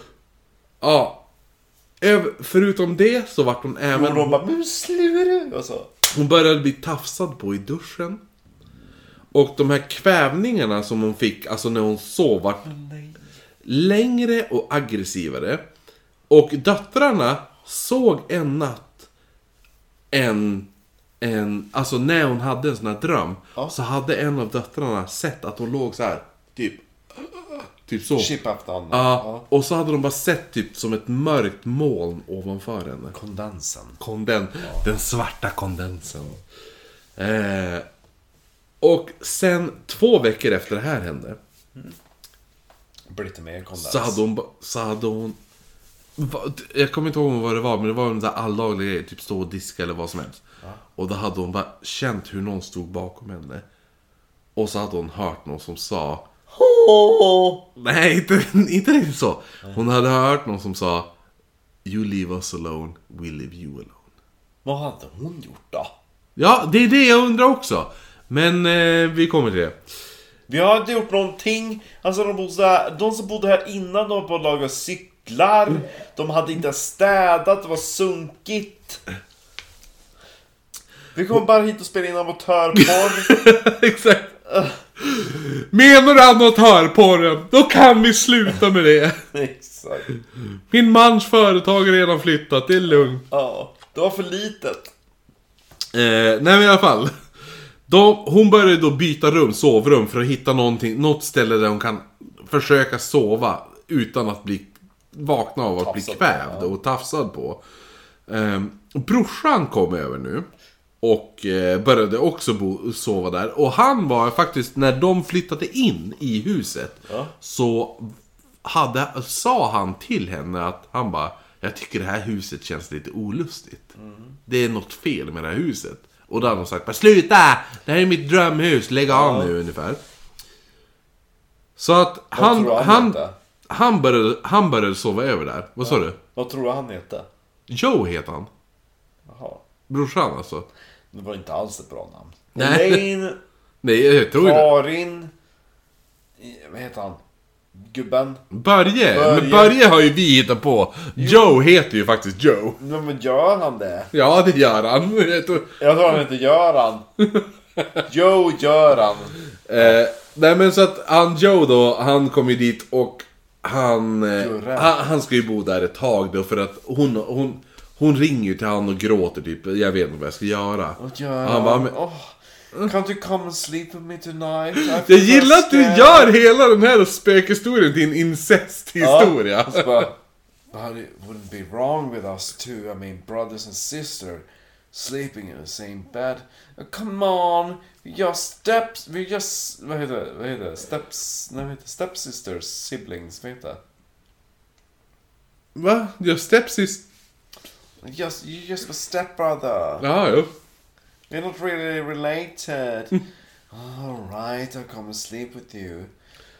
A: ja. Förutom det så vart hon även...
B: De bara men sluta! Och så.
A: Hon började bli tafsad på i duschen. Och de här kvävningarna som hon fick, alltså när hon sov, vart längre och aggressivare. Och döttrarna såg en natt en, en, alltså när hon hade en sån här dröm, så hade en av döttrarna sett att hon låg så här, typ, typ så.
B: Chip up down.
A: Ja, och så hade de bara sett typ som ett mörkt moln ovanför henne.
B: Kondensen.
A: Konden, Den svarta kondensen. Eh, och sen två veckor efter det här hände.
B: Lite mer kondens.
A: Så hade hon... ba- Så hade hon va- jag kommer inte ihåg vad det var, men det var en där alldaglig grej. Typ stå och diska eller vad som helst. Och då hade hon bara känt hur någon stod bakom henne. Och så hade hon hört någon som sa... Nej, inte, inte riktigt så. Hon hade hört någon som sa... You leave us alone, we leave you alone.
B: Vad hade hon gjort då?
A: Ja, det är det jag undrar också. Men eh, vi kommer till det.
B: Vi har inte gjort någonting. Alltså de, bodde de som bodde här innan de var på att laga cyklar. De hade inte städat, det var sunkigt. Vi kommer bara hit och spela in amatörporr.
A: Exakt. Menar du amatörporren? Då kan vi sluta med det.
B: Exakt.
A: Min mans företag har redan flyttat, det är lugnt.
B: Ja, det var för litet.
A: Eh, nej men i alla fall. Då, hon började då byta rum, sovrum, för att hitta någonting, något ställe där hon kan försöka sova utan att bli vakna av att bli
B: på,
A: kvävd och tafsad på. Eh, brorsan kom över nu. Och eh, började också bo, sova där. Och han var faktiskt, när de flyttade in i huset, så hade, sa han till henne att han bara Jag tycker det här huset känns lite olustigt. Det är något fel med det här huset. Och då hade de sagt bara sluta! Det här är mitt drömhus, lägg av nu ungefär. Så att han,
B: tror du han
A: han, han, började, han började sova över där. Vad sa du?
B: Vad tror du han hette?
A: Joe heter han.
B: Jaha.
A: Brorsan alltså.
B: Det var inte alls ett bra namn.
A: Nej.
B: Elaine,
A: Nej, jag tror.
B: Karin... Vad heter han? Gubben?
A: Börje.
B: Börje.
A: Men Börje har ju vi hittat på. Joe heter ju faktiskt Joe.
B: Men men gör han det?
A: Ja, det gör han. Jag tror-
B: Jag tror han heter Göran. Joe Göran.
A: Eh, nej men så att han Joe då, han kom ju dit och han, eh, han, han ska ju bo där ett tag då för att hon, hon, hon ringer ju till han och gråter typ, jag vet inte vad jag ska göra.
B: Och Göran.
A: Han bara, men,
B: Åh, can't you come and sleep with me tonight? I
A: jag gillar att du
B: scared."
A: gör hela den här spökhistorien till en incesthistoria.
B: Ja, och så bara, But it wouldn't be wrong with us two. I mean, brothers and sister sleeping in the same bed. Oh, come on, we're just steps. We're just vad heter det? Vad heter det? Steps. Nej, vad heter det? Stepsisters, siblings. Vad heter det?
A: Va? Your stepsis...
B: Just you just a stepbrother.
A: Ja, jo.
B: We're not really related. All right, I'll come and sleep with you.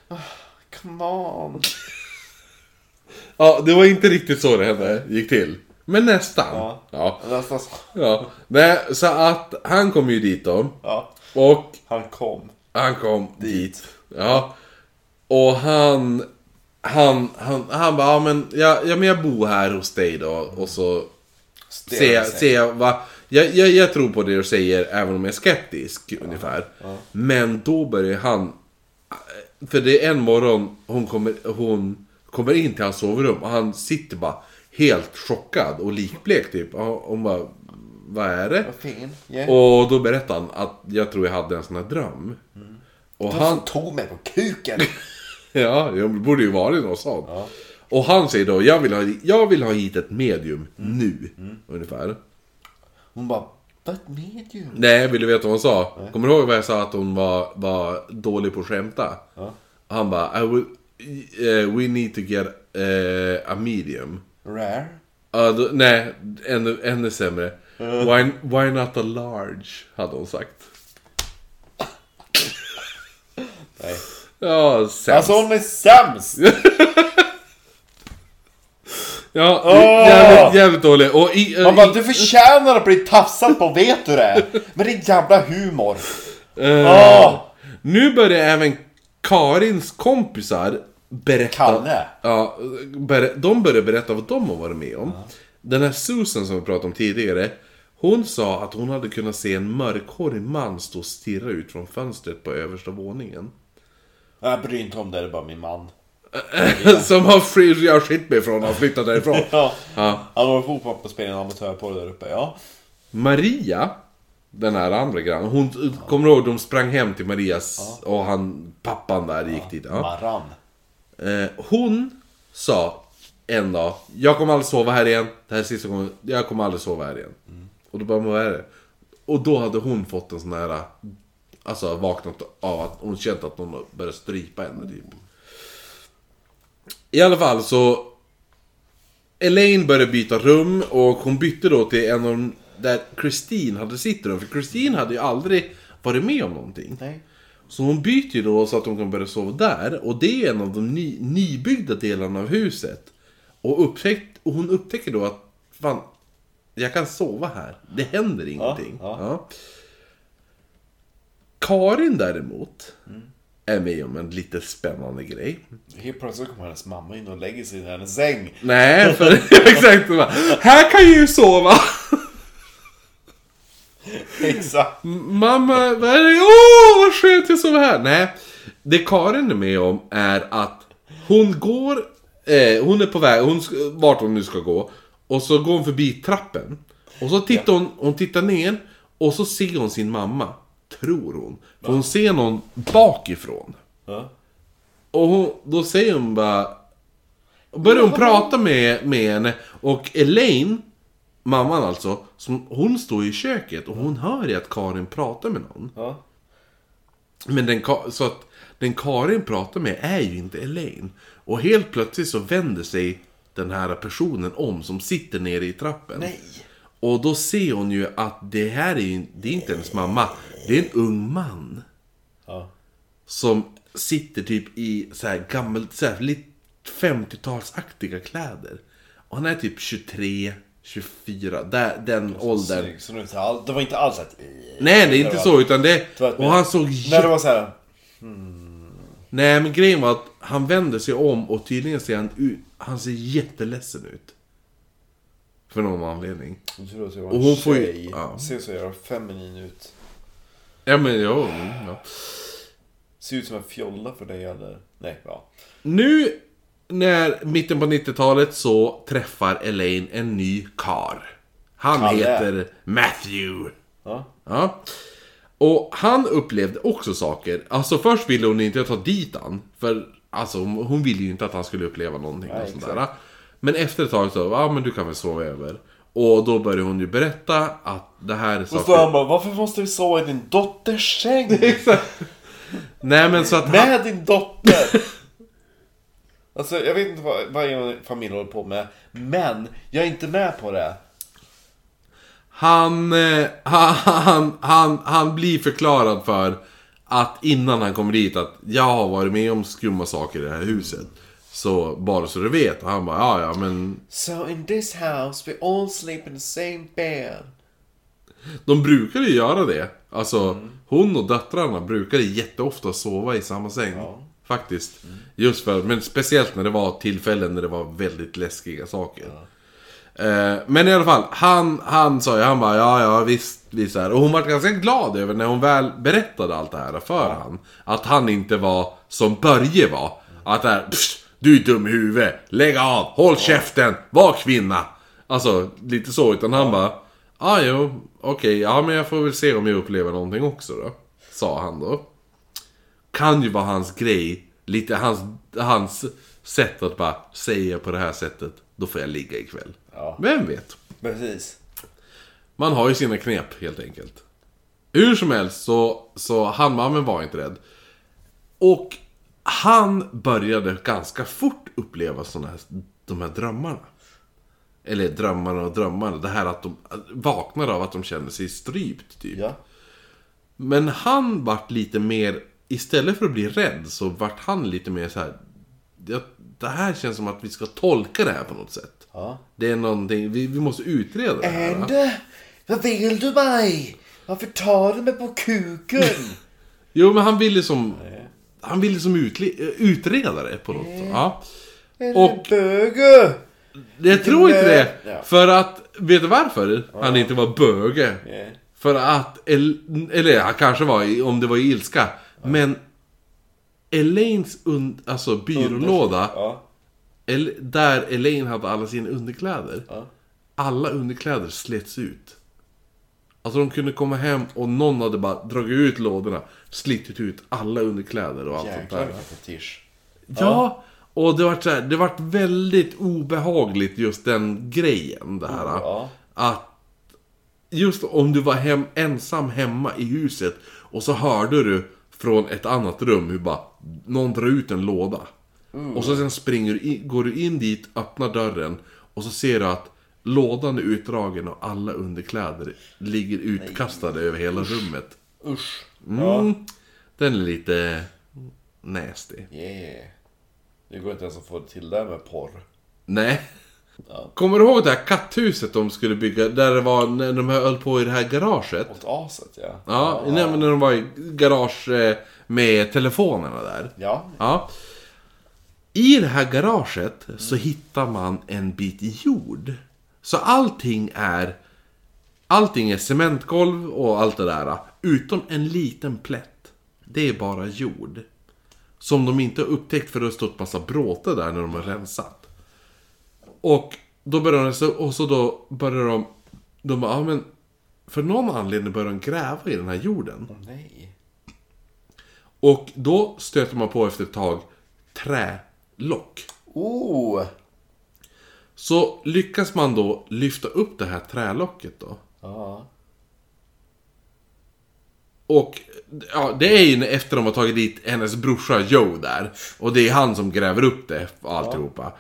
B: Oh, come on.
A: Ja, det var inte riktigt så det hände, gick till. Men nästan.
B: Ja.
A: Ja.
B: Nästan så.
A: ja. Nej, så att han kom ju dit då.
B: Ja,
A: Och
B: han kom.
A: Han kom dit. Ja. Och han... Han, han, han bara, ja men, ja, ja men jag bor här hos dig då och så ser jag, ser jag vad... Jag, jag, jag tror på det du säger även om jag är skeptisk ungefär. Men då börjar han... för det är en morgon hon kommer, hon kommer in till hans sovrum och han sitter bara helt chockad och likblek typ. Och hon bara, vad är det?
B: Yeah.
A: Och då berättar han att jag tror jag hade en sån här dröm. Och han,
B: tog mig på kuken.
A: ja, det borde ju varit något sånt. Och han säger då, jag vill ha, jag vill ha hit ett medium nu. Ungefär.
B: Hon bara, ett medium?
A: Nej, vill du veta vad hon sa? Kommer du ihåg vad jag sa att hon var, var dålig på att skämta? Han bara, I will, eh, we need to get eh, a medium.
B: Rare?
A: Ja, då, nej, ännu, ännu sämre. Why, why not a large? Hade hon sagt.
B: Nej.
A: Ja, sämst.
B: Alltså hon är sämst!
A: Ja,
B: Åh!
A: jävligt, jävligt dålig. Och i,
B: Man bara,
A: i,
B: du förtjänar att bli tafsad på, vet du det? Med din jävla humor.
A: eh,
B: Åh!
A: Nu börjar även Karins kompisar berätta...
B: Kalle?
A: Ja, ber, de börjar berätta vad de har varit med om. Den här Susan som vi pratade om tidigare. Hon sa att hon hade kunnat se en mörkhårig man stå och stirra ut från fönstret på översta våningen.
B: Jag bryr inte om det, det är bara min man.
A: som har jag skilt mig ifrån och flyttat därifrån.
B: Ja.
A: Ja.
B: Han var fotboll på spelaren amatör på det där uppe, ja.
A: Maria, den här andra grannen, hon kommer du ihåg de sprang hem till Marias och han, pappan där gick dit. Ja.
B: Marran.
A: Eh, hon sa en dag, jag kommer aldrig sova här igen. Det här är sista gången, jag kommer aldrig sova här igen. Och då bara, vad är det? Och då hade hon fått en sån här, alltså vaknat av att hon känt att någon började strypa henne typ. I alla fall så Elaine började byta rum och hon bytte då till en av de där Christine hade sitt rum. För Christine hade ju aldrig varit med om någonting.
B: Nej.
A: Så hon byter ju då så att hon kan börja sova där. Och det är en av de ny, nybyggda delarna av huset. Och, upptäckt, och hon upptäcker då att fan, jag kan sova här. Det händer ingenting.
B: ja.
A: Ja. Karin däremot är med om en lite spännande grej.
B: Helt plötsligt kommer hennes mamma in och lägger sig i hennes säng.
A: Nej, för exakt. Här kan jag ju sova!
B: Exakt.
A: Mamma, vad är det? Åh, vad skönt jag sover här! Nej, det Karin är med om är att hon går, eh, hon är på väg, hon, vart hon nu ska gå. Och så går hon förbi trappen. Och så tittar hon, hon tittar ner och så ser hon sin mamma. Tror hon. För hon ser någon bakifrån.
B: Ja.
A: Och hon, då säger hon bara... Börjar hon prata med, med henne och Elaine, mamman alltså, som, hon står i köket och hon hör ju att Karin pratar med någon.
B: Ja.
A: Men den, så att den Karin pratar med är ju inte Elaine. Och helt plötsligt så vänder sig den här personen om som sitter nere i trappen.
B: Nej.
A: Och då ser hon ju att det här är ju det är inte hennes mamma. Det är en ung man.
B: Ja.
A: Som sitter typ i så här gammalt, så här, lite 50-talsaktiga kläder. Och han är typ 23, 24, där, den åldern.
B: Snygg. Så all- det var inte alls att...
A: Nej, det är inte så, utan det... Och han såg
B: När det var så här.
A: Nej, men grejen var att han vänder sig om och tydligen ser han ut... Han ser jätteledsen ut. För någon anledning.
B: Jag tror att jag var
A: Och
B: en
A: hon får ju-
B: tjej.
A: ja.
B: Ser så jävla feminin ut.
A: Ja, men jo, mm, ja.
B: Ser ut som en fjolla för dig eller? Nej, ja.
A: Nu, när mitten på 90-talet så träffar Elaine en ny kar. Han
B: Kalle.
A: heter Matthew.
B: Ja.
A: Ja. Och han upplevde också saker. Alltså först ville hon inte ta dit han. För alltså, hon ville ju inte att han skulle uppleva någonting.
B: Nej,
A: och sådär. Men efter ett tag så, ja men du kan väl sova över. Och då började hon ju berätta att det här är
B: Och så
A: saker...
B: han bara, varför måste vi sova i din dotters säng?
A: Nej men så att han...
B: Med din dotter! Alltså jag vet inte vad, vad en familj håller på med. Men jag är inte med på det.
A: Han, eh, han, han, han, han blir förklarad för att innan han kommer dit att jag har varit med om skumma saker i det här huset. Så bara så du vet. Och han bara, ja ja men
B: So in this house we all sleep in the same bed.
A: De brukar ju göra det. Alltså, hon och döttrarna brukade jätteofta sova i samma säng. Faktiskt. Just för, men speciellt när det var tillfällen när det var väldigt läskiga saker. Eh, men i alla fall, han, han sa ju, han bara ja, ja visst, visst är. Och hon var ganska glad över när hon väl berättade allt det här för han. Att han inte var som Börje var. Att det här, "Psst, du är dum i huvudet, lägg av, håll käften, var kvinna. Alltså, lite så, utan han bara, ah, jo, okej, ja men jag får väl se om jag upplever någonting också då. Sa han då. Kan ju vara hans grej, lite hans, hans sätt att bara säga på det här sättet, då får jag ligga ikväll.
B: Ja.
A: Vem vet?
B: Precis.
A: Man har ju sina knep helt enkelt. Hur som helst så, så han mannen var inte rädd. Och han började ganska fort uppleva såna här, de här drömmarna. Eller drömmarna och drömmarna. Det här att de vaknar av att de känner sig strypt typ.
B: Ja.
A: Men han vart lite mer, istället för att bli rädd så vart han lite mer så här. Det, här känns som att vi ska tolka det här på något sätt.
B: Ja.
A: Det är någonting, vi, vi måste utreda det här.
C: Ände, vad vill du mig? Varför tar du mig på kuken?
A: Jo, men han ville som... Han ville som utle, utredare på något sätt. Ja. Och
C: Böge!
A: jag tror inte det. För att, vet du varför han inte var böge? För att, El- eller han kanske var om det var i ilska. Men Elaines un, alltså byrålåda,
B: Ja.
A: El, där Elaine hade alla sina underkläder.
B: Ja.
A: Alla underkläder slets ut. Alltså de kunde komma hem och någon hade bara dragit ut lådorna, slitit ut alla underkläder och allt sånt
B: Jäklar
A: där.
B: vilken fetisch.
A: Ja, och det vart så här, det vart väldigt obehagligt just den grejen det här.
B: Ja.
A: Att just om du var hem, ensam hemma i huset och så hörde du från ett annat rum hur bara någon drar ut en låda. Och så sen springer du in, går du in dit, öppnar dörren och så ser du att lådan är utdragen och alla underkläder ligger utkastade över hela rummet.
B: Usch.
A: Mm, Den är lite nasty.
B: Yeah. Det går inte ens att få till det med porr.
A: Nej. Kommer du ihåg det här katthuset de skulle bygga? Där det var när de höll på i det här garaget?
B: Åt aset ja.
A: Ja, men när de var i garage eh, med telefonerna där.
B: Ja.
A: Ja. I det här garaget så hittar man en bit jord. Så allting är... Allting är cementgolv och allt det där. Utom en liten plätt. Det är bara jord. Som de inte har upptäckt för det har stått massa bråte där när de har rensat. Och då börjar de, och så då börjar de... De bara, ja men... För någon anledning börjar de gräva i den här jorden.
B: Nej.
A: Och då stöter man på efter ett tag trälock.
B: Oh!
A: Så lyckas man då lyfta upp det här trälocket då.
B: Ja.
A: Och ja, det är ju efter de har tagit dit hennes brorsa Joe där. Och det är han som gräver upp det och alltihopa.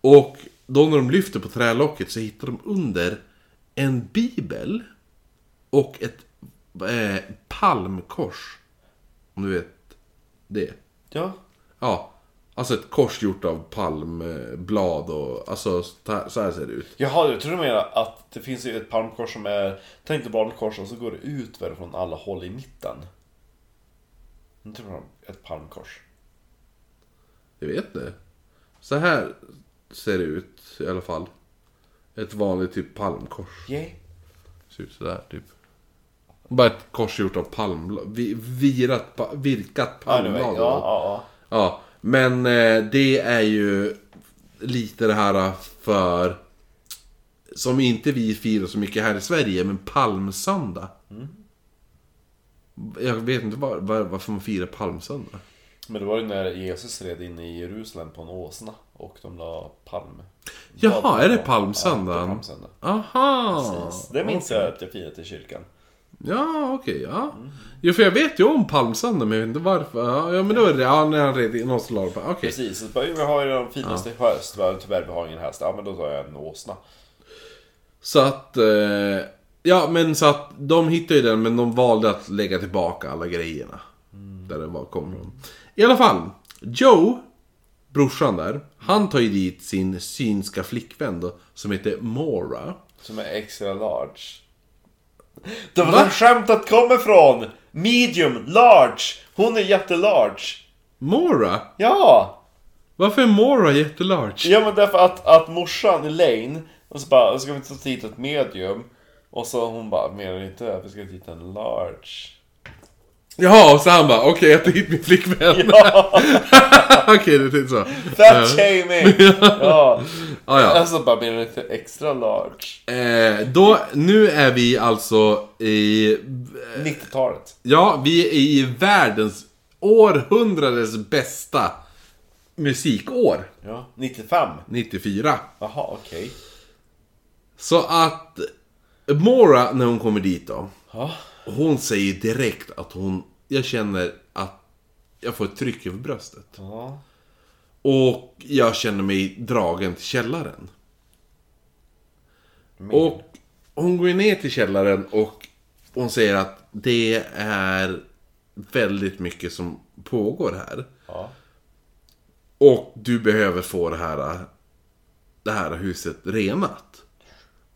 A: Och då när de lyfter på trälocket så hittar de under en bibel och ett eh, palmkors. Om du vet det.
B: Ja.
A: Ja, alltså ett kors gjort av palmblad och alltså så här, ser det ut.
B: Jaha, jag tror du menar att det finns ju ett palmkors som är... Tänk dig ett kors och så går det ut från alla håll i mitten. Jag tror det ett palmkors.
A: Jag vet inte. Så här ser det ut i alla fall. Ett vanligt typ palmkors.
B: Yeah.
A: Ser ut sådär typ. Bara ett kors gjort av palmblad. Vi, virat, virkat palmblad.
B: ja, ja, ja.
A: Ja, men eh, det är ju lite det här för... Som inte vi firar så mycket här i Sverige, men palmsöndag. Jag vet inte var, var, varför man firar palmsöndag.
B: Men det var ju när Jesus red in i Jerusalem på en åsna och de la palm.
A: Jaha, är det
B: Ja, det
A: palmsöndagen?
B: är palmsöndag.
A: Aha!
B: Precis. Det minns jag att jag firade i kyrkan.
A: Ja, okej, ja. Jo, för jag vet ju om palmsöndag, men jag vet inte varför. Ja, ja, men då är det... Ja, när han red och så la det på. Okej.
B: Precis, så bara, vi har ju de finaste häst. Va? Tyvärr vi har ingen häst. Ja men då tar jag en åsna.
A: Så att... Eh, ja, men så att de hittade ju den, men de valde att lägga tillbaka alla grejerna. Där det var kom från. I alla fall. Joe, brorsan där, han tar ju dit sin synska flickvän då, som heter Mora.
B: Som är extra large. Det var där skämtet kommer ifrån! Medium, large! Hon är jättelarge.
A: Mora?
B: Ja!
A: Varför är Mora jättelarge?
B: Ja men därför att, att morsan Elaine Och så bara, ska vi inte ta hit ett medium? Och så hon bara, menar inte det? Vi ska ta hit en large.
A: Jaha, och så han bara, okej jag tar hit min flickvän. okej, det är så.
B: Fat shaming! ja.
A: Ja, ja.
B: Alltså bara, menar inte extra large?
A: Eh, då, nu är vi alltså i...
B: 90-talet.
A: Ja, vi är i världens århundradets bästa musikår.
B: Ja. 95?
A: 94.
B: Jaha, okej.
A: Så att Mora, när hon kommer dit då.
B: Ja.
A: Hon säger direkt att hon, jag känner att jag får ett tryck över bröstet.
B: Ja.
A: Och jag känner mig dragen till källaren. Och hon går ner till källaren och hon säger att det är väldigt mycket som pågår här.
B: Ja.
A: Och du behöver få det här, det här huset renat.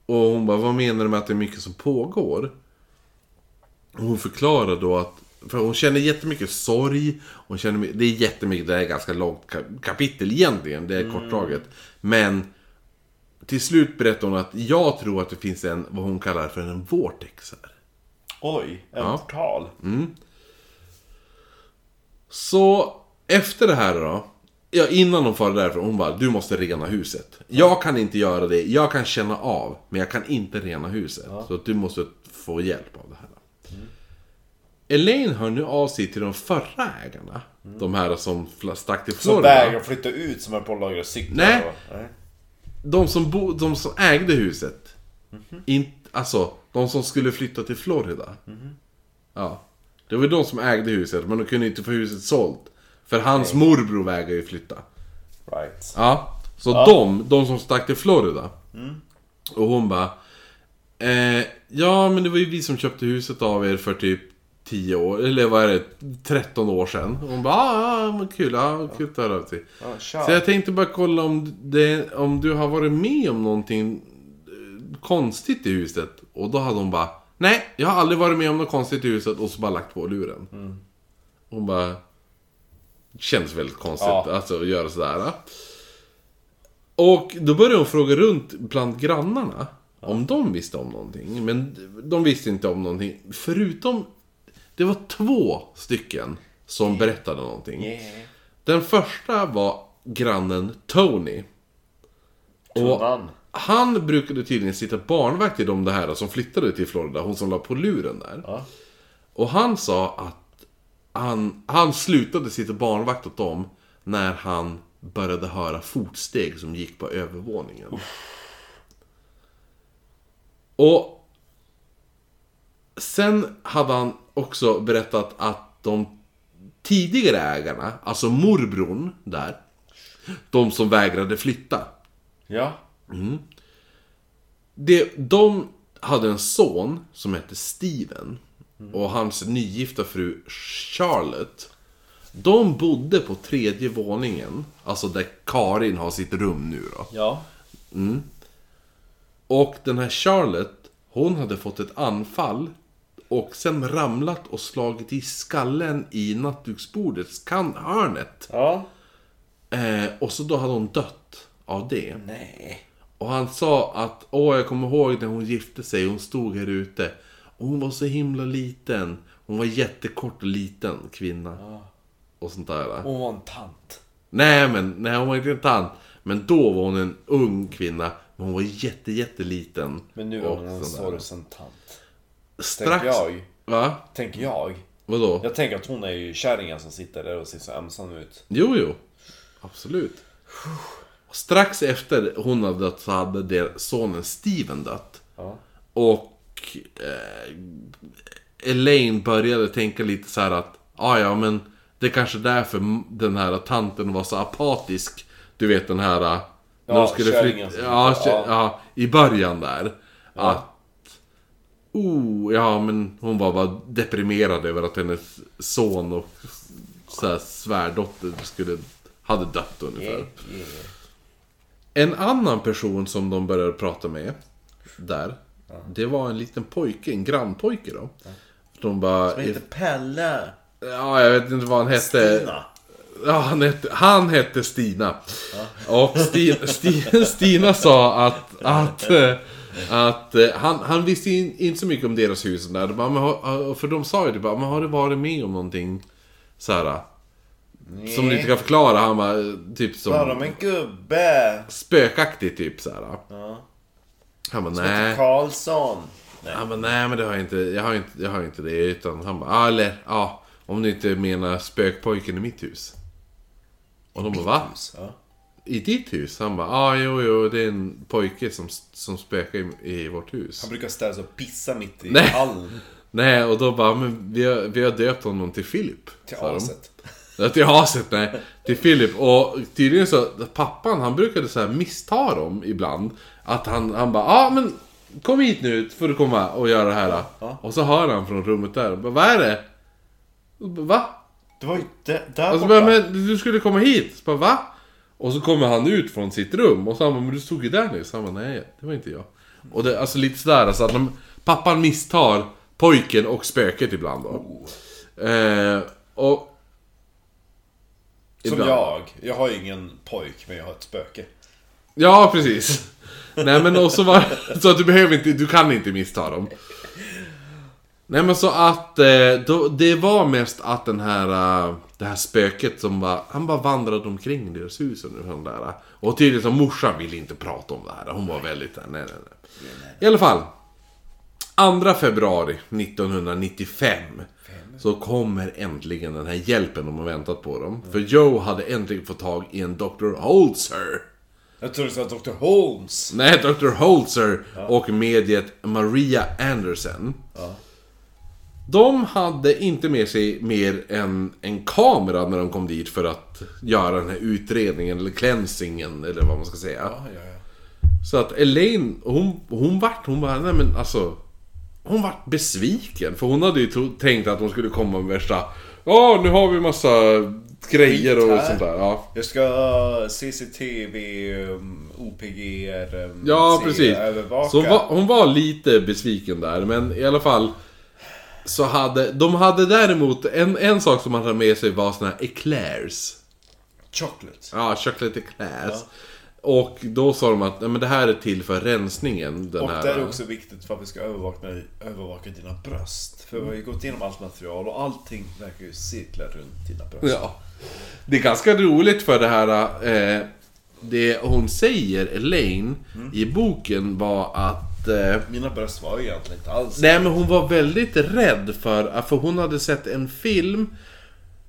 A: Och hon bara, vad menar du med att det är mycket som pågår? Och hon förklarar då att, för hon känner jättemycket sorg. Hon känner, det är jättemycket, det är ganska långt ka- kapitel egentligen, det är kortdraget. Men till slut berättar hon att jag tror att det finns en, vad hon kallar för en vortex här.
B: Oj, en
A: Ja.
B: portal.
A: Så efter det här då. Ja, innan hon far därifrån, hon bara du måste rena huset. Jag kan inte göra det, jag kan känna av, men jag kan inte rena huset. Så att du måste få hjälp av det. Elaine hör nu av sig till de förra ägarna. De här som stack till
B: Som
A: Florida.
B: vägrar flytta ut som är på att lagra cyklar.
A: Nej.
B: och- Nej.
A: De som, bo, de som ägde huset. In, alltså, de som skulle flytta till Florida. Ja. Det var de som ägde huset, men de kunde inte få huset sålt. För hans morbror vägrade ju flytta.
B: Right.
A: Ja. Så de, de som stack till Florida. Och hon bara... Eh, ja, men det var ju vi som köpte huset av er för typ 10 år, eller vad är det? 13 år sedan. Och hon bara, ah, ja, kul, ja, kul att höra av sig. Så jag tänkte bara kolla om, det, om du har varit med om någonting eh, konstigt i huset. Och då hade hon bara, nej, jag har aldrig varit med om något konstigt i huset. Och så bara lagt på luren. Hon bara, känns väldigt konstigt
B: Ja.
A: alltså, att göra sådär. Och då började hon fråga runt bland grannarna. Om de visste om någonting. Men de visste inte om någonting. Förutom, det var två stycken som berättade någonting.
B: Yeah.
A: Den första var grannen Tony. Och han brukade tydligen sitta barnvakt till de det här som flyttade till Florida, hon som la på luren där.
B: Ja.
A: Och han sa att han, han slutade sitta barnvakt åt dem när han började höra fotsteg som gick på övervåningen. Och sen hade han också berättat att de tidigare ägarna, alltså morbrorn där, de som vägrade flytta.
B: Ja.
A: Det, de hade en son som hette Steven. Och hans nygifta fru Charlotte. De bodde på tredje våningen. Alltså där Karin har sitt rum nu då.
B: Ja.
A: Och den här Charlotte, hon hade fått ett anfall. Och sen ramlat och slagit i skallen i nattduksbordets hörnet.
B: Ja.
A: Eh, och så då hade hon dött av det.
B: Nej.
A: Och han sa att, åh jag kommer ihåg när hon gifte sig, hon stod här ute. Och hon var så himla liten. Hon var jättekort och liten kvinna. Och sånt där.
B: Hon var en tant.
A: Nej men, nej hon var inte en tant. Men då var hon en ung kvinna. Men hon var jätte, jätteliten.
B: Men nu är hon en sorgsen tant.
A: Strax...
B: Tänker jag.
A: Va?
B: Tänker jag.
A: Vadå?
B: Jag tänker att hon är ju kärringen som sitter där och ser så ensam ut.
A: Jo, jo. Absolut. Strax efter hon hade dött så hade det sonen Steven dött.
B: Ja.
A: Och eh, Elaine började tänka lite så här att ah, ja men det är kanske därför den här tanten var så apatisk. Du vet den här... eh, När
B: Ja,
A: de skulle flytta, ja, ja. ja, i början där. Att... Oh, ja men hon var bara deprimerad över att hennes son och så här, svärdotter skulle, hade dött ungefär.
B: Yeah, yeah.
A: En annan person som de började prata med där. Det var en liten pojke, en grannpojke då. De bara...
B: Som heter Pelle.
A: Ja, jag vet inte vad han hette.
B: Stina.
A: Ja, han hette, han hette Stina. Och Stina, Stina, Stina sa att, att, att eh, han, han visste in, inte så mycket om deras hus. Där. De bara, men har- För de sa ju det bara, men har du varit med om någonting så här, Som du inte kan förklara? Han bara, typ
B: Bara
A: som
B: om en gubbe.
A: spökaktigt typ så här.
B: Ja.
A: Han bara, nej.
B: Karlsson.
A: Han bara, nej men det har jag inte, jag har inte, jag har inte det. Utan han bara, ah, eller ja, om du inte menar spökpojken i mitt hus. Och de bara, va?
B: Ja.
A: I ditt hus? Han bara, ah, jo, jo, det är en pojke som, som spökar i, i vårt hus.
B: Han brukar ställa sig och pissa mitt i
A: Nej.
B: hallen.
A: Nej, och då bara, men vi har, vi har döpt honom till Philip.
B: Till aset.
A: Ja, till aset, nej. Till Philip. Och tydligen så, pappan han brukade så här missta dem ibland. Att han, han bara, ja ah, men kom hit nu får du komma och göra det här. Och så hör han från rummet där, bara, vad är det? Bara, Va?
B: Det var ju där, där
A: Och så
B: borta.
A: bara, men du skulle komma hit. Så bara, va? Och så kommer han ut från sitt rum och så han bara, men du stod ju där nu. Så han bara, nej det var inte jag. Och det, alltså lite sådär, alltså att de, pappan misstar pojken och spöket ibland då. Eh, och...
B: Som
A: ibland.
B: jag. Jag har ju ingen pojk, men jag har ett spöke.
A: Ja, precis. Nej men också var så att du behöver inte, du kan inte missta dem. Nej men så att, eh, då, det var mest att den här, eh, det här spöket som var, han bara vandrade omkring deras hus under den där. Och tydligen så morsan ville inte prata om det här, hon var väldigt, nej nej nej. I alla fall. 2 februari 1995 så kommer äntligen den här hjälpen de har väntat på dem. För Joe hade äntligen fått tag i en Dr. Holzer.
B: Jag tror det var Dr. Holmes.
A: Nej, Dr. Holzer och mediet Maria Anderson. De hade inte med sig mer än en kamera när de kom dit för att göra den här utredningen, eller cleansingen, eller vad man ska säga.
B: Ja, ja, ja.
A: Så att Elaine, hon, hon vart, hon bara, nej men alltså... Hon vart besviken, för hon hade ju tro, tänkt att hon skulle komma med värsta... Ja, nu har vi massa grejer och sånt där. Ja.
B: Jag ska CCTV, um, OPGR, um,
A: Ja, precis.
B: övervaka.
A: Så hon var, hon var lite besviken där, men i alla fall så hade, de hade däremot, en, en sak som man hade med sig var såna här eclairs.
B: Chocolate.
A: Ja, chocolate eclairs. Och då sa de att men det här är till för rensningen. Den
B: Och
A: här,
B: det är också viktigt för att vi ska övervaka, övervaka dina bröst. För vi har ju gått igenom allt material och allting verkar ju cirkla runt dina bröst.
A: Ja. Det är ganska roligt för det här... Eh, det hon säger, Elaine, i boken var att... Eh,
B: Mina bröst var ju egentligen inte alls...
A: Nej men hon var väldigt rädd för, för hon hade sett en film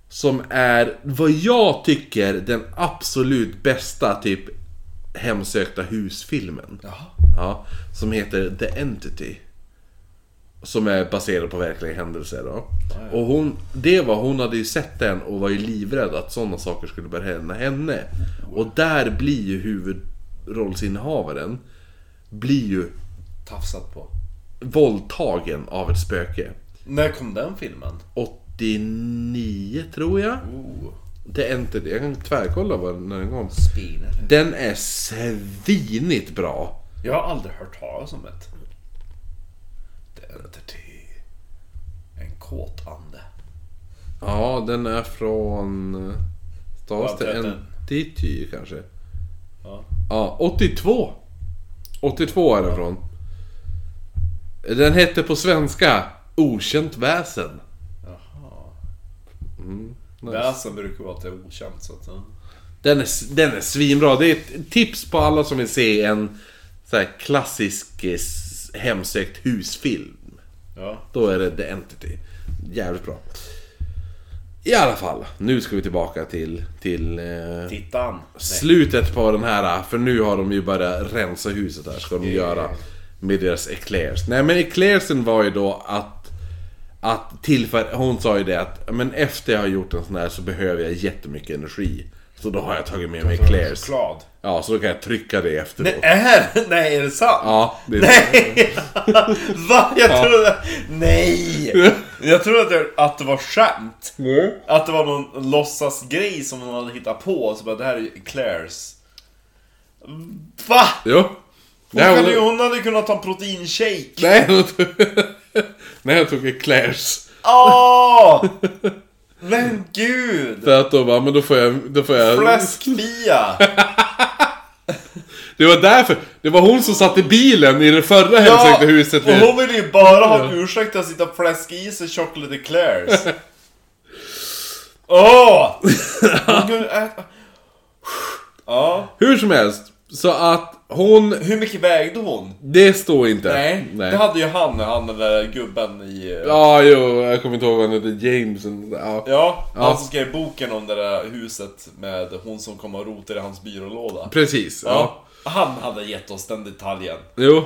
A: som är, vad jag tycker, den absolut bästa typ hemsökta husfilmen.
B: Jaha.
A: Ja, som heter The Entity. Som är baserad på verkliga händelser då. Och hon, det var, hon hade ju sett den och var ju livrädd att sådana saker skulle börja hända henne. Och där blir ju huvudrollsinnehavaren, blir ju
B: Tafsat på.
A: våldtagen av ett spöke.
B: När kom den filmen?
A: 89 tror jag.
B: Oh,
A: Det är inte det. Jag kan tvärkolla vad när den kom.
B: spinner.
A: Den är svinigt bra.
B: Jag har aldrig hört talas om det. The Entity. En kåt ande.
A: Ja, den är från... eh, Stavas det
B: den?
A: Entity kanske?
B: Ja.
A: Ja, 82. 82 är den från. Den hette på svenska Okänt väsen.
B: Jaha.
A: Nice.
B: Väsen brukar vara att det är okänt så att... ja.
A: Den är, den är svinbra. Det är ett tips på alla som vill se en så här klassisk eh, hemsökt husfilm.
B: Ja.
A: Då är det The Entity. Jävligt bra. I alla fall, nu ska vi tillbaka till, till eh,
B: Tittan. Nej.
A: slutet på den här. För nu har de ju börjat rensa huset här, ska de göra. Med deras eclairs. Nej men eclairsen var ju då att... Att tillför, hon sa ju det att men efter jag har gjort en sån här så behöver jag jättemycket energi. Så då har jag tagit med mig eclairs.
B: Choklad.
A: Ja, så då kan jag trycka det efteråt.
B: Nej, är, nej, är det sant?
A: Ja, det är
B: Nej! Va? Jag trodde... Nej! Jag trodde att det, att det var skämt.
A: Nej.
B: Att det var någon låtsasgrej som någon hade hittat på. Så bara, det här är Clairs. Va?
A: Jo.
B: Hon,
A: Nej,
B: kan ju,
A: hon,
B: hon hade kunnat ta en proteinshake.
A: nej, hon tog, nej, hon tog eclairs.
B: Åh! Men gud!
A: För att då bara, men då får jag... Då får jag
B: Fläskfia!
A: Det var därför. Det var hon som satt i bilen i det förra hemsökta
B: och hon vill ju bara ha en ursäkt att sitta och fläska i sig chocolate eclairs. Åh! Hon äta... Ja.
A: Hur som helst. Så att hon...
B: Hur mycket vägde hon?
A: Det står inte.
B: Nej,
A: Nej.
B: det hade ju han, han den där gubben i... eh,
A: Ja, jo, jag kommer inte ihåg vad han hette. James. Ja.
B: Ja,
A: Ja.
B: han som skrev boken om det där huset med hon som kom och rotade i hans byrålåda.
A: Precis. Ja.
B: Ja. Han hade gett oss den detaljen.
A: Jo.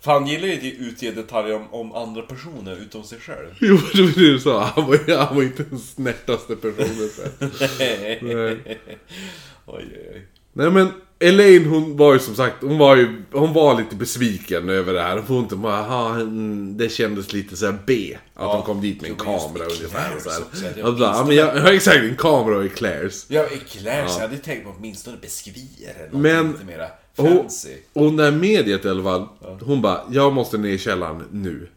B: För han gillar ju att utge detaljer om, om andra personer utom sig själv.
A: Jo, det var det du sa. Han var, han var inte den snärtaste personen. så här.
B: oj, oj, oj.
A: Nej men Elaine hon var ju som sagt, hon var ju, hon var lite besviken över det här. Hon inte bara, "Aha, mm, det kändes lite så här B. Att
B: Ja,
A: de kom dit med en kamera ungefär. Och så här.
B: Också, jag
A: Och bara, ja, men jag, ja exakt, en kamera och Eclairs.
B: Ja, Eclairs, jag hade tänkt på åtminstone beskriver eller
A: Men-
B: lite mera fancy.
A: och när mediet i alla fall, hon bara, jag måste ner i källaren nu.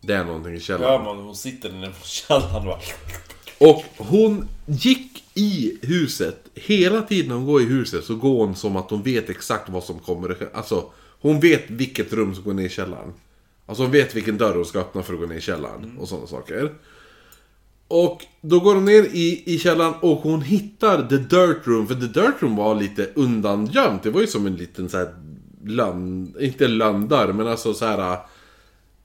A: Det är någonting i källaren.
B: Ja, men hon sitter nere på källaren och bara...
A: Och hon gick i huset. Hela tiden hon går i huset så går hon som att hon vet exakt vad som kommer. Alltså, hon vet vilket rum som går ner i källaren. Alltså hon vet vilken dörr hon ska öppna för att gå ner i källaren. Och sådana saker. Och då går hon ner i, i källaren och hon hittar the dirt room. För the dirt room var lite undangömt. Det var ju som en liten så här lönd... Inte lönndörr men alltså så här.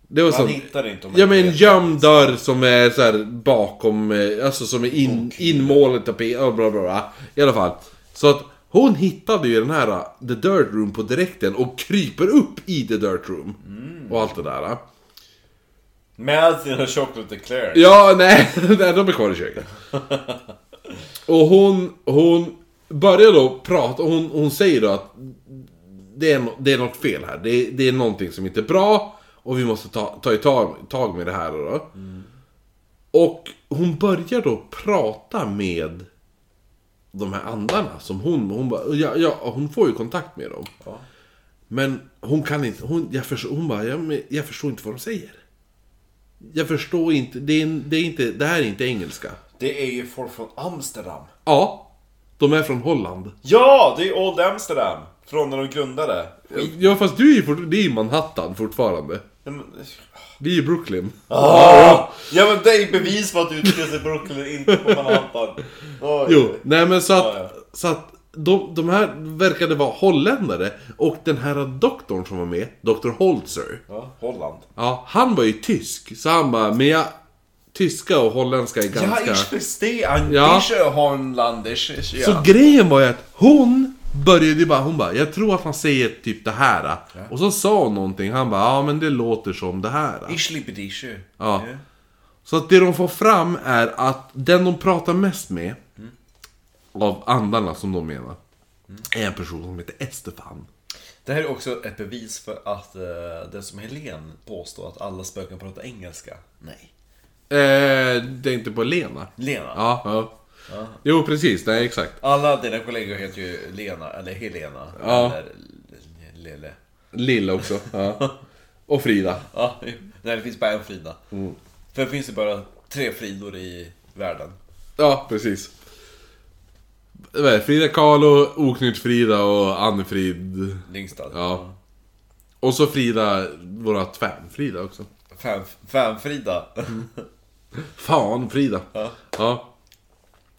A: Det var
B: Man hittar inte om
A: Ja men en gömd dörr som är så här bakom, eh, alltså som är in, inmålet tapet, ja, bla bla bla. I alla fall. Så att hon hittade ju den här uh, The Dirt Room på direkten och kryper upp i The Dirt Room. Och allt det där. uh.
B: Med sina chocolate eclairs.
A: Ja, nej, nej, de är kvar i köket. Och hon, hon börjar då prata, hon, hon säger då att det är, det är något fel här. Det, det är någonting som inte är bra och vi måste ta, ta i tag, tag med det här då. Och hon börjar då prata med de här andarna som hon, hon bara, ja, ja, hon får ju kontakt med dem. Men hon kan inte, hon, jag förstår, hon bara, ja, men jag förstår inte vad de säger. Jag förstår inte, det, är, det, är inte, det här är inte engelska.
B: Det är ju folk från Amsterdam.
A: Ja, de är från Holland.
B: Ja, det är Old Amsterdam! Från när de grundade.
A: Ja fast du är ju det är Manhattan fortfarande.
B: Ja,
A: Vi är ju Brooklyn.
B: Ah, ja men det är bevis på att du utger sig i Brooklyn, inte på Manhattan.
A: Jo, nej men så att,
B: Ja, ja.
A: så att de, de här verkade vara holländare. Och den här doktorn som var med, Dr. Holzer.
B: Ja, Holland.
A: Ja, han var ju tysk. Så han bara, men jag... Tyska och holländska är
B: Ja,
A: ganska...
B: ich verstehe.
A: Ja.
B: Hollandisch. Ja.
A: Så grejen var ju att hon började ju bara, hon bara, jag tror att han säger typ det här. Och så sa hon någonting, han bara, ja men det låter som det här.
B: Ich liebe dich.
A: Ja. Så att det de får fram är att den de pratar mest med, av andarna som de menar, är en person som heter Estefan.
B: Det här är också ett bevis för att uh, det som Helen påstår att alla spöken pratar engelska. Nej.
A: Eh, det är inte på Lena?
B: Lena.
A: Ja, ja. Jo, precis. Nej, exakt.
B: Alla dina kollegor heter ju Lena, eller Helena.
A: Ja.
B: Eller Lille.
A: Lilla också. Ja. Och Frida.
B: Ja, nej det finns bara en Frida. För det finns ju bara tre Fridor i världen.
A: Ja, precis. Frida Kahlo, Oknytt Frida och Anne-Frid.
B: Lyngstad.
A: Ja. Och så Frida, vårat fan-Frida också.
B: Fan, fan Frida.
A: Fan, Frida.
B: Ja.
A: Ja.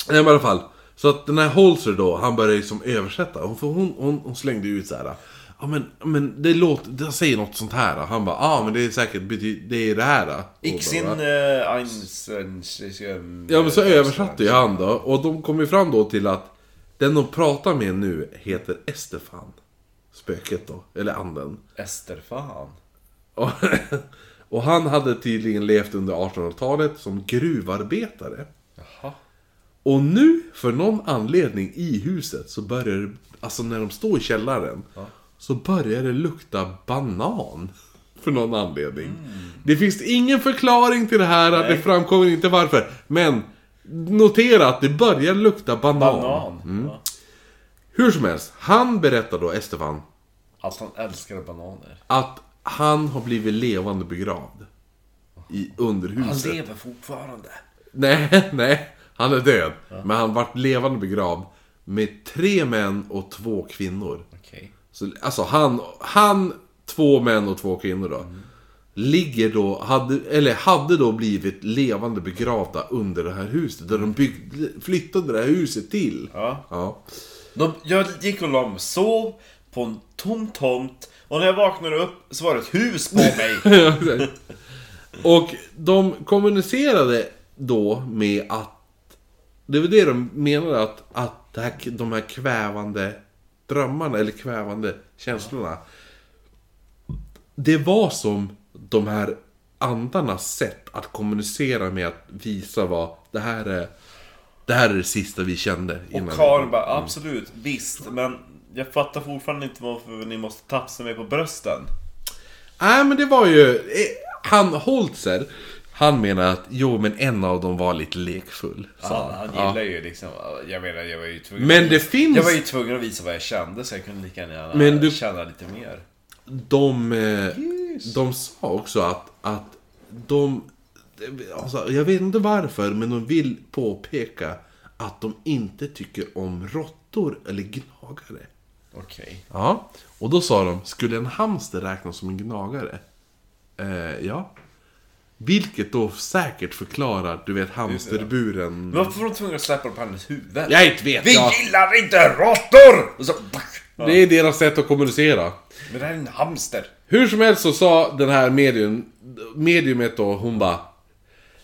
A: Nej men i alla fall. Så att den här Holzer då, han började liksom översätta. Hon, hon, hon, hon slängde ut så här. Ja men, men det låter, det säger något sånt här. Han bara, ja ah, men det är säkert, det är det här.
B: Ich sin
A: Och bara,
B: äh, ein...
A: Ja men så översatte ju han då. Och de kom ju fram då till att den de pratar med nu heter Estefan. Spöket då, eller anden.
B: Ester fan.
A: Och, och han hade tydligen levt under 1800-talet som gruvarbetare. Och nu, för någon anledning i huset, så börjar det, alltså när de står i källaren, så börjar det lukta banan. För någon anledning. Det finns ingen förklaring till det här, det framkommer inte varför. Men, notera att det börjar lukta banan.
B: Banan. Ja.
A: Hur som helst, han berättar då, Estefan,
B: Att han älskar bananer.
A: att han har blivit levande begravd. I, under
B: Han lever fortfarande.
A: Nej, nej. Han är död. Men han vart levande begravd med tre män och två kvinnor.
B: Okej.
A: Så, alltså han, han, två män och två kvinnor då. Ligger då, hade, eller hade då blivit levande begravda under det här huset. Där de byggde, flyttade det här huset till.
B: Ja.
A: Ja.
B: De, jag gick och la mig sov på en tom tomt. Och när jag vaknade upp så var det ett hus på mig.
A: och de kommunicerade då med att... Det var det de menade att, att det här, de här kvävande drömmarna, eller kvävande känslorna. Det var som de här andarnas sätt att kommunicera med att visa vad det här är. Det här är det sista vi kände innan.
B: Och Karin bara, absolut, visst. Men jag fattar fortfarande inte varför ni måste tafsa mig på brösten.
A: Nej men det var ju... eh, Han Holzer, han menar att jo men en av dem var lite lekfull. sa
B: Han, han
A: Ja.
B: gillar ju liksom, jag menar jag var ju tvungen
A: Men
B: att,
A: det finns...
B: Jag var ju tvungen att visa vad jag kände så jag kunde lika gärna
A: Men du-
B: känna lite mer.
A: De, eh, de sa också att, att de... Alltså, jag vet inte varför, men de vill påpeka att de inte tycker om råttor eller gnagare.
B: Okej.
A: Ja, och då sa de, skulle en hamster räknas som en gnagare? Eh, ja. Vilket då säkert förklarar, du vet hamsterburen...
B: Men varför var de tvungna att släppa på hennes huvud?
A: Jag inte vet
B: Vi
A: jag.
B: gillar inte råttor! Och så...
A: Det är deras sätt att kommunicera.
B: Men det här är en hamster.
A: Hur som helst så sa den här medium, mediumet då, hon bara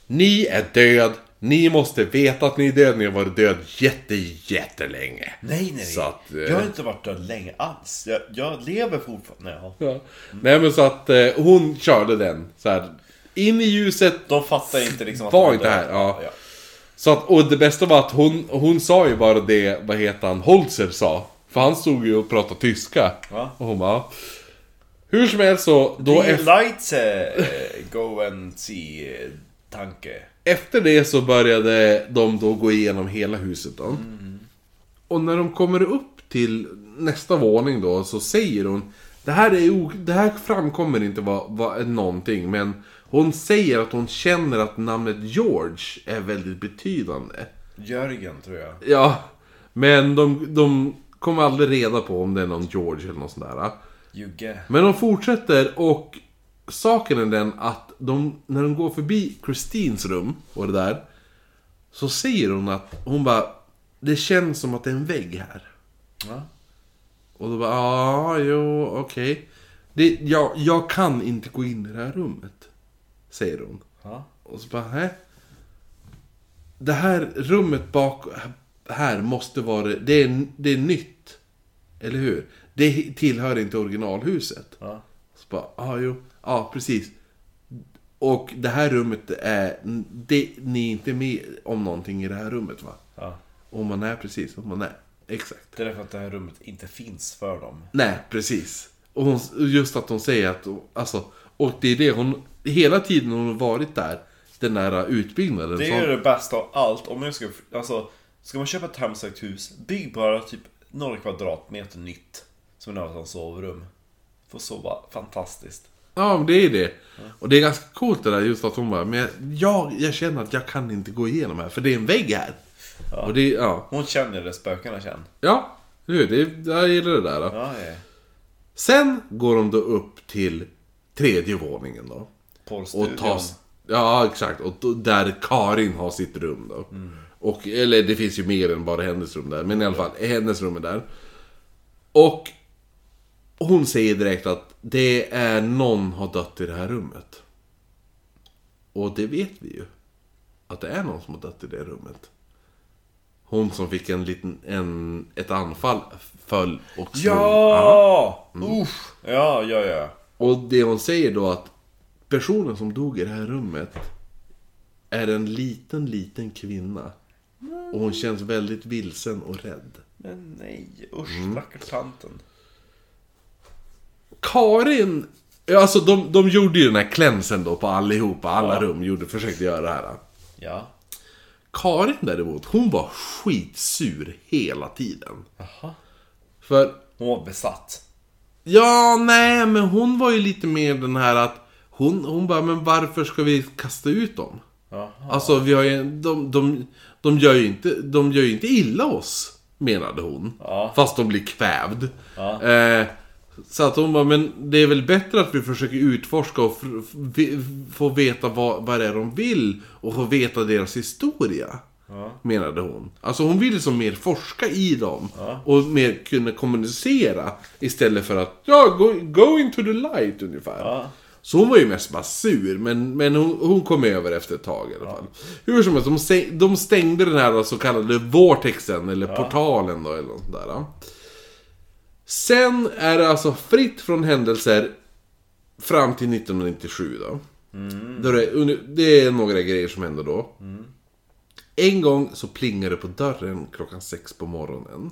A: Ni är död, ni måste veta att ni är död, ni har varit död jätte, jättelänge.
B: Nej, nej,
A: Så att, eh,
B: Jag har inte varit död länge alls. Jag, jag lever fortfarande. Ja.
A: Ja. Nej men så att eh, hon körde den så här. In i ljuset.
B: De fattar inte liksom att
A: Var inte här, ja. Så att, och det bästa var att hon, hon sa ju bara det, vad heter han, Holzer sa. För han stod ju och pratade tyska.
B: Ja.
A: Och hon bara... Hur som helst så, då
B: The lights uh, go and see tanke.
A: efter det så började de då gå igenom hela huset då. Och när de kommer upp till nästa våning då så säger hon Det här, är o- det här framkommer inte vad, vad någonting men Hon säger att hon känner att namnet George är väldigt betydande.
B: Jörgen tror jag.
A: Ja, men de, de kommer aldrig reda på om det är någon George eller något sånt där.
B: Jugge.
A: Men de fortsätter och saken är den att de, när de går förbi Christines rum och det där. Så säger hon att hon bara Det känns som att det är en vägg här.
B: Ja.
A: Och då bara ja, jo, okej. Det, jag, jag kan inte gå in i det här rummet. Säger hon.
B: Ja.
A: Och så bara, hä? Det här rummet bak här måste vara, det är, det är nytt. Eller hur? Det tillhör inte originalhuset.
B: Ja.
A: Så bara, ja jo, ja precis. Och det här rummet är, det, ni är inte med om någonting i det här rummet va?
B: ja.
A: Och man är precis, och man är. Exakt.
B: Det är därför att det här rummet inte finns för dem.
A: Nej, precis. Och hon, just att hon säger att, alltså, och det är det hon, hela tiden hon har varit där, den där utbyggnaden.
B: Det är ju det bästa av allt. Om jag ska, alltså, ska man köpa ett hemsökt hus, bygg bara typ några kvadratmeter nytt. Som en som sovrum. Får sova fantastiskt.
A: Ja, men det är det. Och det är ganska coolt det där just att hon bara, men jag, jag känner att jag kan inte gå igenom här, för det är en vägg här. Och det, ja.
B: Hon känner det spökena känner.
A: Ja, du, det, jag gillar det där. Då.
B: Ja, ja.
A: Sen går de då upp till tredje våningen då. Och
B: Porrstudion.
A: tas, ja, exakt. Och där Karin har sitt rum då. Och, eller det finns ju mer än bara hennes rum där. Men i alla fall, hennes rum är där. Och hon säger direkt att det är någon har dött i det här rummet. Och det vet vi ju. Att det är någon som har dött i det rummet. Hon som fick en liten, en, ett anfall föll och slog.
B: Ja! Usch! Ja, ja, ja.
A: Och det hon säger då att personen som dog i det här rummet är en liten, liten kvinna. Och hon känns väldigt vilsen och rädd.
B: Men nej, usch,
A: Mm.
B: stackars tanten.
A: Karin, alltså de, de gjorde ju den här klänsen då på allihopa, alla
B: Ja.
A: rum, gjorde, försökte göra det här.
B: Ja.
A: Karin däremot, hon var skitsur hela tiden.
B: Jaha.
A: För,
B: Hon var besatt.
A: ja, nej, men hon var ju lite mer den här att hon, hon bara, men varför ska vi kasta ut dem?
B: Jaha.
A: Alltså, vi har ju, de, de, de, gör ju inte, de gör ju inte illa oss, menade hon.
B: Ja.
A: Fast de blir kvävd.
B: Ja.
A: Eh, så att hon bara, men det är väl bättre att vi försöker utforska och få veta vad, vad det är de vill och få veta deras historia. Menade hon. Alltså hon vill som mer forska i dem. Och mer kunna kommunicera. Istället för att, ja, go, go into the light ungefär.
B: Ja.
A: Så hon var ju mest bara sur, men, men hon, hon kom över efter ett tag i alla fall. Hur som helst, de, stäng- de stängde den här så kallade vortexen, eller portalen då, eller något sånt där. ja. Sen är det alltså fritt från händelser fram till 1997 då. Då det, det är några grejer som händer då. En gång så plingar det på dörren klockan sex på morgonen.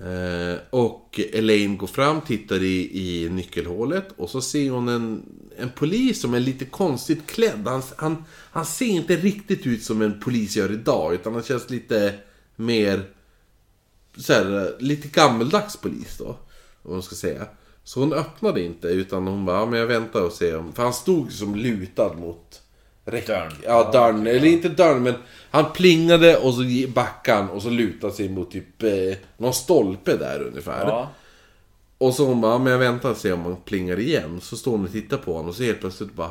A: Eh, och Elaine går fram, tittar i, i nyckelhålet och så ser hon en, en polis som är lite konstigt klädd. Han, han, han ser inte riktigt ut som en polis gör idag, utan han känns lite mer... Så här, lite gammeldags polis då, om man ska säga. Så hon öppnade inte, utan hon bara, ja, men jag väntar och ser om... För han stod som lutad mot räck-
B: Dörren.
A: Ja, dörren. Eller inte dörren, men han plingade och så backade han och så lutade sig mot typ eh, någon stolpe där ungefär.
B: Ja.
A: Och så hon bara, "Ja, men jag väntar och ser om han plingar igen. Så står hon och tittar på honom och så helt plötsligt bara...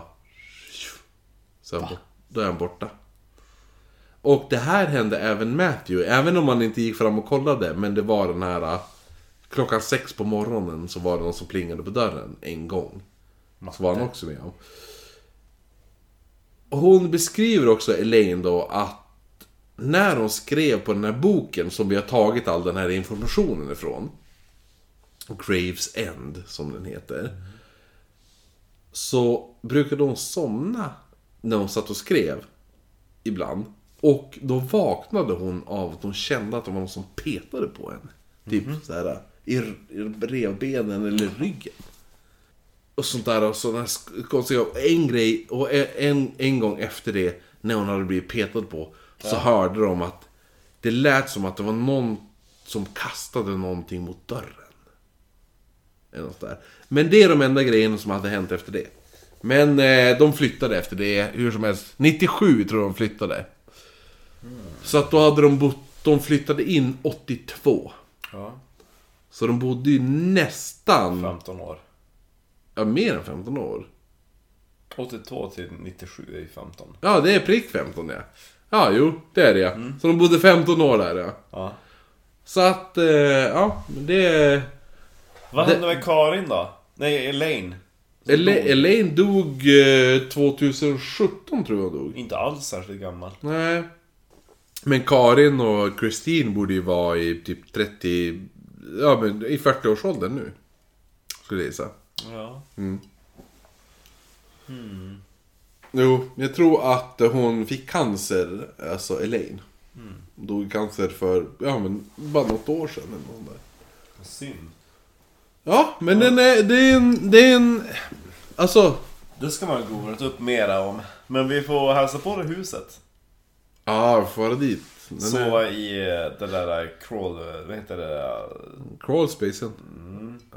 A: Så då är han borta. Och det här hände även Matthew, även om han inte gick fram och kollade. Men det var den här... äh, Klockan sex på morgonen så var det någon som plingade på dörren en gång. Så var han också med om. Hon beskriver också Elaine då att när hon skrev på den här boken som vi har tagit all den här informationen ifrån. Graves End, som den heter. Så brukade hon somna när hon satt och skrev. Ibland. Och då vaknade hon av att hon kände att det var någon som petade på henne. Typ så här i, i revbenen eller ryggen. Och sånt där och sådana konstiga... En grej, och en, en gång efter det, när hon hade blivit petad på, så hörde de att det lät som att det var någon som kastade någonting mot dörren. Eller något där. Men det är de enda grejerna som hade hänt efter det. Men eh, de flyttade efter det, hur som helst. 97 tror jag de flyttade. Så att då hade de bott... De flyttade in 82.
B: Ja.
A: Så de bodde ju nästan...
B: 15 år.
A: Ja, mer än 15 år.
B: 82 till 97 är ju 15.
A: Ja, det är prick 15 ja. Ja, jo, det är det ja. Så de bodde 15 år där ja.
B: Ja.
A: Så att, eh, ja, men det...
B: Vad
A: Det-
B: hände med Karin då? Nej, Elaine.
A: Ela-
B: dog.
A: Elaine dog eh, 2017 tror jag hon dog.
B: Inte alls särskilt gammal.
A: Nej. Men Karin och Christine borde ju vara i typ 30... Ja, men i 40-årsåldern nu. Skulle jag gissa.
B: Ja.
A: Jo, jag tror att hon fick cancer, alltså Elaine. Dog i cancer för, ja men, bara något år sedan eller något där.
B: Synd.
A: Ja, men den är, det är en, det är en... Alltså...
B: Det ska man googlat upp mera om. Men vi får hälsa på det huset.
A: Ja, får vara dit. Den är
B: Sova i eh, det där crawl... Vad heter det?
A: crawlspacen.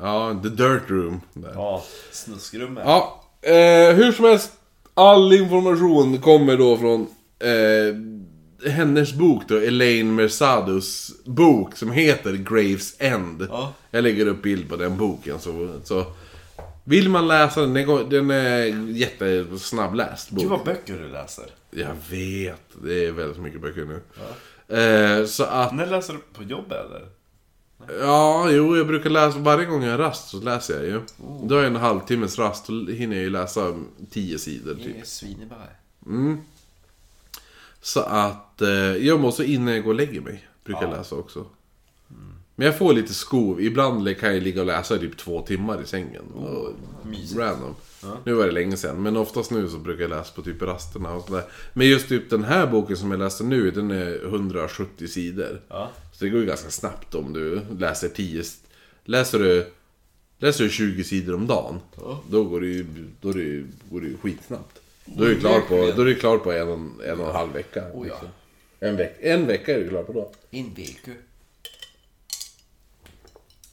A: Ja, the dirt room. Där.
B: Ja, snuskrummet.
A: Ja, eh, hur som helst. All information kommer då från eh, hennes bok då, Elaine Mercados bok som heter Graves End.
B: Ja.
A: Jag lägger upp bild på den boken så, så vill man läsa den, den den är jättesnabbläst bok.
B: Gud vad böcker du läser.
A: Jag vet, det är väldigt mycket böcker nu. Eh, så att,
B: När läser du på jobbet eller?
A: ja, jo, jag brukar läsa, varje gång jag har rast så läser jag ju. Då har jag en halvtimmes rast, då hinner jag ju läsa tio sidor typ.
B: är svinebär.
A: Så att, eh, jag måste innan jag går och lägger mig, brukar jag läsa också. Men jag får lite skov, ibland kan jag ligga och läsa i typ två timmar i sängen. Och random. Nu var det länge sedan, men oftast nu så brukar jag läsa på typ rasterna och sådär. Men just typ den här boken som jag läste nu, den är 170 sidor.
B: Ja.
A: Så det går ju ganska snabbt om du läser 10... Läser du, läser du 20 sidor om dagen, då går det ju, då är det, ju- går det ju skitsnabbt. Då är du klar på, då är du klar på en, en och en halv vecka. liksom. en, veck, en vecka är du klar på då.
C: En vecka.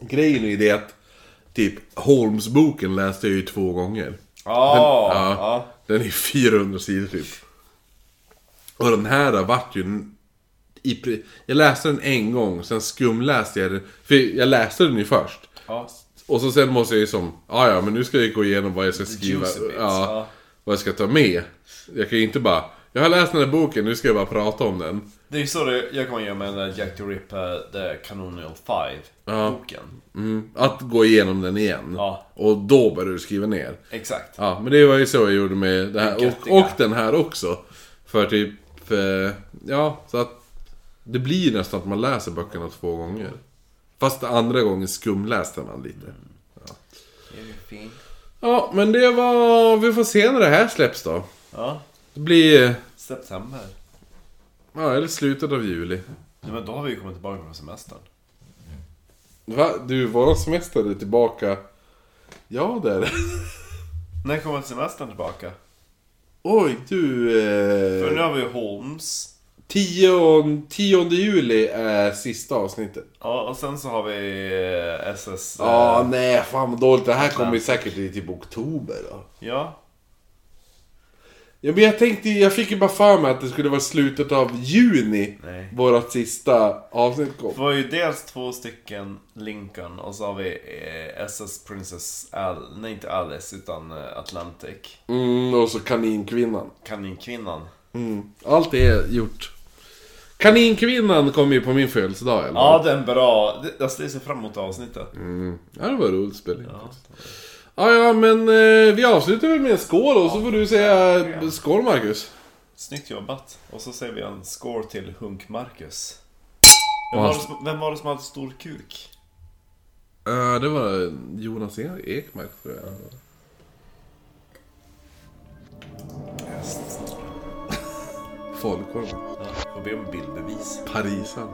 A: Grejen är det att typ Holmes-boken läste jag ju två gånger.
B: Ja,
A: Ja.
B: ja.
A: Den är 400 sidor typ. Och den här vart ju... I, jag läste den en gång, sen skumläste jag den. För jag läste den ju först.
B: Ja.
A: Och så sen måste jag ju som, ja ja men nu ska jag gå igenom vad jag ska skriva. ja. Vad jag ska ta med. Jag kan ju inte bara, jag har läst den här boken, nu ska jag bara prata om den.
B: Det är ju så det, jag kommer göra med den där Jack the Ripper, The Canonial Five
A: Ja.
B: boken.
A: Mm, att gå igenom den igen.
B: Ja.
A: Och då börjar du skriva ner.
B: Exakt.
A: Ja, men det var ju så jag gjorde med det här. Och, och den här också. För typ, eh, ja, så att det blir nästan att man läser böckerna två gånger. Fast andra gången skumläste man lite.
B: Det är ju fint.
A: Ja, men det var... Vi får se när det här släpps då.
B: Ja.
A: Det blir... eh,
B: September.
A: Ja, eller slutet av juli.
B: Ja, men då har vi ju kommit tillbaka från semestern.
A: Va? Du, våran semester är tillbaka. Ja, det är det.
B: När kommer semestern tillbaka?
A: Oj, du...
B: För nu
A: Eh,
B: har vi ju Holmes.
A: 10, 10 juli är sista avsnittet.
B: Ja, och sen så har vi eh, SS... eh,
A: Ja, nej, fan vad dåligt. Det här kommer ju säkert i typ oktober då.
B: Ja.
A: Ja, men jag tänkte, jag fick ju bara för mig att det skulle vara slutet av juni.
B: Nej.
A: Vårat sista avsnitt
B: Det
A: kom.
B: var ju dels två stycken Lincoln och så har vi eh, SS Princess Al... Nej, inte Alice utan eh, Atlantic.
A: Mm, och så Kaninkvinnan.
B: Kaninkvinnan.
A: Mm, allt är gjort. Kaninkvinnan kom ju på min födelsedag eller?
B: Ja, den är bra. Det- Alltså, det ser fram emot avsnittet.
A: Mm. Ja, det var roligt spel.
B: Ja.
A: Ja, ja, men eh, vi avslutar väl med en skål och så får du säga skål Marcus.
B: Snyggt jobbat. Och så säger vi en score till Hunk Marcus. Vem var, det som, vem var det som hade stor kuk?
A: Uh, det var Jonas Ekmark tror jag.
B: Häst.
A: Falukorven.
B: Ja, får be om bildbevis.
A: Parisan.